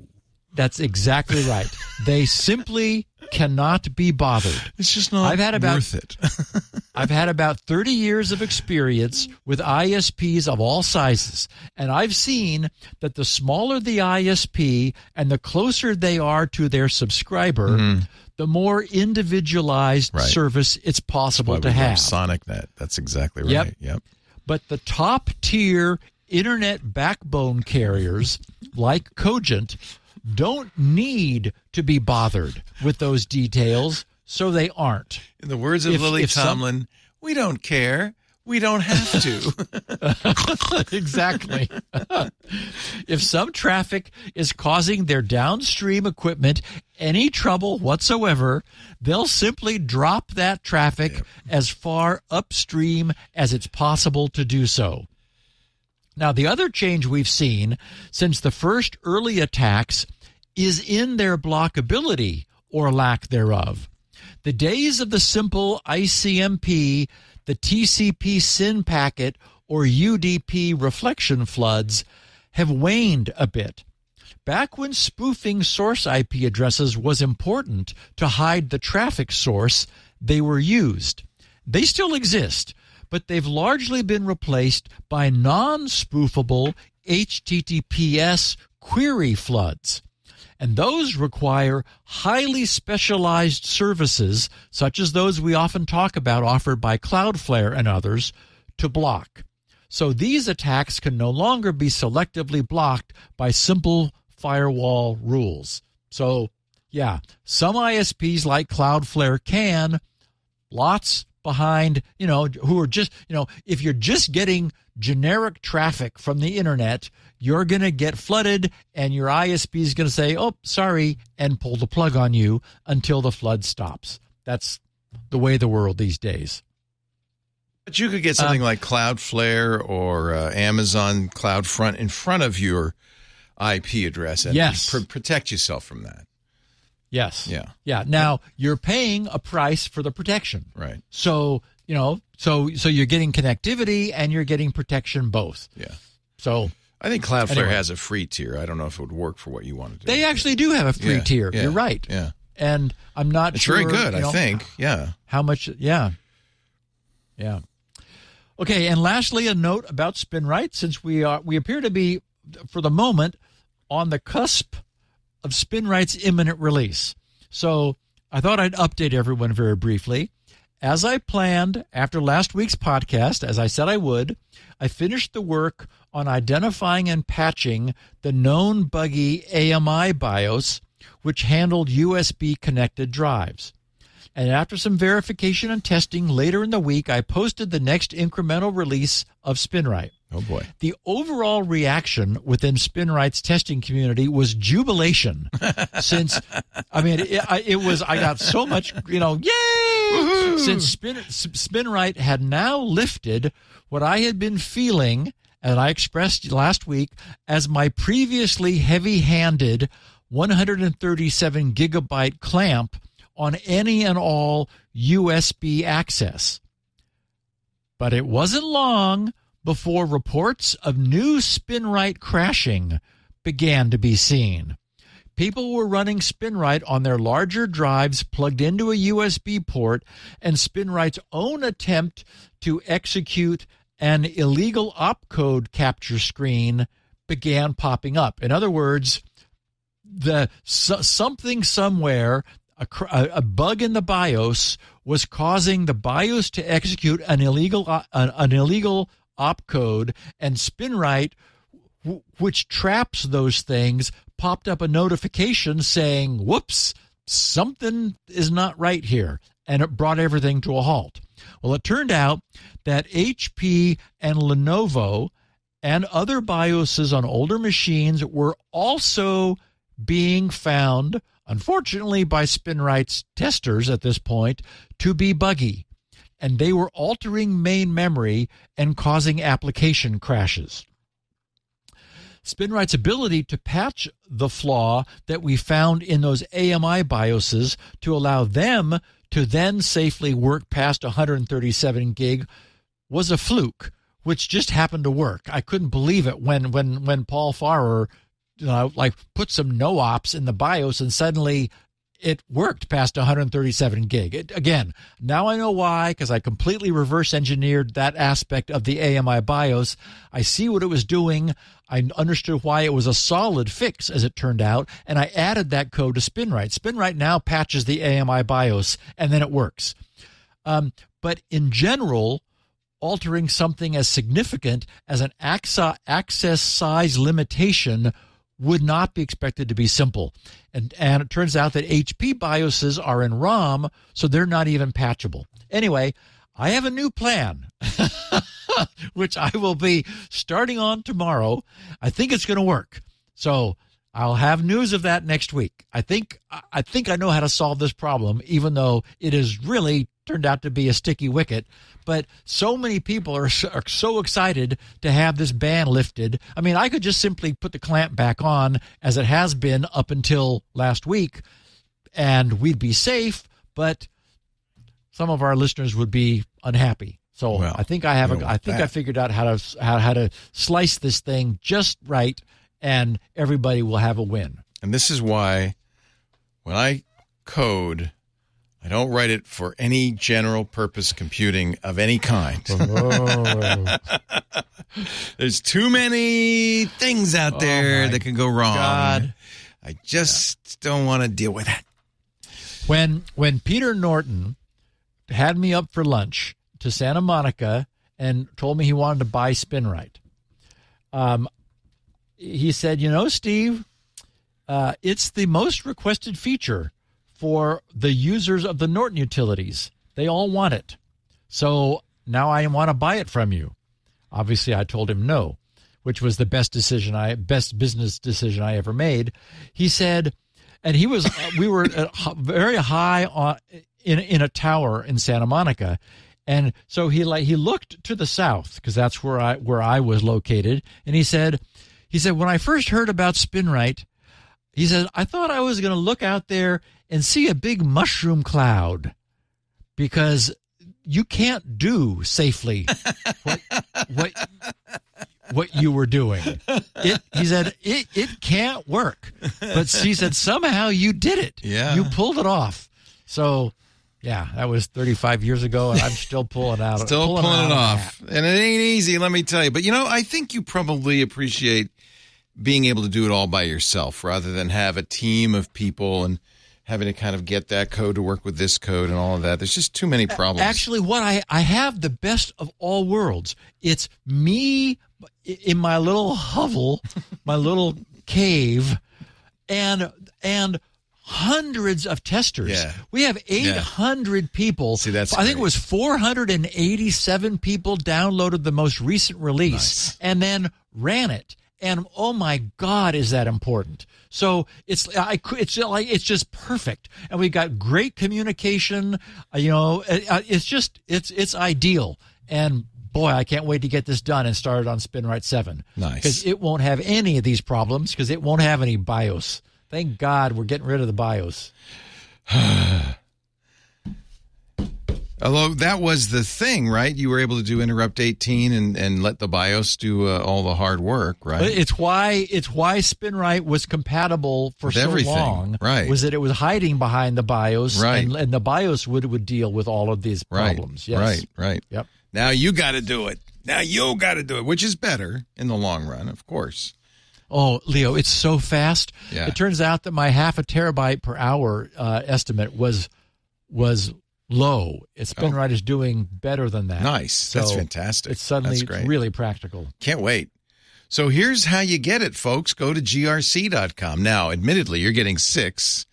that's exactly right. they simply cannot be bothered. It's just not I've had about- worth it. I've had about 30 years of experience with ISPs of all sizes, and I've seen that the smaller the ISP and the closer they are to their subscriber, the more individualized Mm-hmm. Right. service it's possible to have. SonicNet. That's exactly right. Yep. Yep. But the top tier internet backbone carriers like Cogent don't need to be bothered with those details, so they aren't. In the words of If- Lily if some- Tomlin, we don't care. We don't have to. exactly. if some traffic is causing their downstream equipment any trouble whatsoever, they'll simply drop that traffic as far upstream as it's possible to do so. Now, the other change we've seen since the first early attacks is in their blockability or lack thereof. The days of the simple ICMP, the TCP SYN packet, or UDP reflection floods have waned a bit. Back when spoofing source IP addresses was important to hide the traffic source, they were used. They still exist, but they've largely been replaced by non spoofable HTTPS query floods. And those require highly specialized services, such as those we often talk about offered by Cloudflare and others, to block. So these attacks can no longer be selectively blocked by simple firewall rules. So, yeah, some ISPs like Cloudflare can, lots behind, you know, who are just, you know, if you're just getting generic traffic from the internet, you're going to get flooded and your ISP is going to say, oh, sorry, and pull the plug on you until the flood stops. That's the way the world these days. but you could get something like Cloudflare or uh, Amazon CloudFront in front of your IP address and Yes. pr- protect yourself from that. Yes. Yeah. Yeah. Now you're paying a price for the protection. Right. So, you know, so so you're getting connectivity and you're getting protection both. Yeah. So I think Cloudflare Anyway. has a free tier. I don't know if it would work for what you want to do. they actually do have a free Yeah, tier. yeah, You're right. Yeah. And I'm not It's sure. very good, you I think. Yeah. How much? Yeah. Yeah. Okay. And lastly, a note about SpinRite, since we are we appear to be, for the moment, on the cusp of SpinRite's imminent release. So I thought I'd update everyone very briefly. As I planned after last week's podcast, as I said I would, I finished the work on identifying and patching the known buggy AMI BIOS, which handled USB connected drives. And after some verification and testing later in the week, I posted the next incremental release of SpinRite. Oh boy. The overall reaction within SpinRite's testing community was jubilation. since, I mean, it, I- it was, I got so much, you know, yay! Since Spin, SpinRite had now lifted what I had been feeling, and I expressed last week, as my previously heavy handed 137 gigabyte clamp on any and all USB access. But it wasn't long before reports of new SpinRite crashing began to be seen. people were running SpinRite on their larger drives plugged into a USB port, and SpinRite's own attempt to execute an illegal opcode capture screen began popping up. In other words, the so, something somewhere a, a, bug in the BIOS was causing the BIOS to execute an illegal uh, an, an illegal opcode, and SpinRite, w- which traps those things, popped up a notification saying, "Whoops, something is not right here," and it brought everything to a halt. Well, it turned out that HP and Lenovo and other BIOSes on older machines were also being found, unfortunately by SpinRite's testers at this point, to be buggy. And they were altering main memory and causing application crashes. SpinRite's ability to patch the flaw that we found in those AMI BIOSes to allow them to then safely work past 137 gig was a fluke, which just happened to work. I couldn't believe it when when when Paul Farrer you know, like put some no ops in the BIOS and suddenly it worked past 137 gig. It, again, now I know why because I completely reverse engineered that aspect of the AMI BIOS. I see what it was doing. I understood why it was a solid fix, as it turned out, and I added that code to SpinRite. SpinRite now patches the AMI BIOS, and then it works. Um, but in general, altering something as significant as an access size limitation would not be expected to be simple. And, and it turns out that HP BIOSes are in ROM, so they're not even patchable. Anyway, I have a new plan, which I will be starting on tomorrow. I think it's going to work. So I'll have news of that next week. I think I think I know how to solve this problem, even though it is really turned out to be a sticky wicket. But so many people are so, are so excited to have this ban lifted. I mean, I could just simply put the clamp back on as it has been up until last week, and we'd be safe. But some of our listeners would be unhappy. So well, I think I have a, I think that. I figured out how to how, how to slice this thing just right and everybody will have a win. And this is why when I code, I don't write it for any general purpose computing of any kind. Oh. There's too many things out oh there oh that can go wrong. God. I just yeah. don't want to deal with that. When when Peter Norton had me up for lunch to Santa Monica and told me he wanted to buy SpinRite, um, he said, "You know, Steve, uh, it's the most requested feature for the users of the Norton utilities. They all want it. So now I want to buy it from you." Obviously, I told him no, which was the best decision I best business decision I ever made. He said, and he was uh, we were very high on in in a tower in Santa Monica. And so he like he looked to the south because that's where I where I was located, and he said, he said, when I first heard about SpinRite, he said, I thought I was going to look out there and see a big mushroom cloud because you can't do safely what, what, what you were doing. It, he said, it, it can't work. But he said, somehow you did it. Yeah. You pulled it off. So yeah, that was 35 years ago, and I'm still pulling out. still pulling, pulling it off, and it ain't easy. Let me tell you. But you know, I think you probably appreciate being able to do it all by yourself rather than have a team of people and having to kind of get that code to work with this code and all of that. There's just too many problems. Actually, what I I have the best of all worlds. It's me in my little hovel, my little cave, and and hundreds of testers. Yeah. We have 800 yeah. people. See, that's I great. think it was 487 people downloaded the most recent release nice. and then ran it. And oh my God, is that important? So it's I it's like it's just perfect, and we got great communication. Uh, you know, uh, uh, it's just it's it's ideal. And boy, I can't wait to get this done and started on SpinRite Seven. Nice, because it won't have any of these problems because it won't have any BIOS. Thank God we're getting rid of the BIOS. Although that was the thing, right? You were able to do interrupt 18 and, and let the BIOS do uh, all the hard work, right? It's why it's why SpinRite was compatible for With so everything, long. right. Was that it was hiding behind the BIOS, Right. And, and the BIOS would would deal with all of these right, problems. Yes. right, right. Yep. Now you got to do it. Now you got to do it, which is better in the long run, of course. Oh, Leo, it's so fast. Yeah. It turns out that my half a terabyte per hour uh, estimate was was low. It's SpinRite is doing better than that. Oh. Nice. That's fantastic. It's suddenly great. really practical. Can't wait. So here's how you get it, folks. Go to grc.com. Now, admittedly, you're getting six,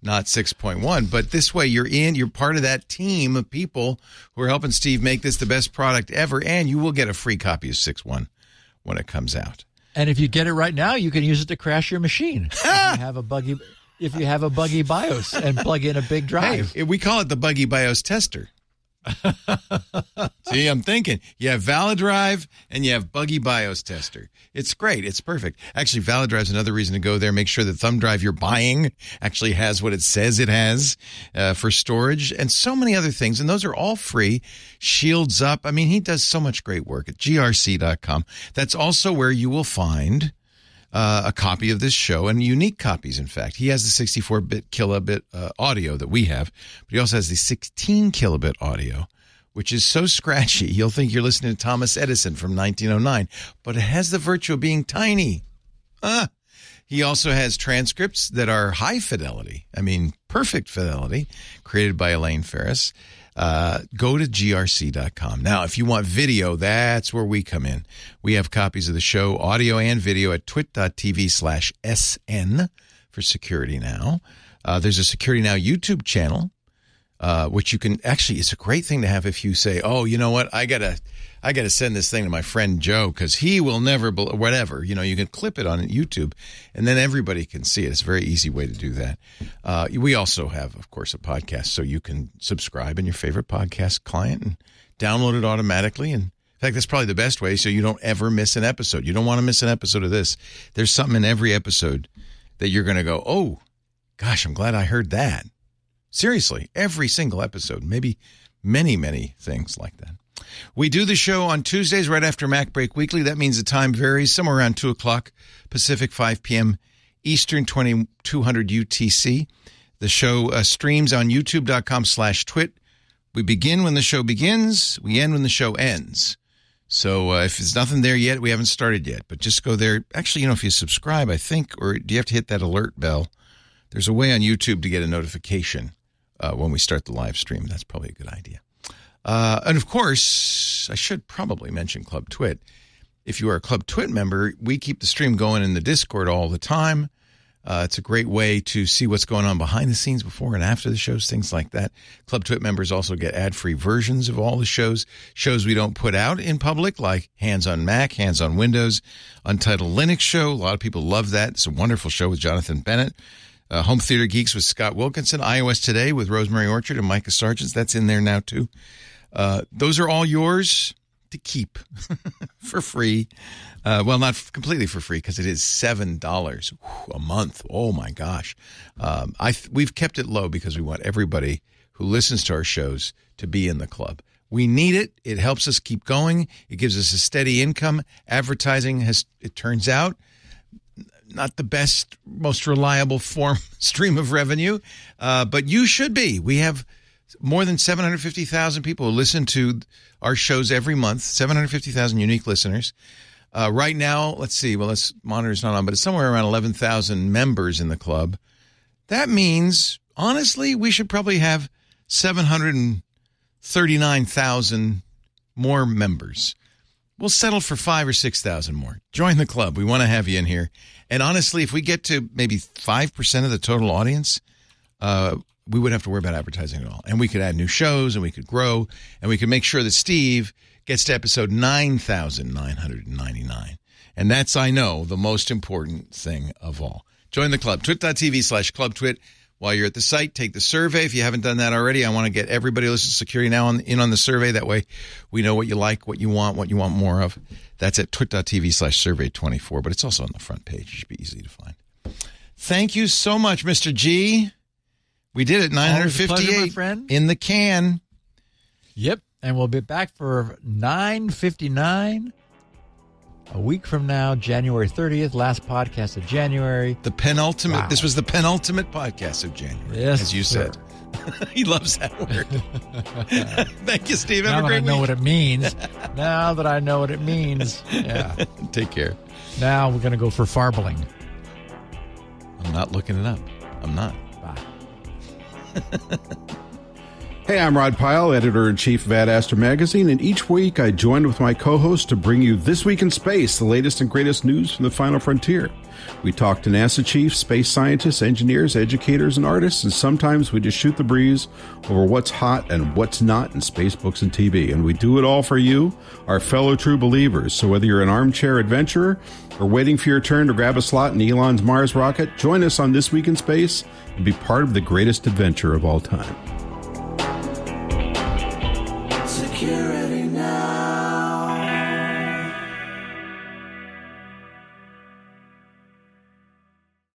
not 6.1, but this way you're in, you're part of that team of people who are helping Steve make this the best product ever, and you will get a free copy of 6.1 when it comes out. And if you get it right now, you can use it to crash your machine. you have a buggy, if you have a buggy BIOS and plug in a big drive. Hey, we call it the Buggy BIOS tester. See, I'm thinking you have ValiDrive and you have Buggy BIOS tester. It's great. It's perfect. Actually, ValiDrive is another reason to go there. Make sure the thumb drive you're buying actually has what it says it has uh, for storage and so many other things. And those are all free. Shields up. I mean, he does so much great work at grc.com. That's also where you will find uh, a copy of this show and unique copies. In fact, he has the 64 bit kilobit uh, audio that we have, but he also has the 16 kilobit audio, which is so scratchy you'll think you're listening to Thomas Edison from 1909, but it has the virtue of being tiny. Ah. He also has transcripts that are high fidelity. I mean, perfect fidelity, created by Elaine Farris. Uh, go to grc.com. Now, if you want video, that's where we come in. We have copies of the show, audio and video at twit.tv slash SN for Security Now. Uh, there's a Security Now YouTube channel, uh, which you can actually, it's a great thing to have if you say, oh, you know what, I gotta, I gotta send this thing to my friend Joe because he will never, bel whatever. You know, you can clip it on YouTube and then everybody can see it. It's a very easy way to do that. Uh, we also have, of course, a podcast so you can subscribe in your favorite podcast client and download it automatically. And in fact, that's probably the best way so you don't ever miss an episode. You don't want to miss an episode of this. There's something in every episode that you're going to go, oh, gosh, I'm glad I heard that. Seriously, every single episode, maybe many, many things like that. We do the show on Tuesdays right after Mac Break Weekly. That means the time varies somewhere around 2 o'clock Pacific, 5 p.m. Eastern, 2200 UTC. The show uh, streams on youtube.com slash twit. We begin when the show begins. We end when the show ends. So uh, if there's nothing there yet, we haven't started yet. But just go there. Actually, you know, if you subscribe, I think, or do you have to hit that alert bell? There's a way on YouTube to get a notification uh, when we start the live stream. That's probably a good idea. Uh, and of course, I should probably mention Club Twit. If you are a Club Twit member, we keep the stream going in the Discord all the time. Uh, it's a great way to see what's going on behind the scenes before and after the shows, things like that. Club Twit members also get ad free versions of all the shows, shows we don't put out in public, like Hands on Mac, Hands on Windows, Untitled Linux Show. A lot of people love that. It's a wonderful show with Jonathan Bennett. Uh, Home Theater Geeks with Scott Wilkinson, iOS Today with Rosemary Orchard and Micah Sargent. That's in there now, too. Uh, those are all yours to keep for free. Uh, well, not f- completely for free because it is seven dollars a month. Oh my gosh! Um, I th- we've kept it low because we want everybody who listens to our shows to be in the club. We need it. It helps us keep going. It gives us a steady income. Advertising has, it turns out, not the best, most reliable form stream of revenue, uh, but you should be. We have more than 750,000 people who listen to our shows every month, 750,000 unique listeners. Uh, right now, let's see, well, this monitor's not on, but it's somewhere around 11,000 members in the club. That means, honestly, we should probably have 739,000 more members. We'll settle for five or 6,000 more. Join the club. We want to have you in here. And honestly, if we get to maybe 5% of the total audience, uh, we wouldn't have to worry about advertising at all. And we could add new shows and we could grow and we could make sure that Steve gets to episode 9,999. And that's, I know, the most important thing of all. Join the club. Twit.tv slash club twit. While you're at the site, take the survey. If you haven't done that already, I want to get everybody listening to security now on, in on the survey. That way we know what you like, what you want, what you want more of. That's at twit.tv slash survey 24, but it's also on the front page. It should be easy to find. Thank you so much, Mr. G. We did it, Always a pleasure, my 958 friend. in the can. Yep, and we'll be back for 959 a week from now, January 30th, last podcast of January. The penultimate. Wow. This was the penultimate podcast of January, Yes, as you sir. said. he loves that word. Thank you, Steve. Have now a that I great know week. what it means. now that I know what it means. Yeah. Take care. now we're going to go for farbling. I'm not looking it up. I'm not. Bye. Hey, I'm Rod Pyle, editor in chief of Ad Astra Magazine, and each week I join with my co host to bring you This Week in Space, the latest and greatest news from the final frontier. We talk to NASA chiefs, space scientists, engineers, educators, and artists, and sometimes we just shoot the breeze over what's hot and what's not in space books and TV. And we do it all for you, our fellow true believers. So whether you're an armchair adventurer or waiting for your turn to grab a slot in Elon's Mars rocket, join us on This Week in Space and be part of the greatest adventure of all time accurate.